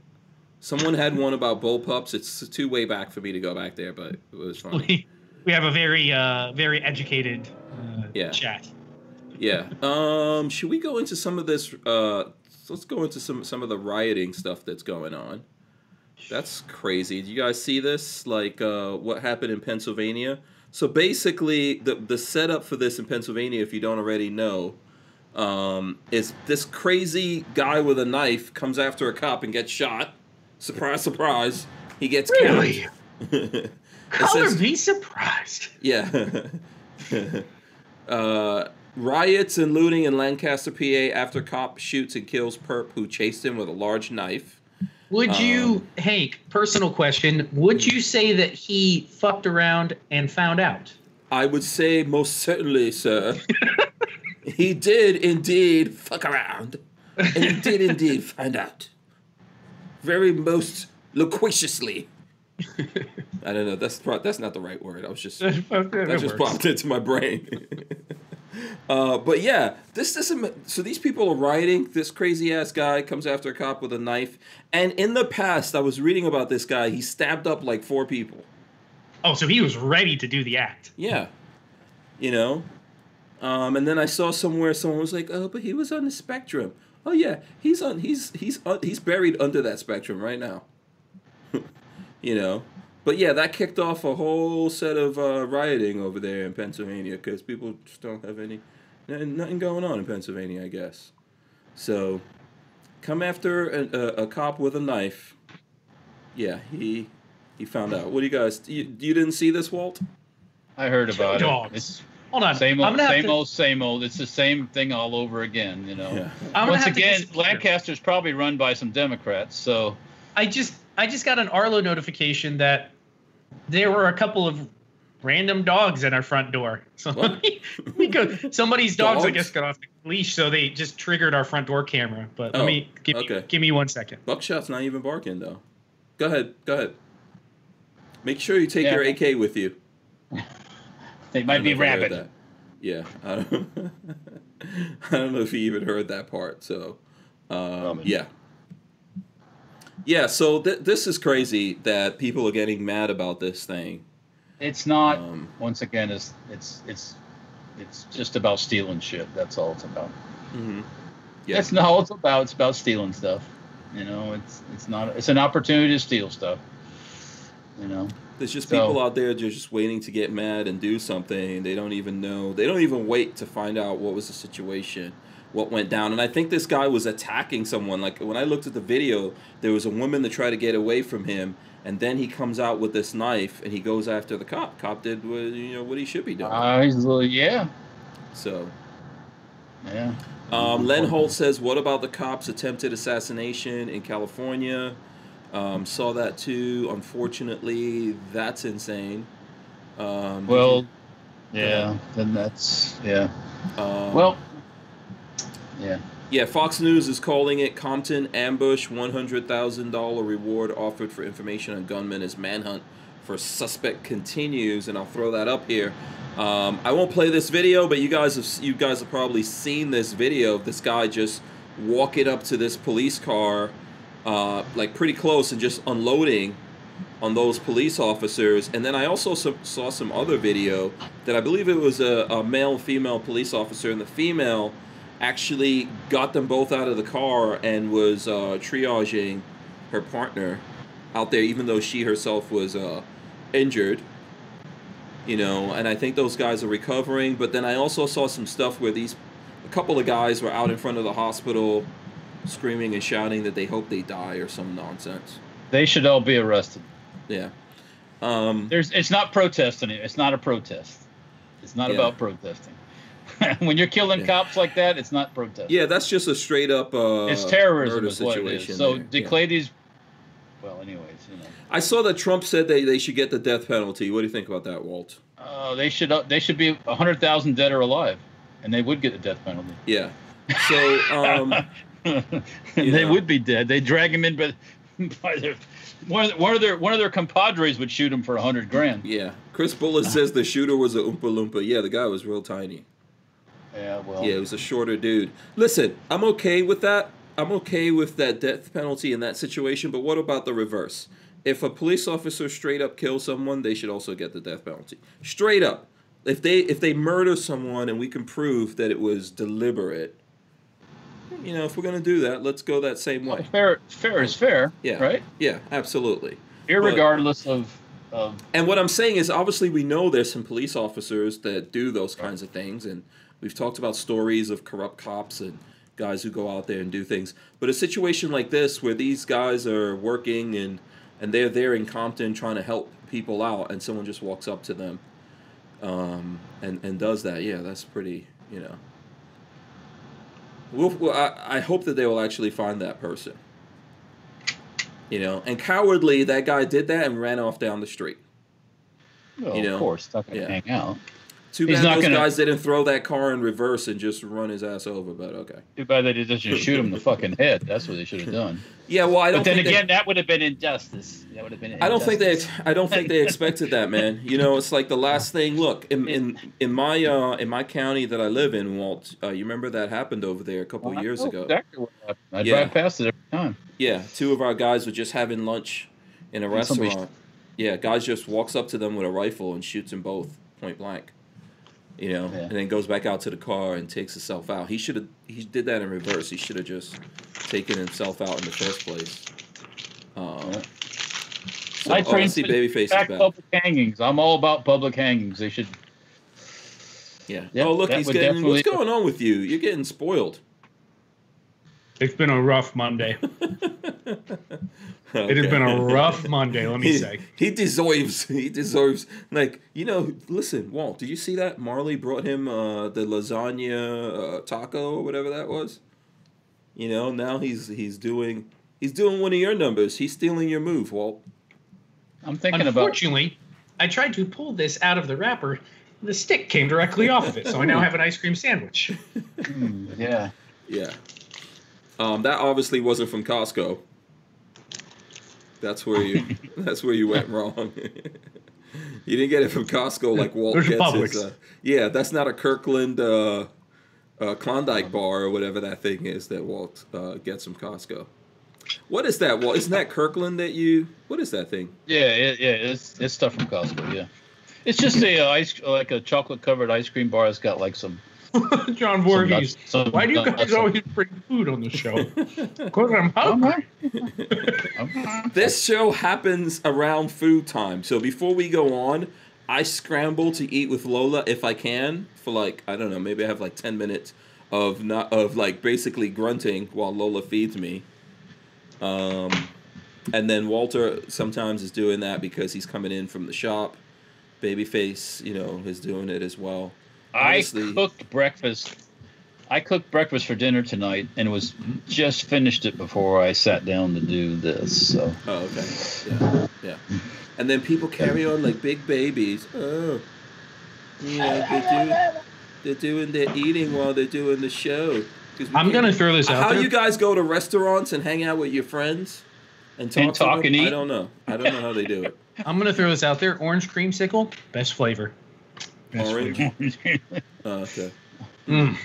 Someone had one about bull pups. It's too way back for me to go back there, but it was [laughs] funny. We, we have a very uh, very educated uh, Yeah. chat. Yeah. Um. Should we go into some of this? Uh. Let's go into some some of the rioting stuff that's going on. That's crazy. Do you guys see this? Like, uh, what happened in Pennsylvania? So basically, the the setup for this in Pennsylvania, if you don't already know, um, is this crazy guy with a knife comes after a cop and gets shot. Surprise, surprise. He gets Really? [laughs] Color says- me surprised. yeah. [laughs] uh, riots and looting in Lancaster, PA after cop shoots and kills perp who chased him with a large knife. Would you, Um, Hank? Personal question. Would you say that he fucked around and found out? I would say most certainly, sir. [laughs] he did indeed fuck around. And he did indeed find out. Very most loquaciously. [laughs] I don't know. That's pro- that's not the right word. I was just [laughs] that just popped into my brain. [laughs] uh, but yeah, this doesn't. So these people are rioting. This crazy ass guy comes after a cop with a knife. And in the past, I was reading about this guy. He stabbed up like four people. Oh, so he was ready to do the act. Yeah, you know. Um, and then I saw somewhere someone was like, "Oh, but he was on the spectrum." Oh yeah, he's on. He's he's uh, he's buried under that spectrum right now. You know. But yeah, that kicked off a whole set of uh, rioting over there in Pennsylvania because people just don't have any nothing going on in Pennsylvania, I guess. So, come after a, a, a cop with a knife. Yeah, he he found out. What do you guys? You, you didn't see this, Walt? I heard about dogs. it. It's Hold on. same I'm old, same to, old, same old. It's the same thing all over again. You know. Yeah. I'm gonna Once have to again, disappear. Lancaster's probably run by some Democrats, so I just I just got an Arlo notification that there were a couple of random dogs at our front door. [laughs] So let me, let me go. Somebody's dogs, I guess, got off the leash, so they just triggered our front door camera. But Oh, let me give me give me one second. Buckshot's not even barking though. Go ahead. Go ahead. Make sure you take Yeah. your AK with you. [laughs] they might be know if I heard rabid. Yeah, I don't. [laughs] I don't know if you even heard that part. So, um, yeah, yeah. So th- this is crazy that people are getting mad about this thing. It's not. Um, once again, it's it's it's it's just about stealing shit. That's all it's about. mhm. Yeah. That's not all it's about. It's about stealing stuff. You know, it's it's not. It's an opportunity to steal stuff. You know. There's just So- people out there just waiting to get mad and do something. They don't even know. They don't even wait to find out what was the situation, what went down. And I think this guy was attacking someone. Like when I looked at the video, there was a woman that tried to get away from him, and then he comes out with this knife and he goes after the cop. Cop did what you know what he should be doing. Uh, he's a little, yeah, so. yeah. Um, Len Holt says, "What about the cops' attempted assassination in California?" Um, saw that too. Unfortunately, that's insane. Um, Well, yeah. Then that's yeah. um, Well, yeah. yeah. Fox News is calling it Compton ambush. One hundred thousand dollar reward offered for information on gunman as manhunt for suspect continues. And I'll throw that up here. Um, I won't play this video, but you guys have you guys have probably seen this video of this guy just walking up to this police car, uh, like pretty close, and just unloading on those police officers. And then I also saw some other video that I believe it was a, a male female police officer, and the female actually got them both out of the car and was uh, triaging her partner out there, even though she herself was uh, injured. You know, and I think those guys are recovering. But then I also saw some stuff where these, a couple of guys were out in front of the hospital, screaming and shouting that they hope they die or some nonsense. They should all be arrested. Yeah. Um, There's, it's not protesting. It's not a protest. It's not Yeah. about protesting. [laughs] when you're killing Yeah. cops like that, it's not protest. yeah, that's just a straight up uh, it's terrorism is what it situation. So. Yeah. Declades. Well, anyways, you know, I saw that Trump said they, they should get the death penalty. What do you think about that, Walt? uh, they should uh, they should be hundred thousand dead or alive, and they would get the death penalty. Yeah. So, um, [laughs] they know. would be dead. They drag him in, but [laughs] by their one of, one of their one of their compadres would shoot him for a hundred grand. yeah. Chris Bullis says the shooter was a Oompa Loompa. Yeah, the guy was real tiny. Yeah, well, Yeah, it was a shorter dude. Listen, I'm okay with that. I'm okay with that death penalty in that situation, but what about the reverse? If a police officer straight up kills someone, they should also get the death penalty. Straight up. If they if they murder someone and we can prove that it was deliberate, you know, if we're gonna do that, let's go that same way. fair fair is fair. Yeah. Right. Yeah, absolutely. Irregardless of of And what I'm saying is, obviously, we know there's some police officers that do those kinds of things, and we've talked about stories of corrupt cops and guys who go out there and do things. But a situation like this, where these guys are working and and they're there in Compton trying to help people out, and someone just walks up to them, um, and and does that, yeah, that's pretty, you know. We'll, well, I, I hope that they will actually find that person. You know, and cowardly, that guy did that and ran off down the street. well, You know, of course, not gonna yeah. hang out. Too He's bad not those gonna- guys didn't throw that car in reverse and just run his ass over, but okay. Too bad they didn't just shoot him in the fucking head. That's what they should have done. [laughs] Yeah, well, I don't But then think they- again, that would have been injustice. That would have been. I don't think they. I don't think they expected that, man. You know, it's like the [laughs] last thing. Look, in in, in my uh, in my county that I live in, Walt. Uh, you remember that happened over there a couple Well, I years know ago. Exactly what happened. I Yeah. drive past it every time. Yeah, two of our guys were just having lunch in a And somebody- restaurant. Yeah, guys just walks up to them with a rifle and shoots them both point blank. You know, Yeah. and then goes back out to the car and takes himself out. He should have. He did that in reverse. He should have just taken himself out in the first place. Um, Yeah. so I train obviously, to babyface is back back. public hangings. I'm all about public hangings. They should. Yeah. Yep, oh, look, he's would getting. What's going on with you? You're getting spoiled. It's been a rough Monday. [laughs] It has been a [laughs] rough Monday, let me he, say. he deserves. He deserves. Like you know. Listen, Walt. Did you see that Marley brought him uh, the lasagna uh, taco or whatever that was? You know. Now he's he's doing he's doing one of your numbers. He's stealing your move, Walt. I'm thinking about. Unfortunately, I tried to pull this out of the wrapper. The stick came directly off of it, so I now have an ice cream sandwich. [laughs] Hmm, yeah. Yeah. Um, that obviously wasn't from Costco. That's where you. [laughs] that's where you went wrong. [laughs] you didn't get it from Costco like Walt There's gets his. Uh, yeah, that's not a Kirkland uh, uh, Klondike bar or whatever that thing is that Walt uh, gets from Costco. What is that, Walt? Isn't that Kirkland that you? What is that thing? Yeah, it, yeah, it's it's stuff from Costco. Yeah, it's just a uh, ice like a chocolate covered ice cream bar. It's got like some. [laughs] John some nuts- some Why do you nuts- guys always bring food on the show? [laughs] Because I'm I'm hungry. not- I'm not- This show happens around food time. So before we go on, I scramble to eat with Lola if I can for like I don't know, maybe I have like 10 minutes of not of like basically grunting while Lola feeds me. Um and then Walter sometimes is doing that because he's coming in from the shop. Babyface, you know, is doing it as well. I cooked breakfast. I cooked breakfast for dinner tonight, and was just finished it before I sat down to do this. So Oh, okay. Yeah. Yeah. And then people carry on like big babies. Oh. yeah, know, they do, they're doing their eating while they're doing the show. 'Cause we I'm gonna throw this out How there. you guys go to restaurants and hang out with your friends and talk, And to talk them? and I don't know. I don't know how they do it. [laughs] I'm gonna throw this out there. Orange creamsicle, best flavor. Best Orange? [laughs] Oh, okay. Mm.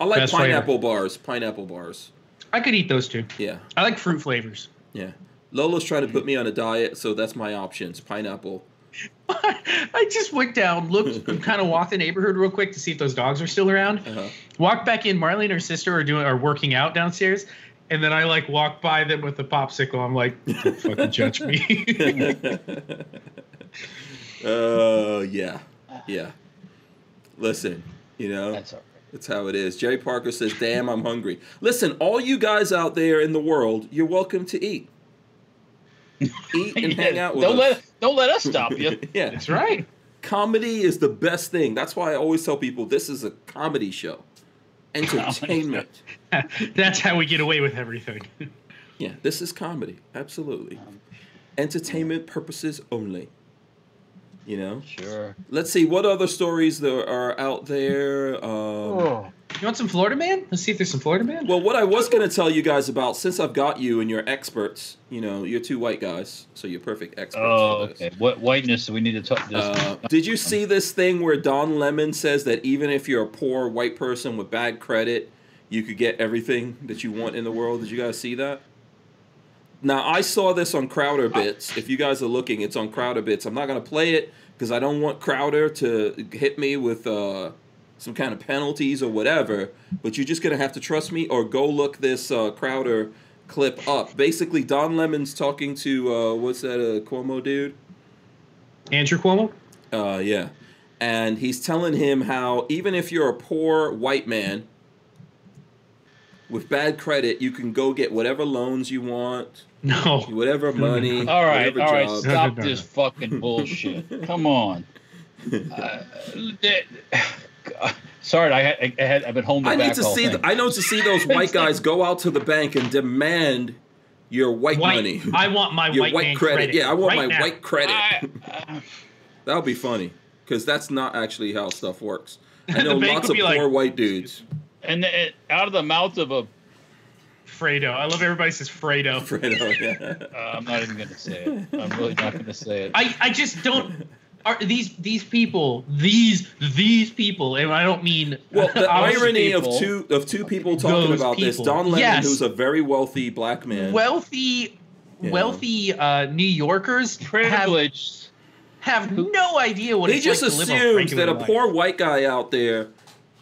I like Best flavor. pineapple bars. Pineapple bars. I could eat those too. Yeah. I like fruit flavors. Yeah. Lola's trying to put me on a diet, so that's my options: pineapple [laughs] I just went down, looked, [laughs] kind of walked the neighborhood real quick to see if those dogs are still around. Uh-huh. Walked back in. Marley and her sister are doing are working out downstairs, and then I like walk by them with the popsicle. I'm like, don't fucking judge me. Uh, yeah, yeah. Listen, you know, That's all right. that's how it is. Jerry Parker says, "Damn, I'm hungry." Listen, all you guys out there in the world, you're welcome to eat. [laughs] Eat and hang out with don't us. let don't let us stop you. [laughs] yeah, That's right. comedy is the best thing. That's why I always tell people this is a comedy show, entertainment. [laughs] That's how we get away with everything. yeah, this is comedy. Absolutely, um, entertainment purposes only. You know. Sure. Let's see what other stories there are out there. Um, You want some Florida man? Let's see if there's some Florida man. Well, what I was going to tell you guys about, since I've got you and you're experts, you know, you're two white guys, so you're perfect experts. Oh, for this. okay. What whiteness do we need to talk? Just, Uh, did you see this thing where Don Lemon says that even if you're a poor white person with bad credit, you could get everything that you want in the world? Did you guys see that? Now, I saw this on Crowder Bits. If you guys are looking, it's on Crowder Bits. I'm not going to play it because I don't want Crowder to hit me with uh, some kind of penalties or whatever. But you're just going to have to trust me or go look this uh, Crowder clip up. Basically, Don Lemon's talking to, uh, what's that, uh, Cuomo dude? Andrew Cuomo. Uh, yeah. And he's telling him how even if you're a poor white man with bad credit, you can go get whatever loans you want, No. [laughs] whatever money, all right, whatever all right. job. Stop No, no, no, this fucking [laughs] bullshit. Come on. Uh, that- sorry, I had, I had I've been holding I back need to see. thing. I know to see those white guys go out to the bank and demand your white, White. money, I want my [laughs] your white, white man credit. Yeah, I want right my now. white credit. I- uh, that would be funny because that's not actually how stuff works. I know lots of poor like- white dudes. and it, out of the mouth of a Fredo. I love everybody says Fredo. [laughs] Fredo, yeah. Uh, I'm not even going to say it. I'm really not going to say it. I, I just don't. Are these these people these these people and I don't mean Well, the obvious irony of two of two people talking Those about this. Don Lemon, Yes. who's a very wealthy black man. wealthy Yeah. wealthy uh, New Yorkers have, Privileged. have no idea what he it's just like to live a assumes that a life. poor white guy out there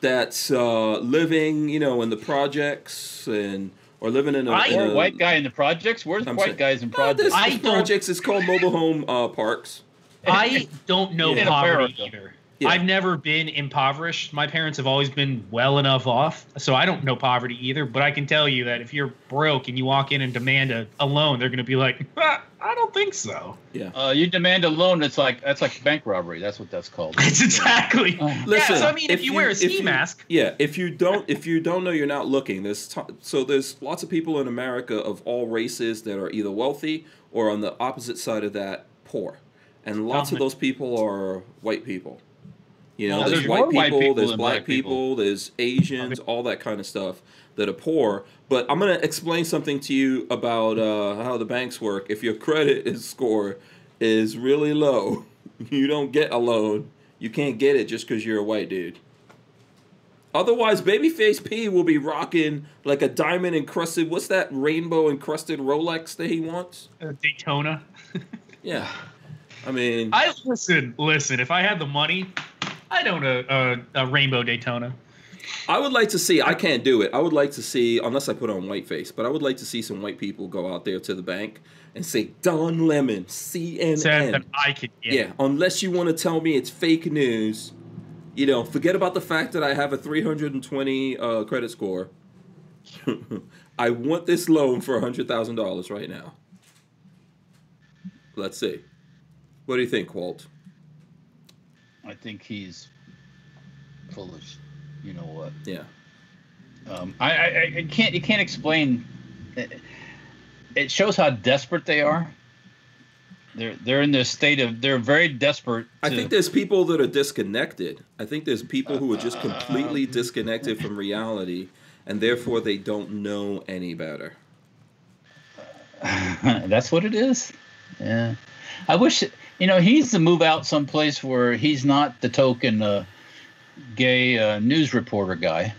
that's uh, living, you know, in the projects and or living in a, I- in a white guy in the projects? Where's I'm white saying- guys in this, projects? I this don't- projects is called mobile home uh, parks. I don't [laughs] know In poverty either. Yeah. I've never been impoverished. My parents have always been well enough off, so I don't know poverty either. But I can tell you that if you're broke and you walk in and demand a, a loan, they're going to be like, [laughs] "Ah, "I don't think so." Yeah. Uh, you demand a loan. It's like that's like bank robbery. That's what that's called. That's [laughs] exactly. Listen, yeah, so I mean, if, you, wear a ski you- mask, Yeah, if you don't, if you don't know, you're not looking. There's t- so there's lots of people in America of all races that are either wealthy or on the opposite side of that, poor, and lots of those people are white people. You know, there's, there's white more white people, people there's black black people, people. there's Asians, all that kind of stuff that are poor. But I'm gonna explain something to you about uh, how the banks work. If your credit is score is really low, [laughs] you don't get a loan. You can't get it just because you're a white dude. Otherwise, Babyface P will be rocking like a diamond encrusted. What's that rainbow encrusted Rolex that he wants? uh, Daytona. [laughs] Yeah, I mean, I listen, listen. If I had the money, I'd own a, a, a rainbow Daytona. I would like to see. I can't do it. I would like to see, unless I put on whiteface, but I would like to see some white people go out there to the bank and say Don Lemon, CNN. That I could get. Yeah, unless you want to tell me it's fake news, you know, forget about the fact that I have a 320 uh, credit score. [laughs] I want this loan for $100,000 right now. Let's see. What do you think, Walt? I think he's foolish. you know what? Yeah. Um, I, I, I- can't. You can't explain. It, it shows how desperate they are. They're they're in this state of they're very desperate. I think there's people that are disconnected. I think there's people who are just completely disconnected from reality, and therefore they don't know any better. [laughs] That's what it is. Yeah. I wish you know he's needs to move out someplace where he's not the token uh, gay uh, news reporter guy,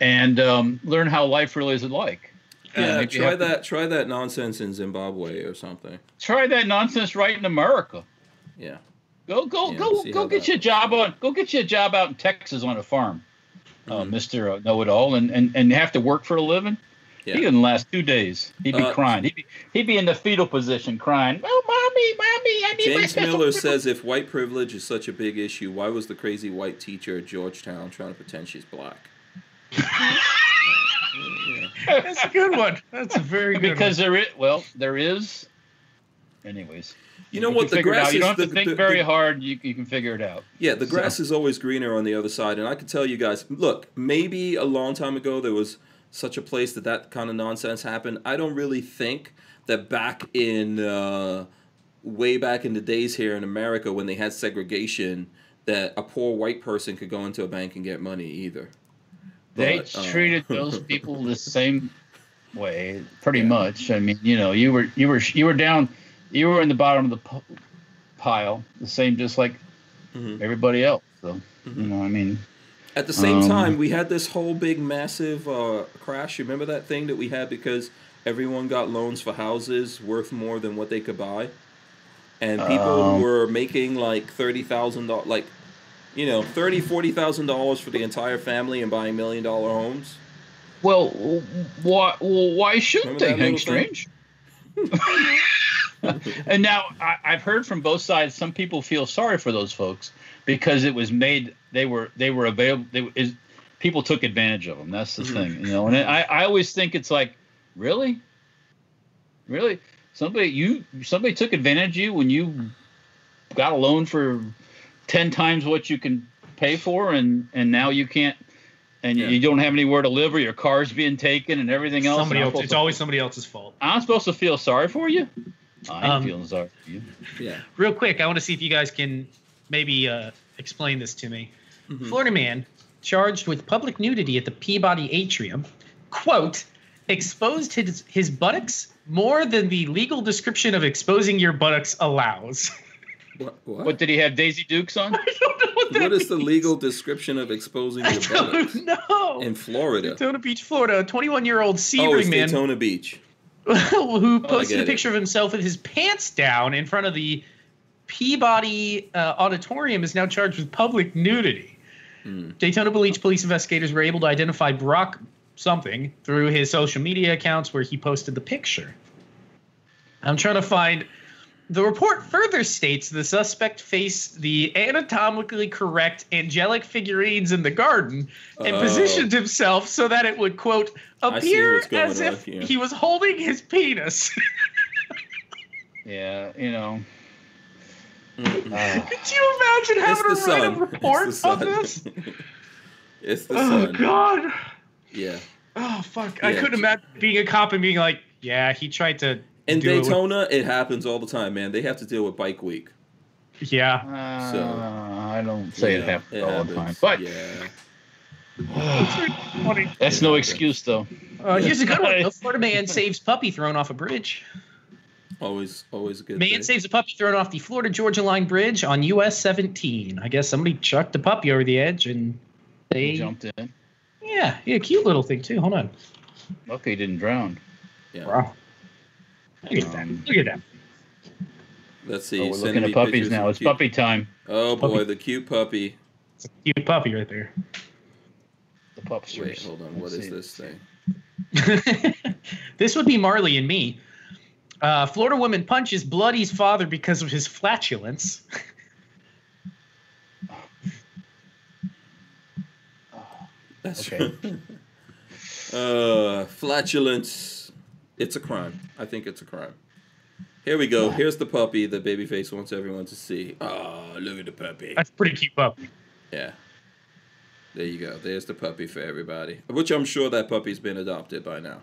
and um, learn how life really is like. Yeah, maybe try have to- that. Try that nonsense in Zimbabwe or something. Try that nonsense right in America. Yeah. Go go Yeah, go go get that- you a job on go get you a job out in Texas on a farm, uh, Mhm. Mister Know It All, and, and and have to work for a living. Yeah. He wouldn't last two days. He'd be Uh, crying. He'd be, he'd be in the fetal position, crying. Oh, mommy, mommy, I need my James special Miller says if white privilege is such a big issue, why was the crazy white teacher at Georgetown trying to pretend she's black? [laughs] That's a good one. That's a very good one. because there is well there is. Anyways, You know can what? The figure it out. grass You don't have the, to think the- very the- hard. You you can figure it out. Yeah, the So- grass is always greener on the other side, and I can tell you guys. Look, maybe a long time ago there was such a place that that kind of nonsense happened. I don't really think that back in uh, way back in the days here in America when they had segregation, that a poor white person could go into a bank and get money either. They But, uh, treated those [laughs] people the same way, pretty Yeah. much. I mean, you know, you were you were you were down, you were in the bottom of the p- pile, the same just like Mhm. everybody else. So Mhm. you know, I mean, At the same Um, time, we had this whole big, massive uh, crash. You remember that thing that we had because everyone got loans for houses worth more than what they could buy, and people Um, were making like thirty thousand dollars, like you know, thirty, forty thousand dollars for the entire family and buying million dollar homes. well, why well, why shouldn't Remember they, that Hank? Strange? [laughs] and now I, I've heard from both sides. Some people feel sorry for those folks because it was made. They were they were available. They is people took advantage of them. That's the Mhm. thing, you know. And I I always think it's like, really, really, somebody you somebody took advantage of you when you got a loan for ten times what you can pay for, and and now you can't. And Yeah. you don't have anywhere to live, or your car's being taken, and everything else. Somebody else. It's to- always somebody else's fault. I'm supposed to feel sorry for you. I'm Um, feeling sorry for you. Yeah. Real quick, I want to see if you guys can maybe uh, explain this to me. Mhm. Florida man charged with public nudity at the Peabody Atrium, quote, exposed his, his buttocks more than the legal description of exposing your buttocks allows. [laughs] What? What? What did he have Daisy Dukes on? [laughs] I don't know what that what is the legal description of exposing I your buttocks don't [laughs] know. in Florida? Daytona Beach, Florida, a 21 year old Oh, Sebring it's man Daytona Beach. who posted get a it. picture of himself with his pants down in front of the Peabody uh, Auditorium is now charged with public nudity. Hmm. Daytona Beach police investigators were able to identify Brock something through his social media accounts where he posted the picture. I'm trying to find. The report further states the suspect faced the anatomically correct angelic figurines in the garden and Oh. positioned himself so that it would, quote, appear as if he was holding his penis. [laughs] Yeah, you know. Mhm. ah. Could you imagine having to write a sun. report It's the of sun. this? [laughs] it's the Oh, sun. God. Yeah. Oh, fuck. I couldn't imagine being a cop and being like, yeah, he tried to. In do it with- Daytona, it happens all the time, man. They have to deal with Bike Week. Yeah. Uh, So- I don't say it Yeah, happens all the time, but yeah. [sighs] That's no excuse though. Uh, here's a good one. [laughs] though. Florida man saves puppy thrown off a bridge. Always, always a good. Man thing. saves a puppy thrown off the Florida Georgia Line Bridge on US 17. I guess somebody chucked a puppy over the edge and they. He jumped in. Yeah, yeah, cute little thing too. Hold on. Lucky he didn't drown. Yeah. Wow. Look at that. Um, Look at that. Let's see. Oh, we're looking at puppies now. It's cute- puppy time. Oh boy, Puppy. the cute puppy. It's a cute puppy right there. The pupsters. Wait, hold on. What Let's is see. this thing? [laughs] this would be Marley and me. Uh, Florida woman punches Bloody's father because of his flatulence. That's Okay. [laughs] uh, flatulence. It's a crime. I think it's a crime. Here we go. Here's the puppy that Babyface wants everyone to see. Oh, look at the puppy. That's pretty cute puppy. Yeah. There you go. There's the puppy for everybody. Which I'm sure that puppy's been adopted by now.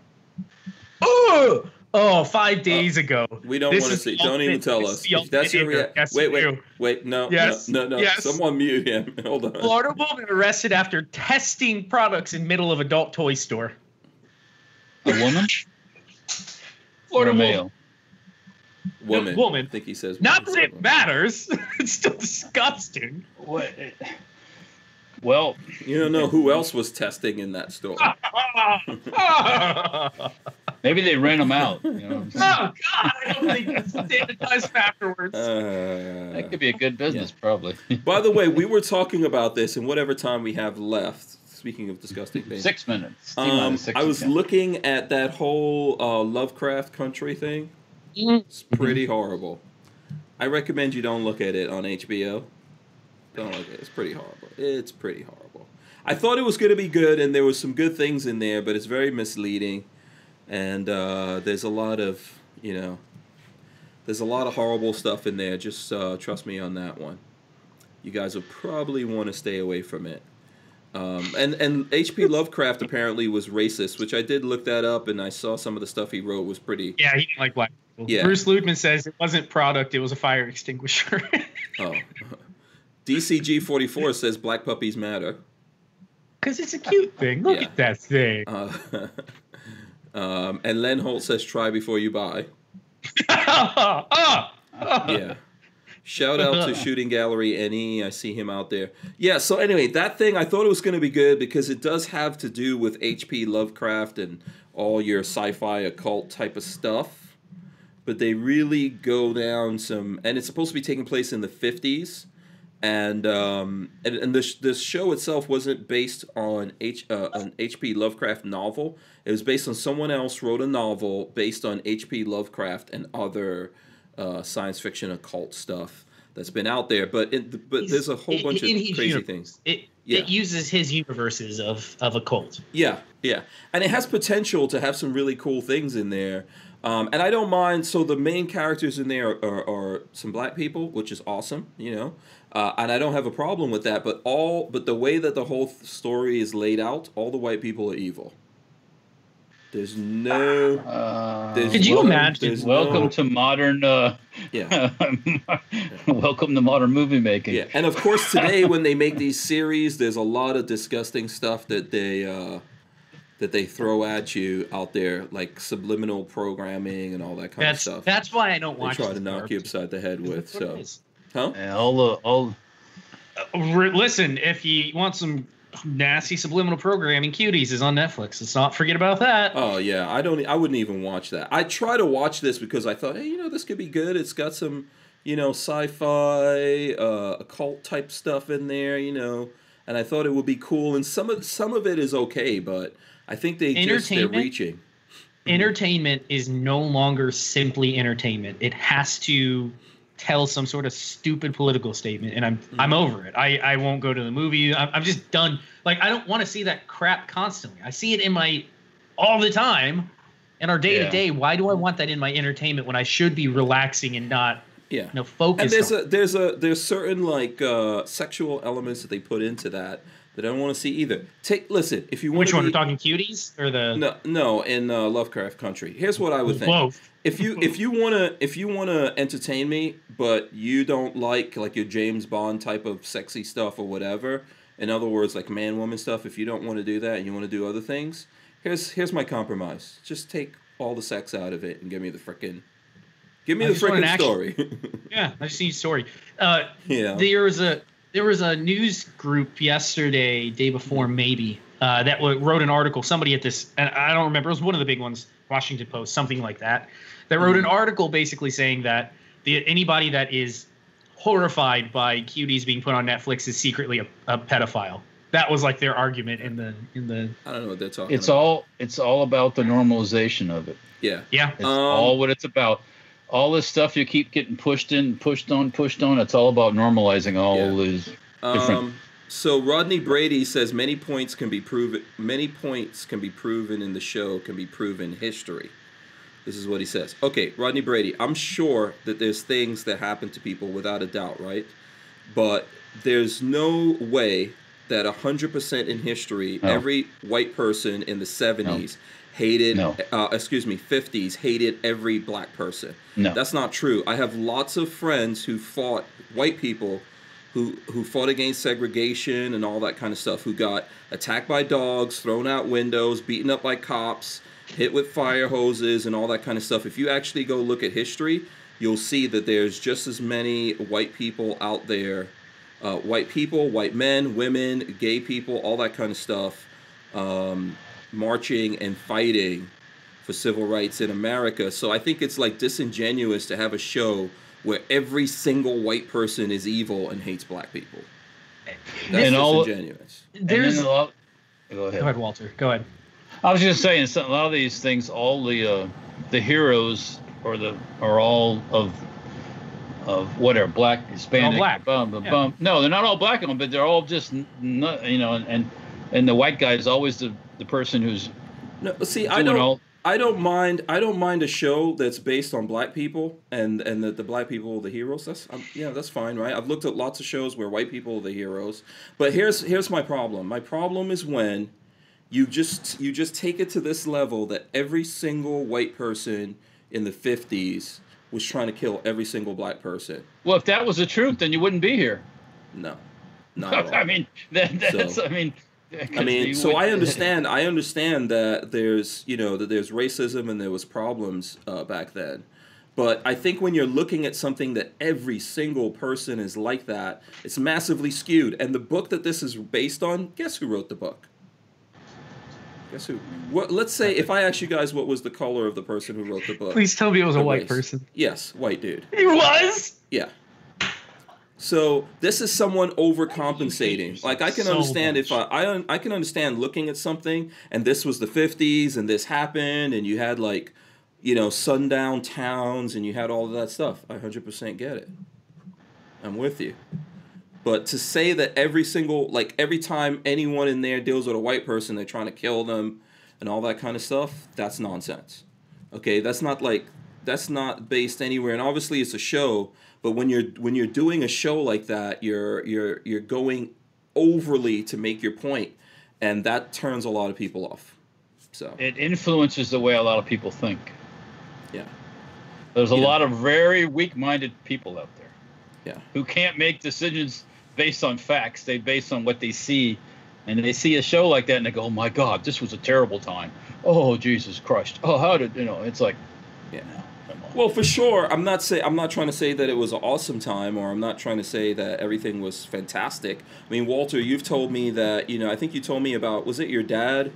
Oh, oh, five uh, days ago. We don't want to see. the Don't even tell us. If that's your ultimate reaction. Yes, wait, wait, wait. No, Yes, no, no, no. yes. Someone mute him. [laughs] Hold on. Florida woman arrested after testing products in middle of adult toy store. A woman? Florida or a male? Woman. woman. I think he says. Not that it matters. [laughs] it's still disgusting. What? Well, You don't know who else was testing in that store. [laughs] Maybe they rent them out. You know? [laughs] Oh God, I don't think it's sanitized afterwards. Uh, that could be a good business, probably. [laughs] by the way, we were talking about this in whatever time we have left. Speaking of disgusting things, Six minutes. Um, six I was seconds. looking at that whole uh, Lovecraft Country thing. It's pretty horrible. I recommend you don't look at it on HBO. Don't look at it. It's pretty horrible. It's pretty horrible. I thought it was going to be good, and there was some good things in there, but it's very misleading, and uh, there's a lot of you know, there's a lot of horrible stuff in there. Just uh, trust me on that one. You guys will probably want to stay away from it. Um, and and H.P. Lovecraft apparently was racist, which I did look that up, and I saw some of the stuff he wrote was pretty. Yeah, he didn't like black people. Yeah. Bruce Ludman says it wasn't product; it was a fire extinguisher. [laughs] Oh, DCG forty four says black puppies matter. Because it's a cute thing. Look Yeah. at that thing. Uh, [laughs] um, and Len Holt says try before you buy. Ah! [laughs] Yeah. Shout out to [laughs] Shooting Gallery NE. I see him out there. Yeah, so anyway, that thing I thought it was going to be good because it does have to do with H.P. Lovecraft and all your sci-fi occult type of stuff. But they really go down some and it's supposed to be taking place in the 50s. And um and, and this this show itself wasn't based on H uh, an H.P. Lovecraft novel. It was based on someone else wrote a novel based on H.P. Lovecraft and other uh, science fiction occult stuff that's been out there. But it, but there's a whole In- bunch of crazy things. It Yeah. it uses his universes of of a cult. Yeah, yeah, and it has potential to have some really cool things in there. Um, and I don't mind. So the main characters in there are, are, are some black people, which is awesome, you know. Uh, and I don't have a problem with that. But all, but the way that the whole th- story is laid out, all the white people are evil. There's no. Uh, There's Could you welcome- imagine- welcome no- to modern. Uh, Yeah. [laughs] welcome to modern movie making. Yeah, and of course today when they make these series, there's a lot of disgusting stuff that they uh, that they throw at you out there, like subliminal programming and all that kind That's of stuff. that's why I don't watch. they watch. try to knock you upside the head with. That's So, it is. Huh? And all the all. Uh, re- Listen, if you want some nasty subliminal programming, Cuties is on Netflix. Let's not forget about that. Oh yeah, I don't. I wouldn't even watch that. I try to watch this because I thought, hey, you know, this could be good. It's got some, you know, sci-fi, uh, occult type stuff in there, you know, and I thought it would be cool. And some of some of it is okay, but I think they just they're reaching. entertainment is no longer simply entertainment. It has to tell some sort of stupid political statement, and I'm I'm Mm-hmm. over it. I I won't go to the movie. I'm, I'm just done. Like I don't want to see that crap constantly. I see it in my all the time in our day to day. Why do I want that in my entertainment when I should be relaxing and not Yeah. you know focused? and there's on a there's a there's certain like uh, sexual elements that they put into that that I don't want to see either. Take listen if you want Which to one? be, We're talking cuties or the No, no, in uh, Lovecraft Country. Here's what I would think. If you if you wanna if you wanna entertain me, but you don't like like your James Bond type of sexy stuff or whatever, in other words, like man woman stuff. If you don't want to do that and you want to do other things, here's here's my compromise. Just take all the sex out of it and give me the frickin' give me I the frickin' story. [laughs] Yeah, I just need a story. Uh, yeah. there was a there was a news group yesterday, day before maybe, uh, that w- wrote an article. Somebody at this, and I don't remember. It was one of the big ones, Washington Post, something like that. That wrote an article basically saying that the anybody that is horrified by cuties being put on Netflix is secretly a, a pedophile. That was like their argument in the in the I don't know what they're talking It's about. all it's all about the normalization of it. yeah. yeah. It's Um, all what it's about. All this stuff you keep getting pushed in, pushed on, pushed on. It's all about normalizing all Yeah. these. Different. Um, so Rodney Brady says many points can be proven. Many points can be proven in the show can be proven history. This is what he says. Okay, Rodney Brady. I'm sure that there's things that happen to people without a doubt, right? But there's no way that 100% in history, No. every white person in the 70s hated, No. uh, excuse me, 50s hated every black person. No. That's not true. I have lots of friends who fought white people who who fought against segregation and all that kind of stuff, who got attacked by dogs, thrown out windows, beaten up by cops, hit with fire hoses and all that kind of stuff. If you actually go look at history, you'll see that there's just as many white people out there, uh, white people, white men, women, gay people, all that kind of stuff, um, marching and fighting for civil rights in America. So I think it's like disingenuous to have a show where every single white person is evil and hates black people. That's And all- disingenuous. And There's. then a lot- go ahead. Go ahead, Walter. Go ahead. I was just saying, so a lot of these things, all the uh, the heroes or the are all of of whatever black, Hispanic, all black. Bum, bum, Yeah. bum. No, they're not all black on, them, but they're all just not, you know, and, and and the white guy is always the the person who's No, see, I don't. all. I don't mind. I don't mind a show that's based on black people and and that the black people are the heroes. That's um, yeah, that's fine, right? I've looked at lots of shows where white people are the heroes, but here's here's my problem. My problem is when you just you just take it to this level that every single white person in the '50s was trying to kill every single black person. Well, if that was the truth, then you wouldn't be here. No, [laughs] not. I mean, that, that's. So- I mean. I 'cause mean, so I [laughs] understand. I understand that there's, you know, that there's racism and there was problems uh, back then. But I think when you're looking at something that every single person is like that, it's massively skewed. And the book that this is based on, guess who wrote the book? Guess who? What? Let's say if I ask you guys what was the color of the person who wrote the book. Please tell me it was a The white race. person. Yes, white dude. He was. Yeah. So this is someone overcompensating. Like I can So understand if I. I I can understand looking at something and this was the 50s and this happened and you had like you know sundown towns and you had all of that stuff. I 100% get it. I'm with you. But to say that every single like every time anyone in there deals with a white person they're trying to kill them and all that kind of stuff, that's nonsense. Okay, that's not like that's not based anywhere and obviously it's a show, but when you're when you're doing a show like that, you're you're you're going overly to make your point and that turns a lot of people off. So, it influences the way a lot of people think. yeah. There's a Yeah. lot of very weak-minded people out there Yeah. who can't make decisions based on facts. They base on what they see, and they see a show like that and they go, "Oh my God, this was a terrible time." Oh Jesus Christ! Oh, how did you know? It's like, Yeah. come on. Well, for sure, I'm not say I'm not trying to say that it was an awesome time, or I'm not trying to say that everything was fantastic. I mean, Walter, you've told me that you know. I think you told me about was it your dad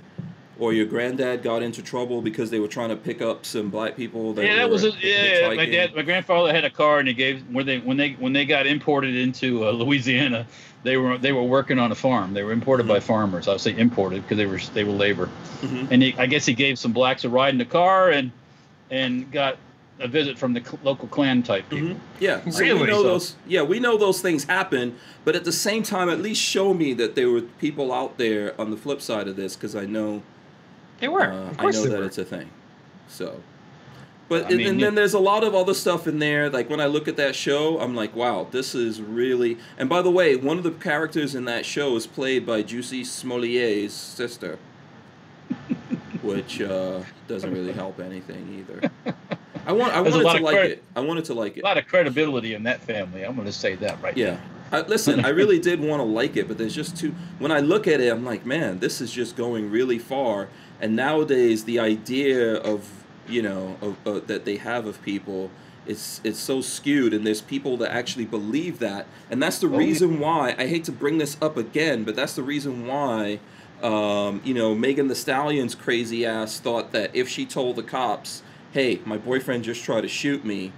or your granddad got into trouble because they were trying to pick up some black people. That yeah, that was a, yeah. My dad, my grandfather had a car, and he gave when they when they when they got imported into uh, [laughs] Louisiana, they were they were working on a farm. They were imported by farmers. I would say imported because they were they were labor. Mhm. And he, I guess he gave some blacks a ride in the car, and and got a visit from the cl- local Klan type people. Mhm. Yeah, so we know So- those. Yeah, we know those things happen, but at the same time, at least show me that there were people out there on the flip side of this, because I know They were. Uh, of I know they that were. it's a thing. So, but I and, mean, and you- then there's a lot of other stuff in there. Like when I look at that show, I'm like, wow, this is really. And by the way, one of the characters in that show is played by Juicy Smollett's sister, which uh, doesn't really help anything either. [laughs] I want. I wanted to like it. I wanted to like it. A lot of credibility in that family. I'm going to say that right Yeah. I, listen, I [laughs] really did want to like it, but there's just too. When I look at it, I'm like, man, this is just going really far. And nowadays, the idea of you know of, uh, that they have of people, it's it's so skewed, and there's people that actually believe that, and that's the Oh, yeah. reason why I hate to bring this up again, but that's the reason why. Um, you know, Megan Thee Stallion's crazy ass thought that if she told the cops, "Hey, my boyfriend just tried to shoot me,"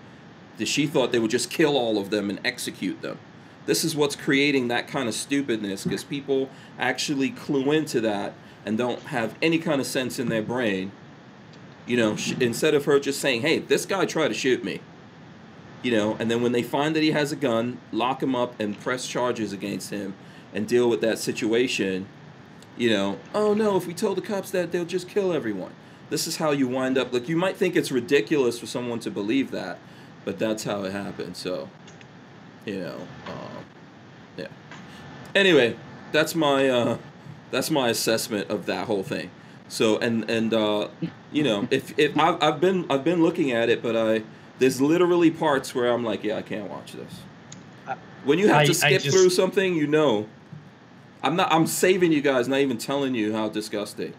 she thought they would just kill all of them and execute them. This is what's creating that kind of stupidness because people actually clue into that and don't have any kind of sense in their brain. You know, instead of her just saying, "Hey, this guy tried to shoot me," you know, and then when they find that he has a gun, lock him up and press charges against him and deal with that situation. You know, oh no, if we told the cops that, they'll just kill everyone. This is how you wind up. Like you might think it's ridiculous for someone to believe that, but that's how it happened. So, you know, um, yeah. Anyway, that's my uh, that's my assessment of that whole thing. So and and uh, you know, if if I've, I've been I've been looking at it, but I there's literally parts where I'm like, yeah, I can't watch this. When you have I- to skip just- through something, you know. I'm not. I'm saving you guys, not even telling you how disgusting.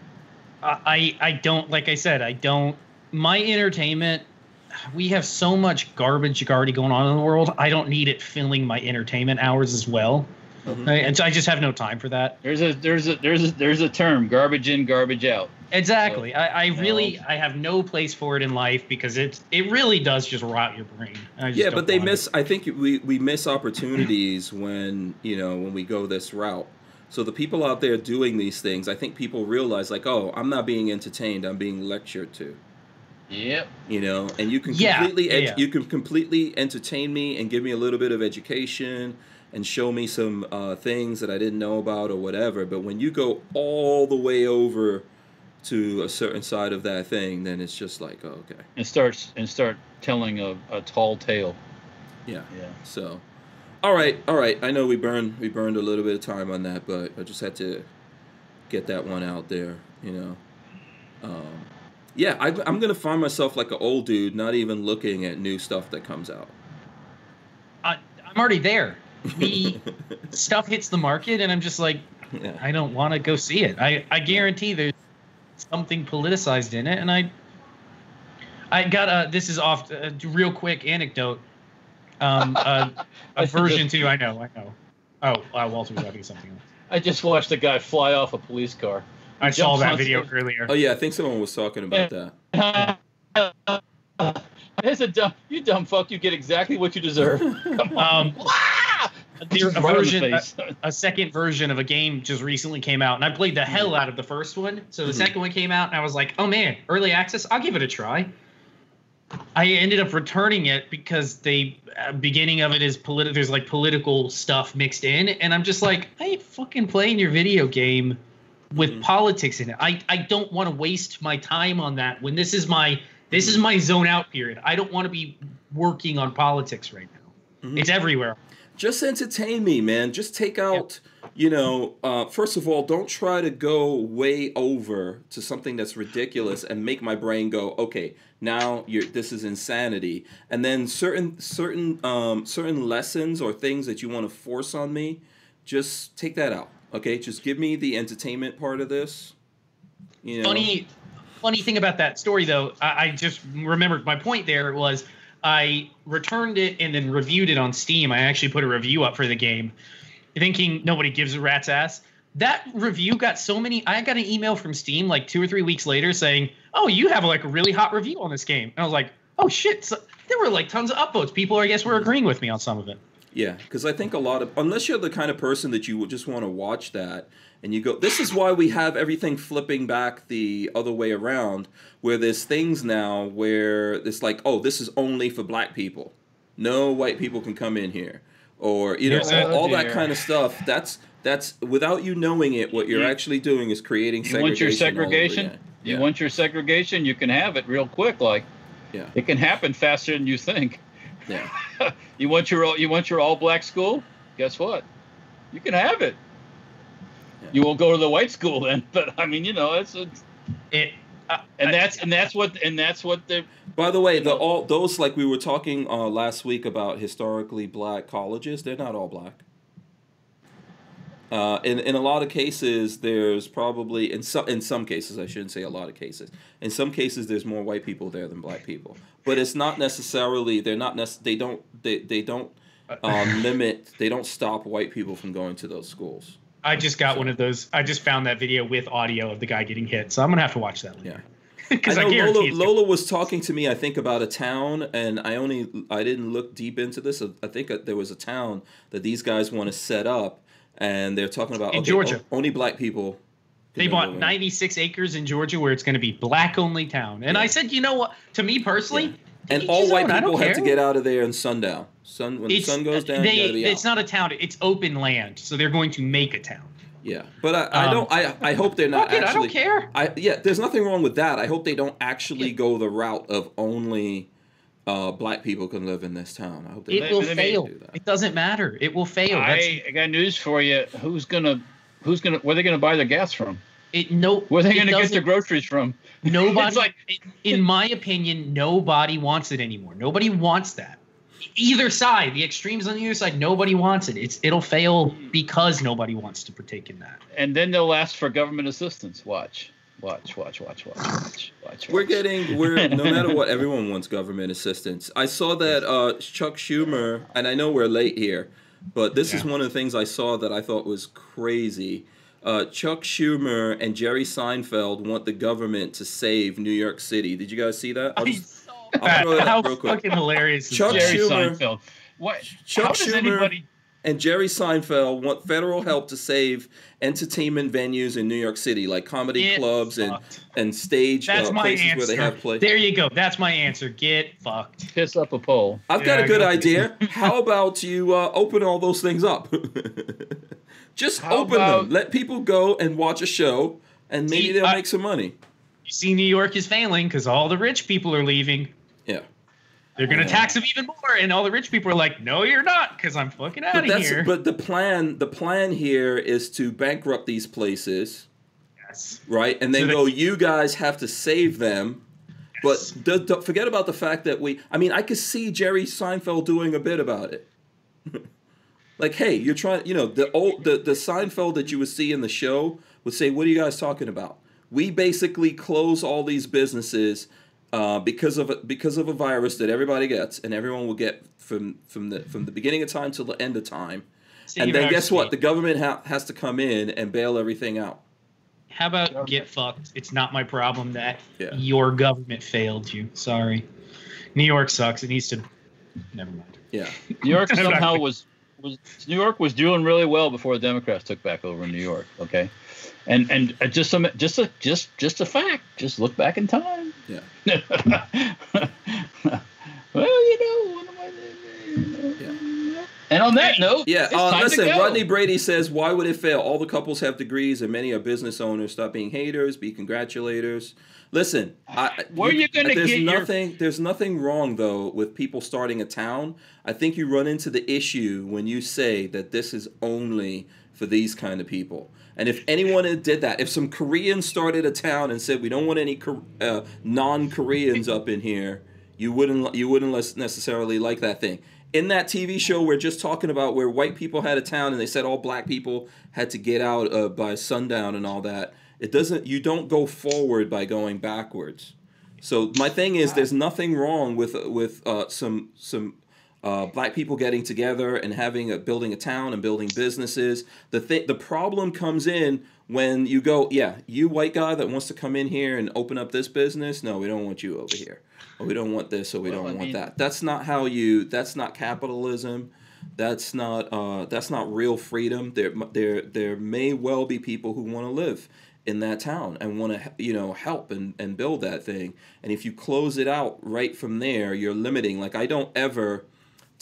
I I don't like I said I don't my entertainment we have so much garbage already going on in the world I don't need it filling my entertainment hours as well mm-hmm. Right? And so I just have no time for that. There's a there's a there's a there's a term garbage in garbage out. Exactly. I, I no. really I have no place for it in life because it's it really does just rot your brain. Yeah, but they want it. miss. I think we we miss opportunities when you know when we go this route. So the people out there doing these things, I think people realize like, oh, I'm not being entertained. I'm being lectured to. Yep. You know, and you can Yeah, completely edu- yeah. you can completely entertain me and give me a little bit of education and show me some uh, things that I didn't know about or whatever. But when you go all the way over to a certain side of that thing, then it's just like, oh, okay, And starts and start telling a, a tall tale. yeah. Yeah. So, all right, all right. I know we burned we burned a little bit of time on that, but I just had to get that one out there. You know. Um, yeah, I, I'm gonna find myself like an old dude, not even looking at new stuff that comes out. I, I'm already there. The [laughs] stuff hits the market, and I'm just like, Yeah. I don't want to go see it. I, I guarantee there's something politicized in it, and I I got a this is off a real quick anecdote. Um, a, a [laughs] version two. I know, I know. Oh, uh, Walter was having something. else. I just watched a guy fly off a police car. I saw that video stage. earlier. Oh yeah, I think someone was talking about that. [laughs] It's a dumb, you dumb fuck. You get exactly what you deserve. [laughs] Come on. Um, a right on the version, a, a second version of a game just recently came out, and I played the hell out of the first one. So the Mhm. second one came out, and I was like, "Oh man, early access! I'll give it a try." I ended up returning it because the uh, beginning of it is political. There's like political stuff mixed in, and I'm just like, I ain't fucking playing your video game with Mhm. politics in it. I I don't want to waste my time on that when this is my this is my zone out period. I don't want to be working on politics right now. Mhm. It's everywhere. just entertain me, man. Just take out, you know, uh, first of all, don't try to go way over to something that's ridiculous and make my brain go, okay, now you're this is insanity. And then certain certain um, certain lessons or things that you want to force on me, just take that out. Okay, just give me the entertainment part of this. You know, funny funny thing about that story though I, I just remembered my point there was i returned it and then reviewed it on steam i actually put a review up for the game thinking nobody gives a rat's ass that review got so many i got an email from steam like two or three weeks later saying oh you have like a really hot review on this game. And i was like oh shit so there were like tons of upvotes. People i guess were agreeing with me on some of it. Yeah, because I think a lot of unless you're the kind of person that you would just want to watch that and you go, this is why we have everything flipping back the other way around, where there's things now where it's like, oh, this is only for black people, no white people can come in here, or you know, Yes, all, all that kind of stuff. That's that's without you knowing it, what you're You- actually doing is creating You want your segregation. All over segregation? again. You Yeah. want your segregation? You can have it real quick. Like, Yeah. it can happen faster than you think. Yeah. [laughs] You want your all- you want your all black school? Guess what? You can have it. Yeah. You won't go to the white school then, [laughs] but I mean, you know, it's, it's it uh, and that's and that's what and that's what the By the way, the all those like we were talking uh, last week about historically black colleges, they're not all black. Uh, in in a lot of cases, there's probably in some in some cases I shouldn't say a lot of cases. In some cases, there's more white people there than black people. But it's not necessarily they're not nec- they don't they they don't um, [sighs] limit they don't stop white people from going to those schools. I just got one of those. I just found that video with audio of the guy getting hit, so I'm gonna have to watch that Yeah. [laughs] later. Because I I, know guarantee Lola, Lola was talking to me. I think about a town, and I only I didn't look deep into this. I think there was a town that these guys want to set up, and they're talking about In okay, Georgia. o- only black people. They bought 96 acres in Georgia where it's going to be black only town. And I said, you know what? To me personally, Yeah. and all white own, people have to get out of there in sundown. Sun when It's, the sun goes down, they, it's not a town. It's open land. So they're going to make a town. Yeah, but I, I Um, don't. I I hope they're not it, I don't care. I yeah, there's nothing wrong with that. I hope they don't actually go the route of only uh, black people can live in this town. I hope they It Let- will let fail. do. It doesn't matter. It will fail. I, I got news for you. Who's gonna who's gonna where they gonna buy their gas from? it no. Where are they gonna get their groceries from? [laughs] Nobody. It's like- in my opinion, nobody wants it anymore. Nobody wants that. Either side, the extremes on the other side, nobody wants it. It's it'll fail because nobody wants to partake in that. And then they'll ask for government assistance. Watch. Watch, watch, watch, watch, watch, watch. We're getting we're no matter what [laughs] everyone wants government assistance. I saw that uh, Chuck Schumer and I know we're late here, But this is one of the things I saw that I thought was crazy. Uh, Chuck Schumer and Jerry Seinfeld want the government to save New York City. Did you guys see that? I'll just- I'll throw it up how real quick. fucking hilarious is Chuck? Jerry Schumer- Seinfeld. What? Chuck how does Schumer- anybody? And Jerry Seinfeld want federal help to save entertainment venues in New York City, like comedy Get clubs and, fucked. and stage That's uh, my places answer. where they have play. There you go. That's my answer. Get fucked. Piss up a pole. I've got a good go. idea. [laughs] How about you uh, open all those things up? [laughs] Just How open about- them. Let people go and watch a show, and maybe See, they'll I- make some money. You see, New York is failing because all the rich people are leaving. They're gonna tax them even more, and all the rich people are like, "No, you're not, because I'm fucking out of here." but the plan. The plan here is to bankrupt these places, yes. right? And then So they- go. You guys have to save them. Yes. But do, don't forget about the fact that we. I mean, I could see Jerry Seinfeld doing a bit about it. [laughs] like, hey, you're trying. You know, the old the the Seinfeld that you would see in the show would say, "What are you guys talking about? We basically close all these businesses uh, because of a, because of a virus that everybody gets, and everyone will get from from the from the beginning of time till the end of time. Save and then guess what? The government ha- has to come in and bail everything out. How about get fucked? It's not my problem that Yeah. your government failed you. Sorry. New York sucks. It needs to. Never mind. Yeah. New York [laughs] somehow was was New York was doing really well before the Democrats took back over in New York. Okay, and and uh, just some just a just just a fact. Just look back in time. Yeah. [laughs] well, you know. What am I, And on that note, Yeah, it's uh, time to listen, go. Rodney Brady says, why would it fail? All the couples have degrees and many are business owners. Stop being haters, be congratulators. Listen, I, Where you gonna there's get your- nothing there's nothing wrong though with people starting a town. I think you run into the issue when you say that this is only for these kind of people. And if anyone did that, if some Koreans started a town and said we don't want any uh, non-Koreans up in here, you wouldn't you wouldn't necessarily like that thing. In that TV show, we're just talking about where white people had a town and they said all black people had to get out uh, by sundown and all that. It doesn't. You don't go forward by going backwards. So my thing is, there's nothing wrong with with uh, some some uh, black people getting together and having a building a town and building businesses. The thing, the problem comes in when you go, yeah, you white guy that wants to come in here and open up this business. No, we don't want you over here. Or we don't want this, or we Well, don't I want mean- that. That's not how you. That's not capitalism. That's not. Uh, that's not real freedom. There, there, there may well be people who want to live in that town and want to you know help and, and build that thing and if you close it out right from there you're limiting like i don't ever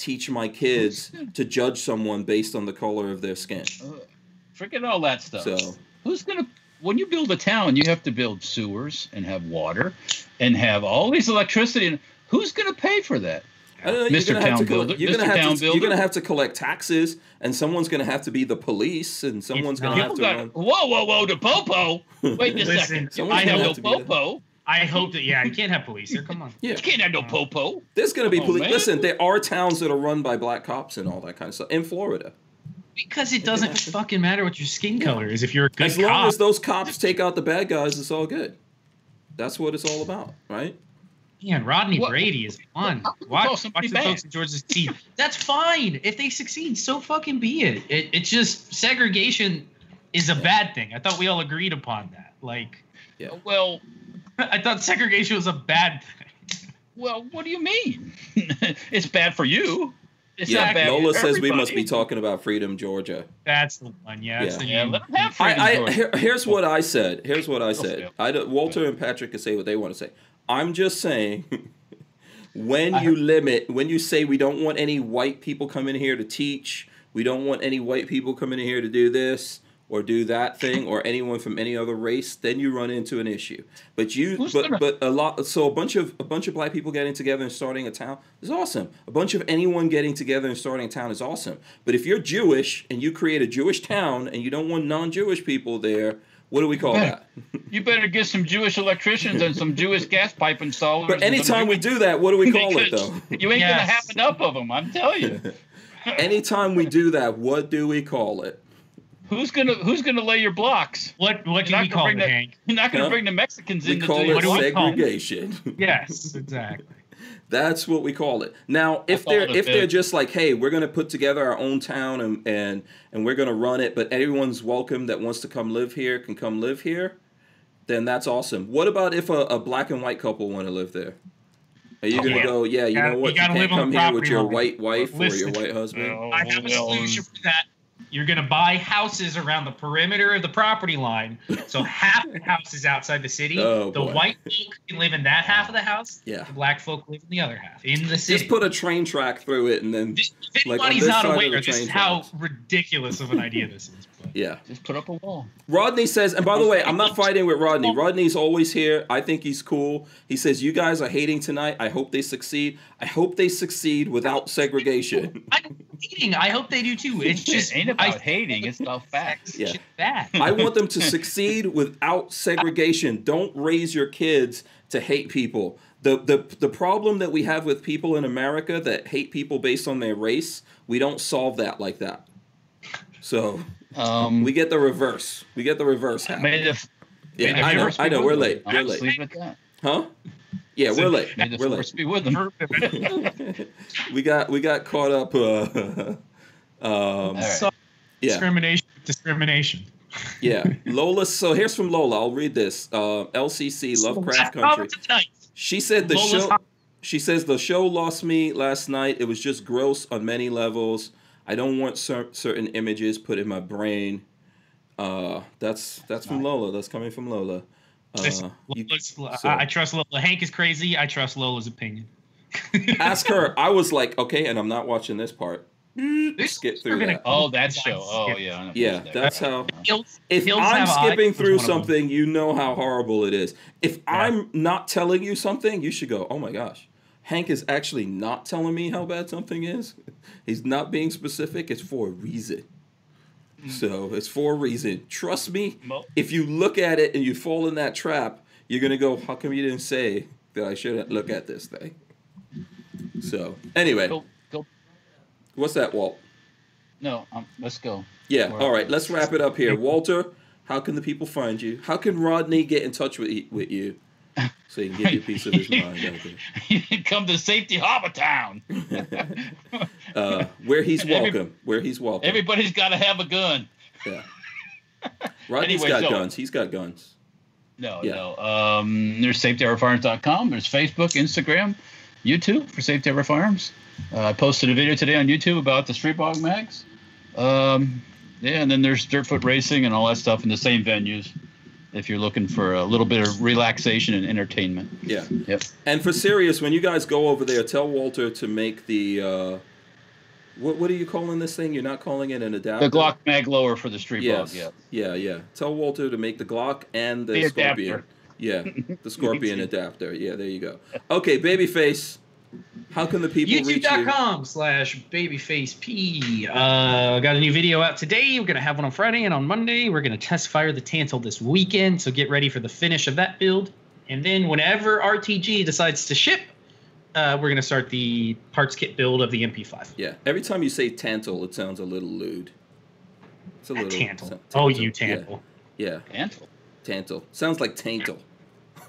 teach my kids [laughs] to judge someone based on the color of their skin uh, Forget all that stuff. so Who's gonna? When you build a town, you have to build sewers and have water, and have all these electricity. And who's gonna pay for that? Know, Mr. you're gonna Town collect- Builder- you're gonna Mr. have Town to you're gonna have to collect taxes and someone's gonna have to be the police and someone's gonna have People to got run whoa, whoa, whoa, the popo. Wait a [laughs] Listen, second. I have no have to be the- popo. I hope that yeah, you can't have police here. Come on. yeah You can't have no popo. there's gonna be Oh, police listen there are towns that are run by black cops and all that kind of stuff in florida Because it doesn't fucking matter what your skin color is. If you're a good as long cop, as those cops take out the bad guys it's all good that's what it's all about right man, Rodney What- Brady is fun. how can you Watch, watch the bad? folks at Georgia succeed. That's fine. If they succeed, so fucking be it. it. It's just segregation is a bad thing. I thought we all agreed upon that. Like, yeah. Well, [laughs] I thought segregation was a bad thing. well, what do you mean? [laughs] it's bad for you. It's yeah not bad nola for says we must be talking about freedom georgia That's the one. Yeah. That's Yeah. the Yeah, let them have freedom. I, I here, here's what I said. Here's what I said. I Walter and Patrick can say what they want to say. I'm just saying, [laughs] when I you limit, when you say we don't want any white people coming here to teach, we don't want any white people coming in here to do this or do that thing, or anyone from any other race, then you run into an issue. But you, Who's but but a lot. So a bunch of a bunch of black people getting together and starting a town is awesome. A bunch of anyone getting together and starting a town is awesome. But if you're Jewish and you create a Jewish town and you don't want non-Jewish people there, what do we call Yeah. that? [laughs] You better get some Jewish electricians and some Jewish gas pipe installers. But anytime we do that, what do we call it though? You ain't Yes. gonna have enough of them. I'm telling you. [laughs] anytime we do that, what do we call it? Who's gonna Who's gonna lay your blocks? What What do You're we not gonna call bring it, the- Hank? You're not gonna Huh? bring the Mexicans We in to call do your it do we call it? segregation. [laughs] [laughs] Yes, exactly. That's what we call it. Now, if they're it a if they're just like, hey, we're gonna put together our own town and and and we're gonna run it, but everyone's welcome that wants to come live here can come live here, then that's awesome. What about if a, a black and white couple want to live there? Are you oh, gonna Yeah. go? Yeah, you Gotta- know what? You, gotta can't live come here with your white wife or your white husband. I have a solution for that. You're gonna buy houses around the perimeter of the property line. So [laughs] half the house is outside the city. Oh, the boy. white folk can live in that half of the house. Yeah. The black folk live in the other half in the city. Just put a train track through it and then This- if like, anybody's not side of the aware, this is how tracks. ridiculous of an idea this is. [laughs] But yeah. Just put up a wall. Rodney says, and by the way, I'm not fighting with Rodney. Rodney's always here. I think he's cool. He says, You guys are hating tonight. I hope they succeed. I hope they succeed without segregation. I'm hating. I hope they do too. [laughs] It's just it ain't about I, hating. It's about [laughs] facts. Yeah. Just. I want them to succeed without segregation. Don't raise your kids to hate people. The, the, the problem that we have with people in America that hate people based on their race, we don't solve that like that. So Um, we get the reverse. We get the reverse may happen. the, Yeah, may I know. I know. We're late. We're late. leave it at that. Huh? Yeah, we're late. May the We're force late. be with them. we got we got caught up. Uh, [laughs] um, right. So- yeah, Discrimination. Discrimination. yeah. [laughs] Lola. So here's from Lola. I'll read this. Uh, LCC Lovecraft Country. She said the Lola's show. hot. She says the show lost me last night. It was just gross on many levels. I don't want cer- certain images put in my brain. Uh, that's that's from Lola. That's coming from Lola. Uh, Listen, you- Lola's- so- I, I trust Lola. Hank is crazy. I trust Lola's opinion. [laughs] ask her. I was like, okay, and I'm not watching this part. This- Skip through gonna- that. Oh, that show. Oh, yeah. Yeah, that. that's how. If I'm skipping through one of them. something, you know how horrible it is. If I'm not telling you something, you should go, oh my gosh. Hank is actually not telling me how bad something is. He's not being specific. It's for a reason. So it's for a reason. Trust me, if you look at it and you fall in that trap, you're going to go, how come you didn't say that I shouldn't look at this thing? So, anyway, Go, go. what's that, Walt? No, um, let's go. Yeah. All right. Let's wrap it up here. Walter, how can the people find you? How can Rodney get in touch with with you [laughs] so he can give you a piece of his mind out there? [laughs] Come to Safety Harbor Town. [laughs] Uh, where he's Every- welcome. Where he's welcome. Everybody's got to have a gun. yeah. Rodney's Anyway, got so- guns. He's got guns. No, Yeah. no. Um, there's safetyharborfirearms.com. There's Facebook, Instagram, YouTube for Safety Harbor Firearms. Uh, I posted a video today on YouTube about the Stribog Mags. Um, yeah, and then there's Dirtfoot Racing and all that stuff in the same venues if you're looking for a little bit of relaxation and entertainment. Yeah. Yep. And for serious, when you guys go over there, tell Walter to make the. Uh, what what are you calling this thing? You're not calling it an adapter. The Glock Mag lower for the Street Yes. Yeah, yeah. yeah. Tell Walter to make the Glock and the, The Scorpion. adapter. Yeah, the [laughs] Scorpion [laughs] adapter. Yeah, there you go. Okay, Babyface. How can the people reach you? YouTube.com slash babyfaceP. Uh, got a new video out today. We're going to have one on Friday and on Monday. We're going to test fire the Tantal this weekend. So get ready for the finish of that build. And then whenever RTG decides to ship, uh, we're going to start the parts kit build of the MP5. Yeah. Every time you say Tantal, it sounds a little lewd. It's a little Tantal. so- Oh, you Tantal. Yeah, yeah. Antle. Tantal. Sounds like Tantal.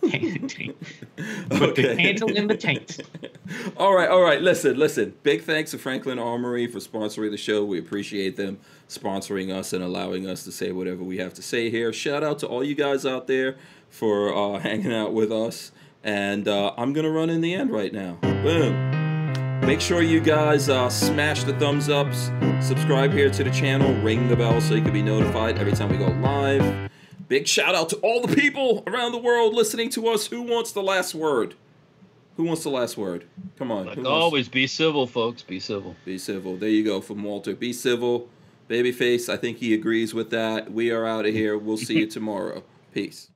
Put the Tantal in the taint. [laughs] all right, all right. Listen, listen. Big thanks to Franklin Armory for sponsoring the show. We appreciate them sponsoring us and allowing us to say whatever we have to say here. Shout out to all you guys out there for uh, [laughs] hanging out with us. And uh, I'm gonna run in the end right now. Boom. Make sure you guys uh, smash the thumbs ups, subscribe here to the channel, ring the bell so you can be notified every time we go live. Big shout out to all the people around the world listening to us. Who wants the last word? Who wants the last word? Come on. Like who wants- always, be civil, folks. Be civil. Be civil. There you go from Walter. Be civil. Babyface, I think he agrees with that. We are out of here. We'll see you [laughs] tomorrow. Peace.